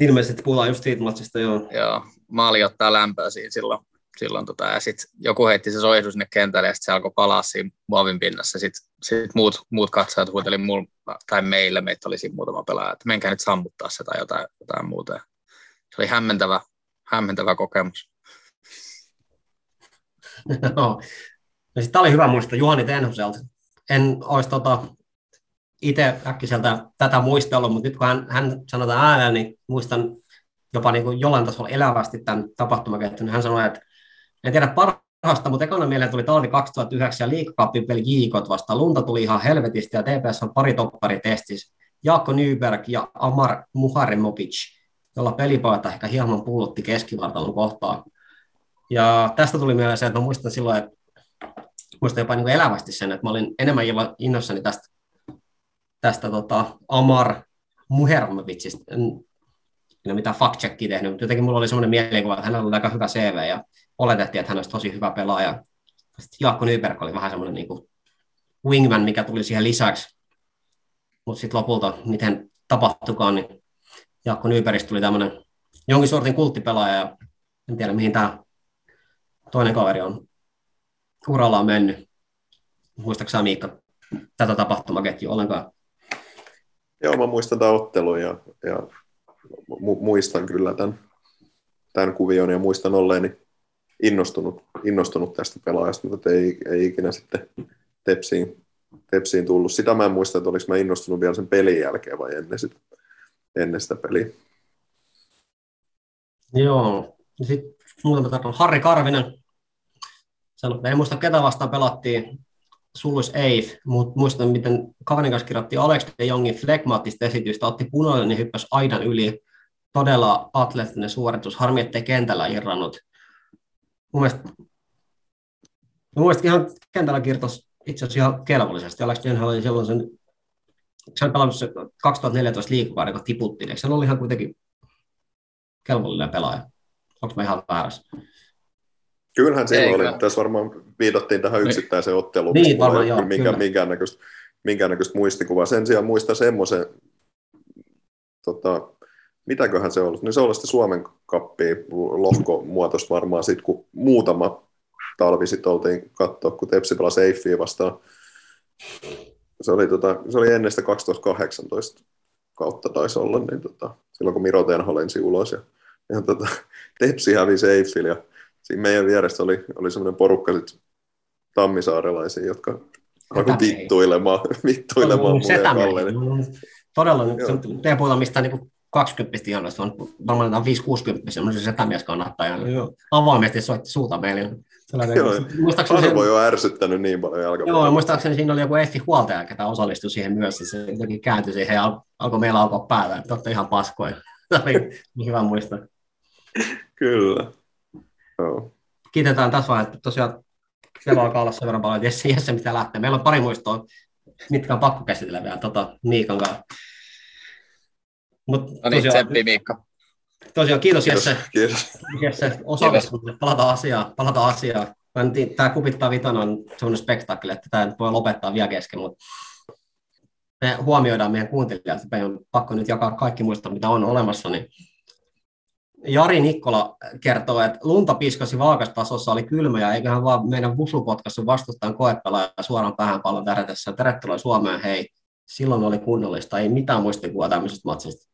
Ilmeisesti puhutaan just siitä matsista, joo. Joo, maali ottaa lämpöä siinä silloin. silloin tota, ja sitten joku heitti se soihdu sinne kentälle ja sitten se alkoi palaa siinä muovin pinnassa. Sitten sit muut, muut katsojat huuteli mul, tai meille, meitä oli siinä muutama pelaaja, että menkää nyt sammuttaa se tai jotain, jotain muuta. Ja se oli hämmentävä, hämmentävä kokemus. Ja sitten oli hyvä muisto Juhani Tenhuselta. En olisi tota, itse äkkiseltä tätä muistellut, mutta nyt kun hän, hän sanotaan ääneen, niin muistan jopa niin kuin jollain tasolla elävästi tämän tapahtumaketjun. Hän sanoi, että en tiedä parhaasta, mutta ekana mieleen tuli talvi 2009 ja liikakaappipeli Jiikot vasta. Lunta tuli ihan helvetistä ja TPS on pari topparitestissä. Jaakko Nyberg ja Amar Muharimovic, jolla pelipojat ehkä hieman pullotti keskivartalon kohtaa. Ja tästä tuli mieleen se, että mä muistan silloin, että muistan jopa niin kuin elävästi sen, että mä olin enemmän innoissani tästä, tästä tota Amar Muhermovicista. Ole mitään fact-checkia tehnyt, mutta jotenkin mulla oli semmoinen mielikuva, että hänellä oli aika hyvä CV ja oletettiin, että hän olisi tosi hyvä pelaaja. Sitten Jaakko Nyberg oli vähän semmoinen niin kuin wingman, mikä tuli siihen lisäksi. mutta sitten lopulta, miten tapahtukaan, niin Jaakko Nyberistä tuli tämmöinen jonkin sortin kulttipelaaja, ja en tiedä mihin tämä toinen kaveri on urallaan mennyt. Muistaaksä Miikka tätä tapahtumaketjua ollenkaan? Joo, mä muistan tämän ottelun ja, ja mu- muistan kyllä tämän, tämän kuvion ja muistan olleeni innostunut, innostunut tästä pelaajasta, mutta ei, ei ikinä sitten tepsiin, tepsiin tullut. Sitä mä en muista, että oliko mä innostunut vielä sen pelin jälkeen vai ennen sitä, ennen sitä peliä. Joo. Sitten muutama. Harri Karvinen sanoi, en muista ketä vastaan pelattiin, suluis Eif, mutta muistan, miten kaverin kanssa kirjoitti Alex de Jongin flegmaattista esitystä, otti punainen ja hyppäsi aidan yli. Todella atleettinen suoritus. Harmi, ettei kentällä irrannut. Mun mielestä, mun mielestä ihan kentällä kirjoitus itse asiassa ihan kelvollisesti. Alex de oli silloin sen, se on pelannut se 2014 liikukauden, kun tiputtiin. Eikö se oli ihan kuitenkin kelvollinen pelaaja? Onko mä ihan väärässä? Kyllähän silloin oli. Tässä varmaan viitattiin tähän yksittäiseen otteluun. Niin, varmaan joo, minkä, minkäännäköistä, minkäännäköistä muistikuvaa. Sen sijaan muista semmoisen, tota, mitäköhän se ollut? Niin se oli sitten Suomen kappi lohkomuotoista varmaan sitten, kun muutama talvi sitten oltiin katsoa, kun Tepsi pelasi Eiffiä vastaan. Se oli, tota, se oli ennen sitä 2018 kautta taisi olla, niin tota, silloin kun Miro Tenho lensi ulos ja, ja tota, Tepsi hävisi Eiffillä ja siinä meidän vieressä oli, oli semmoinen porukka sit tammisaarelaisia, jotka alkoi vittuilemaan, vittuilemaan mulle ja Kallelle. Todella, nyt te puhutaan mistään niin 20 ihanoista, vaan varmaan 5-60, semmoisen setämies kannattaa ja avoimesti soitti suuta meille. Joo, Arvo on ärsyttänyt niin paljon jalkapalloa. Joo, muistaakseni siinä oli joku Effi huoltaja, ketä osallistui siihen myös, se jotenkin kääntyi siihen ja alkoi meillä alkoi päällä, että olette ihan paskoja. Tämä oli hyvä muistaa. Kyllä. Kiitetään tässä vaiheessa, tosiaan siellä alkaa olla sen verran paljon, Jesse, Jesse mitä lähtee. Meillä on pari muistoa, mitkä on pakko käsitellä vielä tota, Miikan kanssa. Mut, no niin, tseppi Miikka. Tosiaan kiitos, kiitos Jesse. Kiitos. Jesse osallistumisesta. Palataan asiaan. Palataan asiaan. Tämä kupittaa vitana on sellainen spektaakeli, että tämä voi lopettaa vielä kesken, mutta me huomioidaan meidän kuuntelijat, että meidän on pakko nyt jakaa kaikki muista, mitä on olemassa, niin Jari Nikkola kertoo, että lunta piskasi vaakastasossa, oli kylmä ja eiköhän vaan meidän vusu potkassu vastustaan koepelaaja suoraan päähän pallon tärätessä. Tervetuloa Suomeen, hei. Silloin oli kunnollista, ei mitään muistikuvaa tämmöisestä matsista.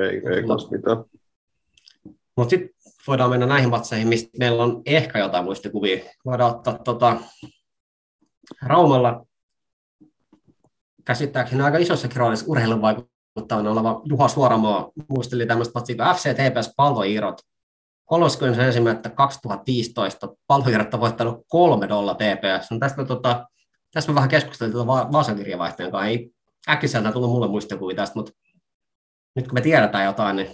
Ei, ei kans mitään. Mutta sitten voidaan mennä näihin matseihin, mistä meillä on ehkä jotain muistikuvia. Voidaan ottaa tota, Raumalla käsittääkseni aika isossakin roolissa urheilun vaikuttavana oleva Juha Suoramaa muisteli tämmöistä matsia kuin FC TPS Palloirot. 31.2015 Palloirot on voittanut kolme dolla TPS. No tästä, tota, tästä me vähän keskusteltiin tuota Vaasan kirjavaihtajan kanssa. Ei äkkiseltä tullut mulle muistikuvia tästä, mutta nyt kun me tiedetään jotain, niin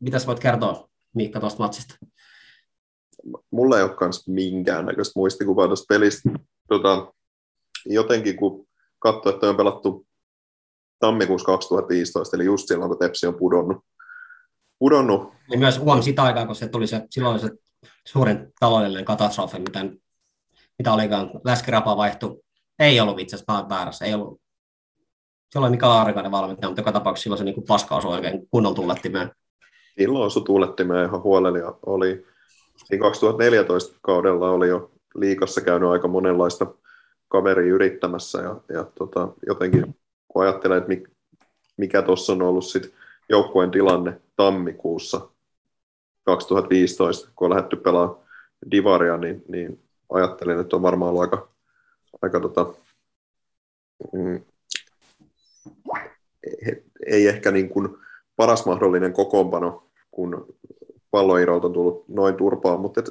mitä voit kertoa Miikka tuosta matsista? Mulla ei ole myös minkäännäköistä muistikuvaa tuosta pelistä. Tota, jotenkin kun katsoi, että on pelattu tammikuussa 2015, eli just silloin, kun Tepsi on pudonnut. pudonnut. Ja myös huom sitä aikaa, kun se tuli se, silloin se suurin taloudellinen katastrofi, mitä, mitä olikaan. Läskirapa vaihtui. Ei ollut itse asiassa väärässä, ei ollut se oli Mika Laarikainen valmentaja, mutta joka tapauksessa silloin se niin paska osui oikein kunnon tuulettimeen. Silloin osui tuulettimeen ihan huolella oli, siinä 2014 kaudella oli jo liikassa käynyt aika monenlaista kaveria yrittämässä ja, ja tota, jotenkin kun ajattelen, että mikä tuossa on ollut sit joukkueen tilanne tammikuussa 2015, kun on lähdetty pelaamaan Divaria, niin, niin ajattelin, että on varmaan ollut aika, aika tota, mm, ei ehkä niin kuin paras mahdollinen kokoonpano, kun palloirot on tullut noin turpaan, mutta et,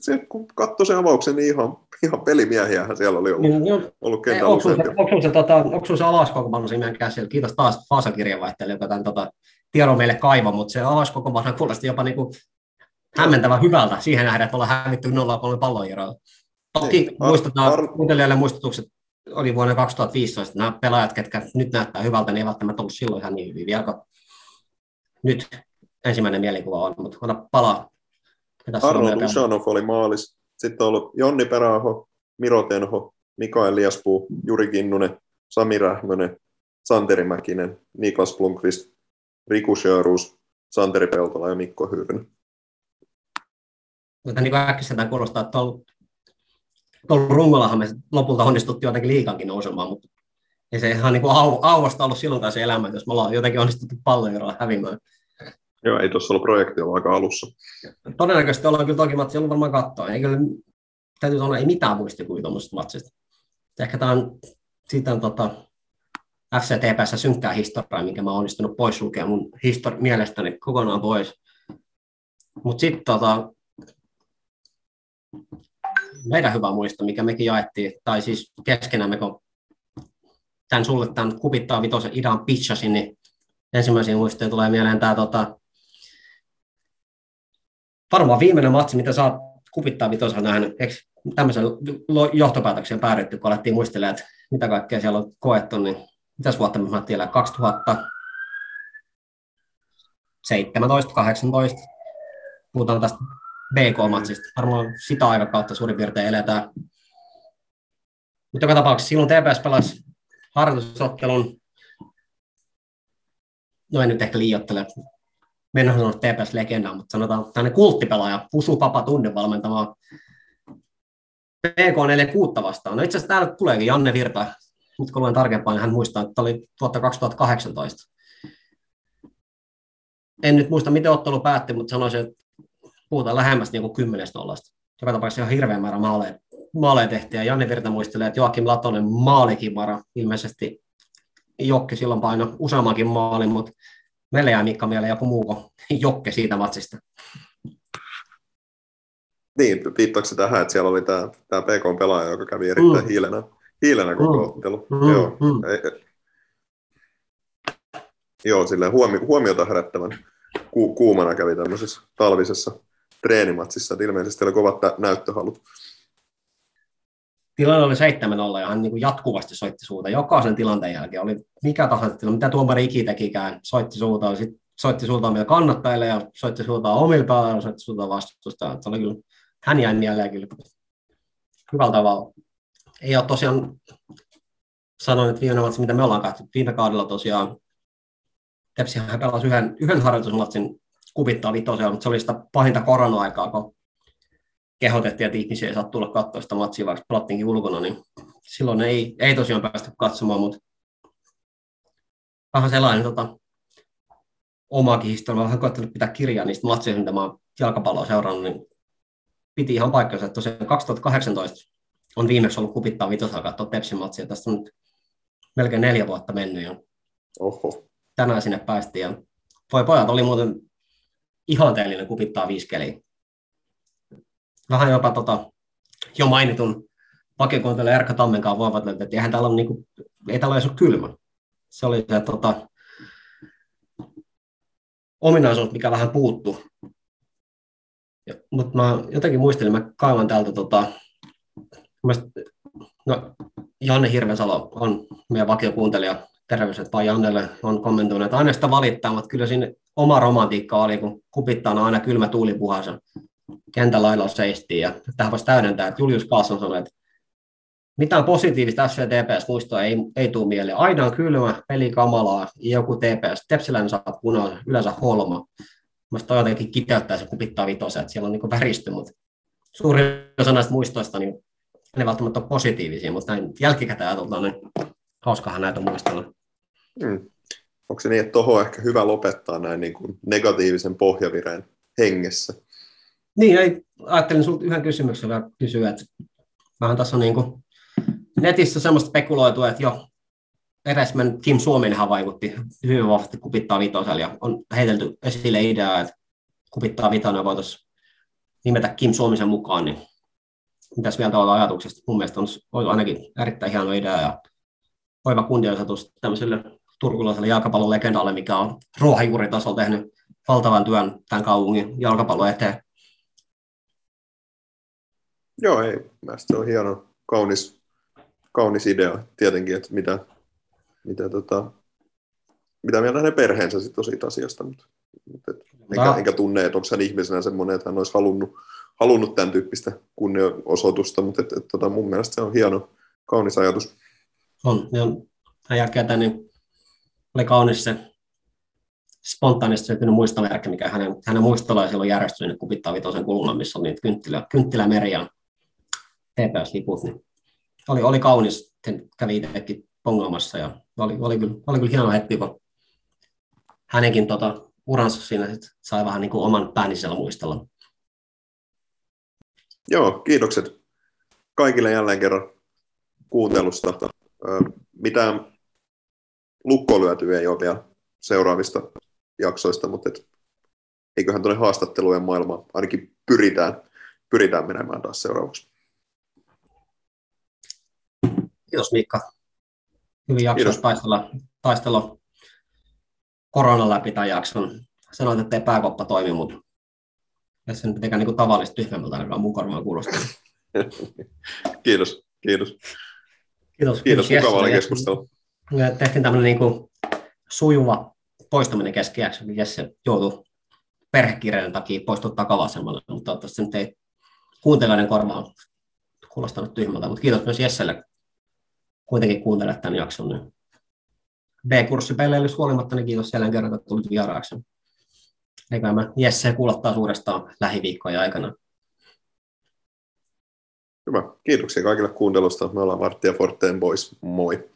se, kun katsoi sen avauksen, niin ihan, ihan pelimiehiähän siellä oli ollut, niin, no, ollut kentällä Onko se, tota, onko se alaskokoonpano siinä käsillä? Kiitos taas Faasan kirjeenvaihtajalle, joka tämän tota, tiedon meille kaiva, mutta se alaskokoonpano kuulosti jopa niin kuin hämmentävän hyvältä siihen nähdä, että ollaan hävitty 0-3 palloiroilla. Toki niin, muistetaan ar- kuuntelijalle muistutukset, oli vuonna 2015, nämä pelaajat, ketkä nyt näyttää hyvältä, niin ei välttämättä ollut silloin ihan niin hyvin vielä, nyt ensimmäinen mielikuva on, mutta ota palaa. Arno Dushanov oli maalis. Sitten on ollut Jonni Peräaho, Miro Tenho, Mikael Liaspuu, Juri Kinnunen, Sami Rähmönen, Santeri Mäkinen, Niklas Blomqvist, Riku Sjörus, Santeri Peltola ja Mikko Hyryn. Mutta niin äkkiseltään kuulostaa, että tuolla, tuolla rungollahan me lopulta onnistuttiin jotenkin liikankin nousemaan, mutta ei se ihan niin kuin au, auasta ollut silloin se elämä, jos me ollaan jotenkin onnistuttu paljon hävimään. Joo, ei tuossa ollut projekti ollut aika alussa. Todennäköisesti ollaan kyllä toki matsi ollut varmaan katsoa. Ei kyllä, täytyy sanoa, ei mitään muistikuvia tuommoisesta matsista. Ehkä tämä on, siitä on tota, FCTPssä synkkää historiaa, minkä mä oon onnistunut pois lukea mun histori- mielestäni kokonaan pois. Mutta sitten tota, meidän hyvä muisto, mikä mekin jaettiin, tai siis keskenämme, kun tämän sulle tämän kupittaa vitosen idan pitchasin, niin ensimmäisiä muistoja tulee mieleen tämä tota, varmaan viimeinen matsi, mitä sä kupittaa vitosen nähnyt. Eikö tämmöisen johtopäätöksen päädytty, kun alettiin muistelemaan, että mitä kaikkea siellä on koettu, niin mitäs vuotta mä tiedän, 2017, 18 puhutaan tästä BK-matsista. Varmaan sitä aikakautta suurin piirtein eletään. Mutta joka tapauksessa silloin TPS pelasi harjoitusottelun, no en nyt ehkä liioittele, mennään sanoa TPS-legendaa, mutta sanotaan tänne kulttipelaaja, Pusu Papa Tunne valmentama PK46 vastaan. No itse asiassa täällä tuleekin Janne Virta, nyt kun luen tarkempaan, niin hän muistaa, että oli vuotta 2018. En nyt muista, miten ottelu päättyi, mutta sanoisin, että puhutaan lähemmäs niin kuin kymmenestä nollasta. Joka tapauksessa ihan hirveän määrä maaleja, maaleja tehtiin. Ja Janne Virta muistelee, että Joakim Latonen maalikimara ilmeisesti Jokki silloin paino useammankin maalin, mutta meille jää Mikka mieleen joku muu Jokke siitä matsista. Niin, viittaako tähän, että siellä oli tämä, tämä PK-pelaaja, joka kävi erittäin mm. hiilenä, hiilenä koko mm. ottelu. Mm. Joo, mm. Ei, joo silleen huomio, huomiota herättävän ku, kuumana kävi tämmöisessä talvisessa treenimatsissa, että ilmeisesti oli kovat näyttöhalut. Tilanne oli 7-0 ja hän niin kuin jatkuvasti soitti suuta. Jokaisen tilanteen jälkeen oli mikä tahansa tilanne, mitä tuomari iki tekikään, soitti suuta, sitten soitti suuta vielä kannattajille ja soitti suuta omille pelaajille, soitti suuta vastusta. Se oli kyllä, hän jäi mieleen kyllä hyvällä tavalla. Ei ole tosiaan sanoin, että viime matsi, mitä me ollaan katsottu, viime kaudella tosiaan Tepsihän pelasi yhden, yhden harjoitusmatsin kuvittaa vitosia, mutta se oli sitä pahinta korona-aikaa, kun kehotettiin, että ihmisiä ei saa tulla katsoa sitä matsia, vaikka pelattiinkin ulkona, niin silloin ei, ei tosiaan päästy katsomaan, mutta vähän sellainen tota, omaakin historiaa, vähän koettanut pitää kirjaa niistä matseista, mitä mä oon jalkapalloa seurannut, niin piti ihan paikkansa, että tosiaan 2018 on viimeksi ollut kupittaa vitosaa katsoa Tepsin matsia, tästä on nyt melkein neljä vuotta mennyt ja Oho. tänään sinne päästiin ja voi pojat oli muuten ihanteellinen kupittaa viiskeli. Vähän jopa tota, jo mainitun vakiokuuntelijan Erkka Tammenkaan voivat löytää, että eihän täällä ole, niinku, ei täällä ole kylmä. Se oli se tota, ominaisuus, mikä vähän puuttu. Mutta mä jotenkin muistelin, mä kaivan täältä, tota, no, Janne Hirvensalo on meidän vakiokuuntelija, terveiset vaan Jannelle, on kommentoinut, että aina sitä valittaa, mutta kyllä siinä oma romantiikka oli, kun kupittaa aina kylmä tuuli puhansa. Kentän lailla seistiin ja tähän voisi täydentää, että Julius Kaasson sanoi, että mitään positiivista FCTPS-muistoa ei, ei tule mieleen. Aina on kylmä, peli kamalaa, joku TPS. Tepsilän saa punaisen, yleensä holma. Mielestäni jotenkin kiteyttää se kupittaa vitosen, että siellä on niin väristy, mutta suurin osa näistä muistoista niin ne välttämättä ole positiivisia, mutta näin jälkikäteen ajateltaan, niin hauskahan näitä muistella. Hmm onko se niin, että tuohon ehkä hyvä lopettaa näin niin kuin negatiivisen pohjavireen hengessä? Niin, ei, ajattelin sinulta yhden kysymyksen vielä kysyä, että vähän tässä on niin kuin netissä semmoista spekuloitua, että jo Eresmen Kim Suominenhan vaikutti hyvin vahvasti kupittaa vitosella ja on heitelty esille ideaa, että kupittaa vitonen voitaisiin nimetä Kim Suomisen mukaan, niin mitäs mieltä ollaan ajatuksesta? Mun mielestä on, on ainakin erittäin hieno idea ja oiva kunnianosoitus tämmöiselle turkulaiselle jalkapallolegendalle, mikä on ruohonjuuritasolla tehnyt valtavan työn tämän kaupungin jalkapallon eteen. Joo, ei. Mielestäni se on hieno, kaunis, kaunis idea tietenkin, että mitä, mitä, tota, mitä mieltä hänen perheensä sitten on siitä asiasta. Mutta, mutta et, enkä, no. enkä, tunne, että onko hän ihmisenä semmoinen, että hän olisi halunnut, halunnut tämän tyyppistä kunnianosoitusta, mutta et, et, tota, mun mielestä se on hieno, kaunis ajatus. On, ja tämän jälkeen niin oli kaunis se spontaanisti syntynyt muistomerkki, mikä hänen, hänen muistollaan silloin järjestyi niin kupittaa vitosen kulman, missä on niitä kynttilä, kynttilämeri ja TPS-liput, niin oli, oli kaunis, sen kävi itsekin pongaamassa ja oli, oli, kyllä, oli kyllä hieno hetki, kun hänenkin tota, uransa siinä sit sai vähän niin kuin oman päänisellä muistella. Joo, kiitokset kaikille jälleen kerran kuuntelusta. Mitään lyötyä ei ole vielä seuraavista jaksoista, mutta et, eiköhän tuonne haastattelujen maailmaan ainakin pyritään, pyritään menemään taas seuraavaksi. Kiitos Mikka. Hyvin Kiitos. taistella, taistella koronan läpi tämän jakson. Sanoit, että ei pääkoppa toimi, mutta jos se nyt mitenkään niin tavallista tyhmemmältä ainakaan mun korvaan kuulostaa. Kiitos, kiitos. Kiitos. Kiitos, mukava oli keskustelu. Tehtiin tämmöinen niin kuin sujuva poistuminen keskiäksi, kun Jesse joutui perhekiireiden takia poistua takavasemmalle, mutta toivottavasti se nyt ei kuuntelijoiden korvaan kuulostanut tyhmältä, mutta kiitos myös Jesselle kuitenkin kuuntelet tämän jakson. Niin B-kurssipeleille huolimatta, niin kiitos jälleen kerran, että tulit vieraaksi. Eikä mä Jesse kuulottaa suurestaan lähiviikkojen aikana. Hyvä. Kiitoksia kaikille kuuntelusta. Me ollaan Varttia Forteen Boys. Moi.